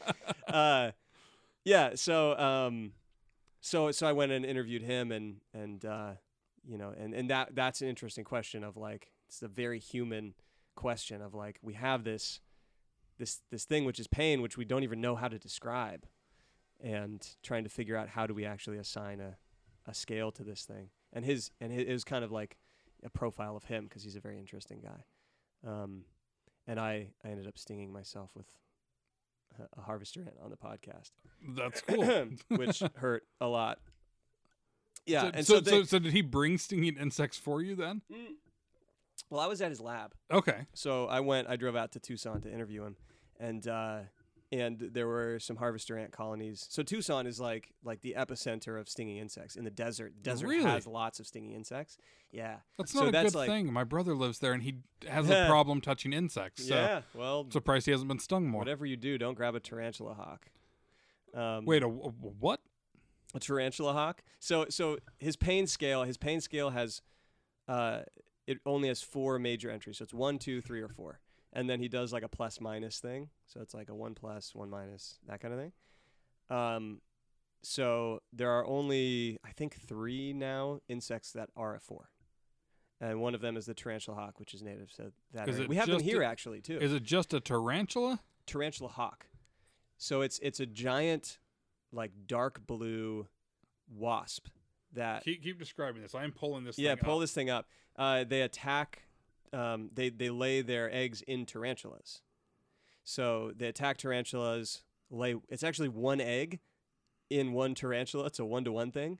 Uh, yeah. So, um, so, so I went and interviewed him, and and uh, you know, and and that that's an interesting question of like it's a very human question of like we have this this this thing which is pain which we don't even know how to describe, and trying to figure out how do we actually assign a a scale to this thing. And his and his, it was kind of like a profile of him because he's a very interesting guy. Um, and I I ended up stinging myself with a, harvester ant on the podcast, That's cool. which hurt a lot. Yeah, so, and so, so, they, so, so did he bring stinging insects for you then? Mm. well, I was at his lab, Okay. so I went. I drove out to Tucson to interview him, and uh, and there were some harvester ant colonies. So Tucson is like like the epicenter of stinging insects in the desert. The desert Really? has lots of stinging insects. Yeah, That's So not a that's good like- thing. My brother lives there and he has a problem touching insects. So yeah. Well, I'm surprised he hasn't been stung more. whatever you do, don't grab a tarantula hawk. Um, Wait, a, a what? a tarantula hawk. So so his pain scale, his pain scale has, uh, it only has four major entries. So it's one, two, three, or four, and then he does like a plus minus thing. So it's like a one plus, one minus, that kind of thing. Um, so there are only I think three now insects that are a four. And one of them is the tarantula hawk, which is native. So that we have them here a- actually too. Is it just a tarantula? tarantula hawk. So it's it's a giant, like dark blue wasp that Keep, keep describing this. I'm pulling this. yeah pull up. this thing up. Uh, they attack. Um, they they lay their eggs in tarantulas. So they attack tarantulas. Lay it's actually one egg in one tarantula. It's a one to one thing,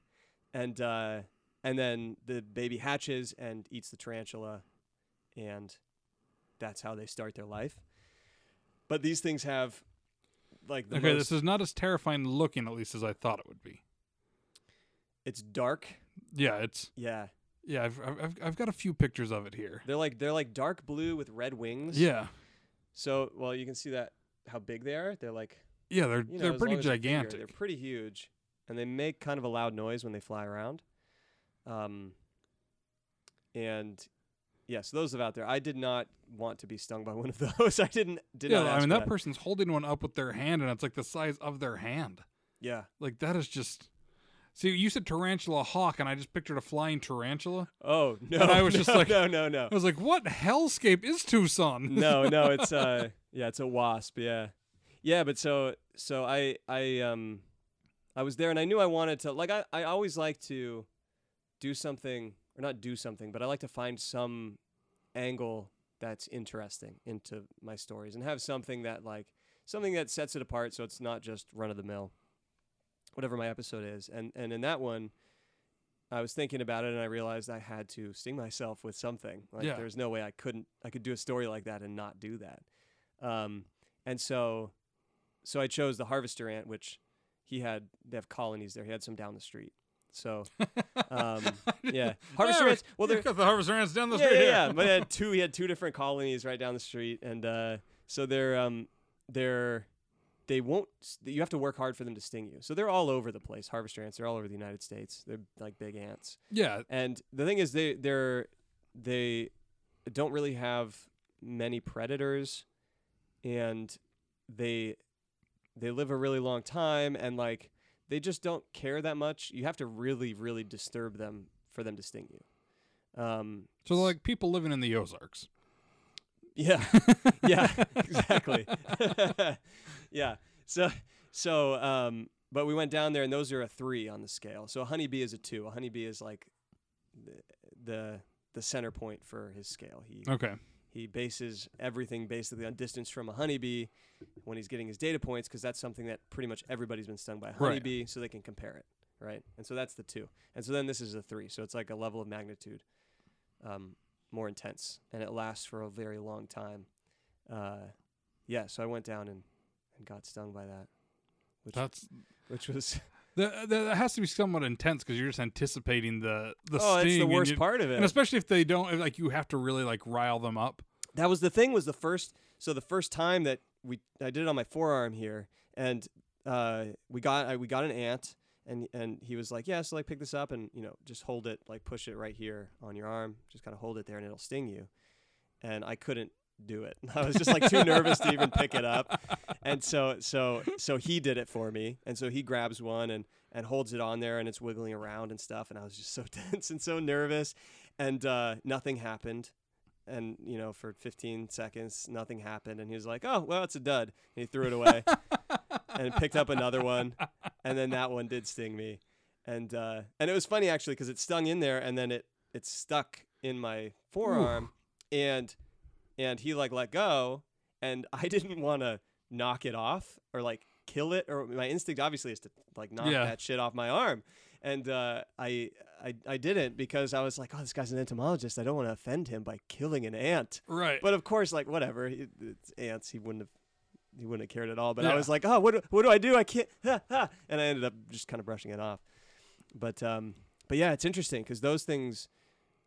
and uh, and then the baby hatches and eats the tarantula, and that's how they start their life. But these things have like the Okay, most, this is not as terrifying looking, at least as I thought it would be. it's dark. Yeah, it's Yeah, yeah. I've I've, I've- got a few pictures of it here. they're like they're like dark blue with red wings. Yeah, So well, you can see that how big they are. They're like yeah. They're you know, they're pretty long as your finger. gigantic. They're pretty huge, and they make kind of a loud noise when they fly around. Um, and yeah, so those are out there. I did not want to be stung by one of those. I didn't. Did yeah, I mean that person's holding one up with their hand, and it's like the size of their hand. Yeah. Like that is just. See, you said tarantula hawk, and I just pictured a flying tarantula. Oh no! I was no, just like- no, no, no, I was like, "What hellscape is Tucson?" no, no. It's uh, yeah, it's a wasp. Yeah, yeah. But so, so I, I, um, I was there, and I knew I wanted to. Like, I, I always like to do something, or not do something, but I like to find some angle that's interesting into my stories, and have something that like something that sets it apart, so it's not just run of the mill, whatever my episode is. And and in that one. I was thinking about it and I realized I had to sting myself with something. Like Yeah. there's no way I couldn't I could do a story like that and not do that. Um, and so so I chose the harvester ant, which he had they have colonies there. He had some down the street. So um, yeah. Harvester Yeah, ants well they're got the harvester ants down the yeah, street yeah, yeah. But he had two he had two different colonies right down the street and uh, so they're um they're they won't you have to work hard for them to sting you. So they're all over the place. Harvester ants, they're all over the United States. They're like big ants. yeah, And the thing is, they they're they don't really have many predators, and they they live a really long time, and like they just don't care that much. You have to really, really disturb them for them to sting you. Um, So like people living in the Ozarks. yeah, yeah, exactly. yeah. So, so, um, but we went down there, and those are a three on the scale. So a honeybee is a two. A honeybee is like the the, the center point for his scale. He Okay. he bases everything basically on distance from a honeybee when he's getting his data points because that's something that pretty much everybody's been stung by a Right. honeybee, so they can compare it, right? And so that's the two. And so then this is a three. So it's like a level of magnitude um, more intense, and it lasts for a very long time. Uh, yeah, so I went down and, and got stung by that, which That's which was that, that has to be somewhat intense because you're just anticipating the the oh, sting. it's the worst you- part of it. And especially if they don't like you have to really like rile them up. that was the thing was the first so the first time that we I did it on my forearm here and uh, we got I, we got an ant and and he was like yeah so like pick this up and you know just hold it like push it right here on your arm just kind of hold it there and it'll sting you and I couldn't do it. I was just like too nervous to even pick it up. And so so so he did it for me. And so he grabs one and and holds it on there and it's wiggling around and stuff. And I was just so tense and so nervous. And uh, nothing happened. And you know for 15 seconds nothing happened. And he was like oh well it's a dud. And he threw it away and picked up another one. And then that one did sting me. And uh, and it was funny actually because it stung in there and then it it stuck in my forearm. And and he like let go and i didn't want to knock it off or like kill it or my instinct obviously is to like knock Yeah. that shit off my arm and uh, I, I I didn't because I was like, oh, this guy's an entomologist. I don't want to offend him by killing an ant. Right. But of course, like whatever, he- it's ants. He wouldn't have he wouldn't have cared at all. But I was like, oh, what do, what do I do? I can't. Ha, ha. And I ended up just kind of brushing it off. But um, but yeah, it's interesting because those things.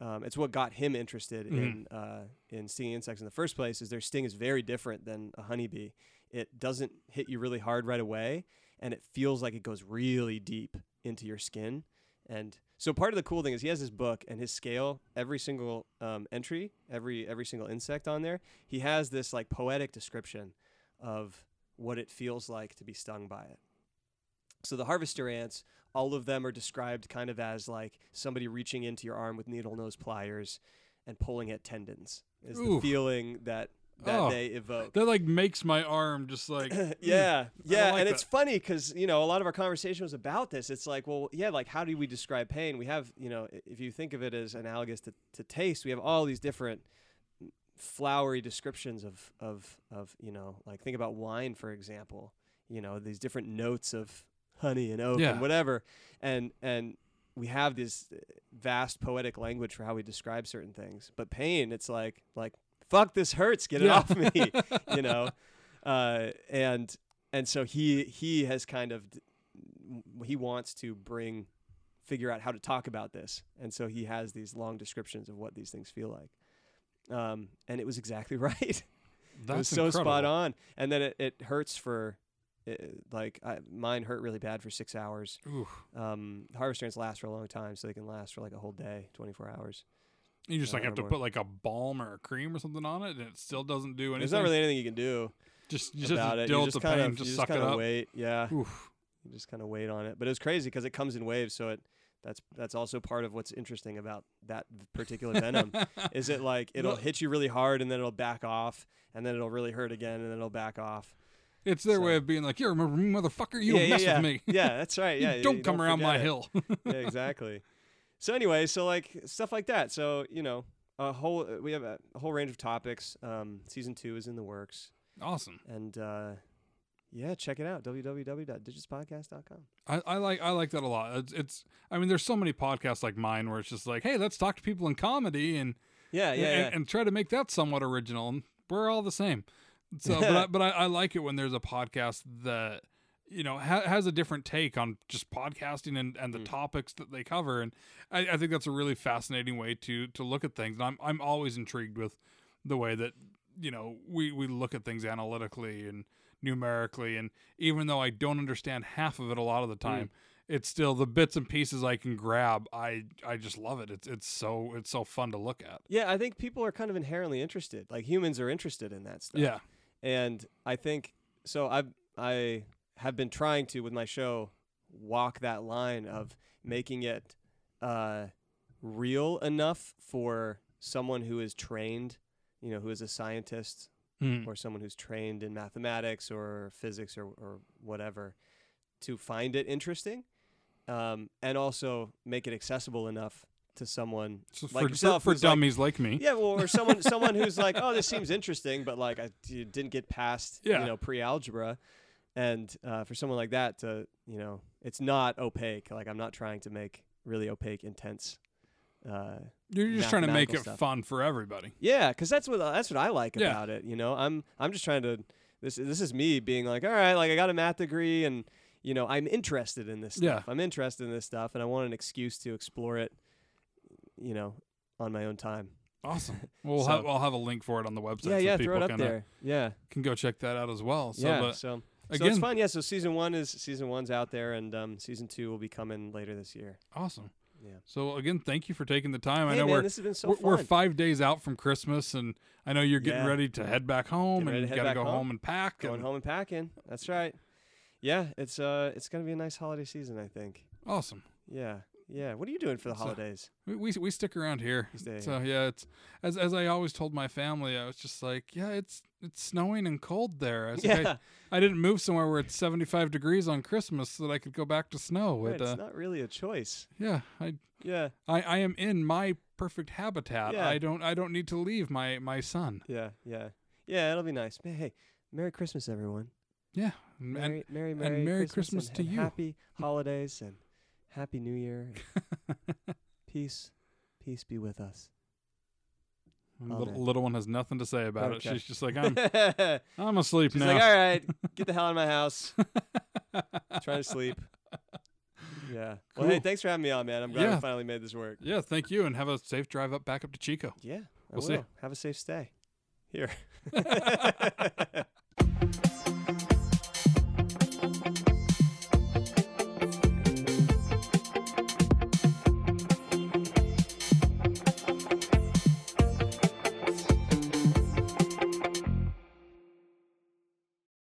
Um, it's what got him interested in uh, in stinging insects in the first place. Is their sting is very different than a honeybee. It doesn't hit you really hard right away, and it feels like it goes really deep into your skin. And so part of the cool thing is he has his book and his scale. Every single um, entry, every every single insect on there, he has this like poetic description of what it feels like to be stung by it. So the harvester ants, all of them are described kind of as like somebody reaching into your arm with needle nose pliers and pulling at tendons. Is the feeling that that Oh. they evoke. that like makes my arm just like mm, yeah, yeah, like and that. it's funny because you know a lot of our conversation was about this. It's like, well, yeah, like how do we describe pain? We have, you know, if you think of it as analogous to, to taste, we have all these different flowery descriptions of of of you know, like think about wine for example. You know, these different notes of honey and oak Yeah. and whatever, and and we have this uh, vast poetic language for how we describe certain things. But pain, it's like like fuck, this hurts. Get it off me. you know, uh, and and so he he has kind of he wants to bring figure out how to talk about this, and so he has these long descriptions of what these things feel like. Um, and it was exactly right. it was so spot on. And then it, it hurts for uh, like I, mine hurt really bad for six hours. Oof. Um, harvester ants last for a long time, so they can last for like a whole day, twenty four hours. You just like Uh, have to or- put like a balm or a cream or something on it, and it still doesn't do anything. There's not really anything you can do just you about have it. to You deal just with the kind pain, of just you suck just it up. wait. Yeah, Oof. you just kind of wait on it. But it was crazy because it comes in waves, so it that's that's also part of what's interesting about that particular venom. is it like it'll hit you really hard and then it'll back off, and then it'll really hurt again and then it'll back off. It's their way of being like, "You remember me, motherfucker? You yeah, don't mess yeah. with me. yeah, that's right. You Yeah, you- don't you come around my it. hill." yeah, exactly. So anyway, so like stuff like that. So you know, a whole we have a, a whole range of topics. Um, season two is in the works, awesome. and uh, yeah, check it out www.digitspodcast.com. I, I like I like that a lot. It's, it's I mean, there's so many podcasts like mine where it's just like, "Hey, let's talk to people in comedy and Yeah, yeah, and, yeah. and try to make that somewhat original." And we're all the same. So, but I, but I, I like it when there's a podcast that you know ha- has a different take on just podcasting and, and the Mm. topics that they cover, and I, I think that's a really fascinating way to to look at things. And I'm I'm always intrigued with the way that you know we we look at things analytically and numerically, and even though I don't understand half of it a lot of the time. Mm. it's still the bits and pieces I can grab. I I just love it. It's it's so it's so fun to look at. Yeah, I think people are kind of inherently interested. Like humans are interested in that stuff. Yeah. And I think so I've I have been trying to with my show walk that line of making it uh, real enough for someone who is trained, you know, who is a scientist Mm. or someone who's trained in mathematics or physics or, or whatever to find it interesting um, and also make it accessible enough to someone So like for, yourself for, for who's like- dummies like, me. yeah, well, or someone someone who's like, oh, this seems interesting, but like I d- didn't get past Yeah. you know pre-algebra, and uh, for someone like that to you know, it's not opaque. Like I'm not trying to make really opaque, intense. Uh, You're just trying to make it stuff. fun for everybody. yeah, because that's what that's what I like Yeah. about it. You know, I'm I'm just trying to this this is me being like, all right, like I got a math degree and you know I'm interested in this Yeah. stuff. I'm interested in this stuff, and I want an excuse to explore it. You know, on my own time. Awesome. We'll So- have I'll have a link for it on the website. yeah, so yeah, people throw it up uh, there. Yeah, can go check that out as well. So, yeah. but so so again, it's fun. Yeah. So season one is season one's out there, and um, season two will be coming later this year. awesome. Yeah. So again, thank you for taking the time. I know man, we're this has been so we're, we're five days out from Christmas, and I know you're getting Yeah. ready to head back home, Getting and you got to go home. home. and pack. Going and home and packing. That's right. Yeah, it's uh, it's gonna be a nice holiday season, I think. Awesome. Yeah, yeah. What are you doing for the So- uh, holidays? We, we we stick around here. So uh, yeah, it's as as I always told my family, I was just like, yeah, it's it's snowing and cold there. I, was like, Yeah, I, I didn't move somewhere where it's 75 degrees on Christmas so that I could go back to snow. right, It, it's uh, not really a choice. yeah, I, Yeah, I I am in my perfect habitat. Yeah. I don't I don't need to leave my my son. yeah, yeah, yeah. It'll be nice. Hey, Merry Christmas, everyone. Yeah, and, Merry, Merry, Merry, Merry Christmas, Christmas and, to you. Happy mm. holidays and Happy New Year. peace, peace be with us. little, little one has nothing to say about Okay. it. She's just like I'm I'm asleep now. like, all right, get the hell out of my house. trying to sleep. Yeah. Well, hey, thanks for having me on, man. I'm glad Yeah. we finally made this work. yeah, thank you, and have a safe drive up back up to Chico. Yeah, I We'll see. will. Have a safe stay. Here.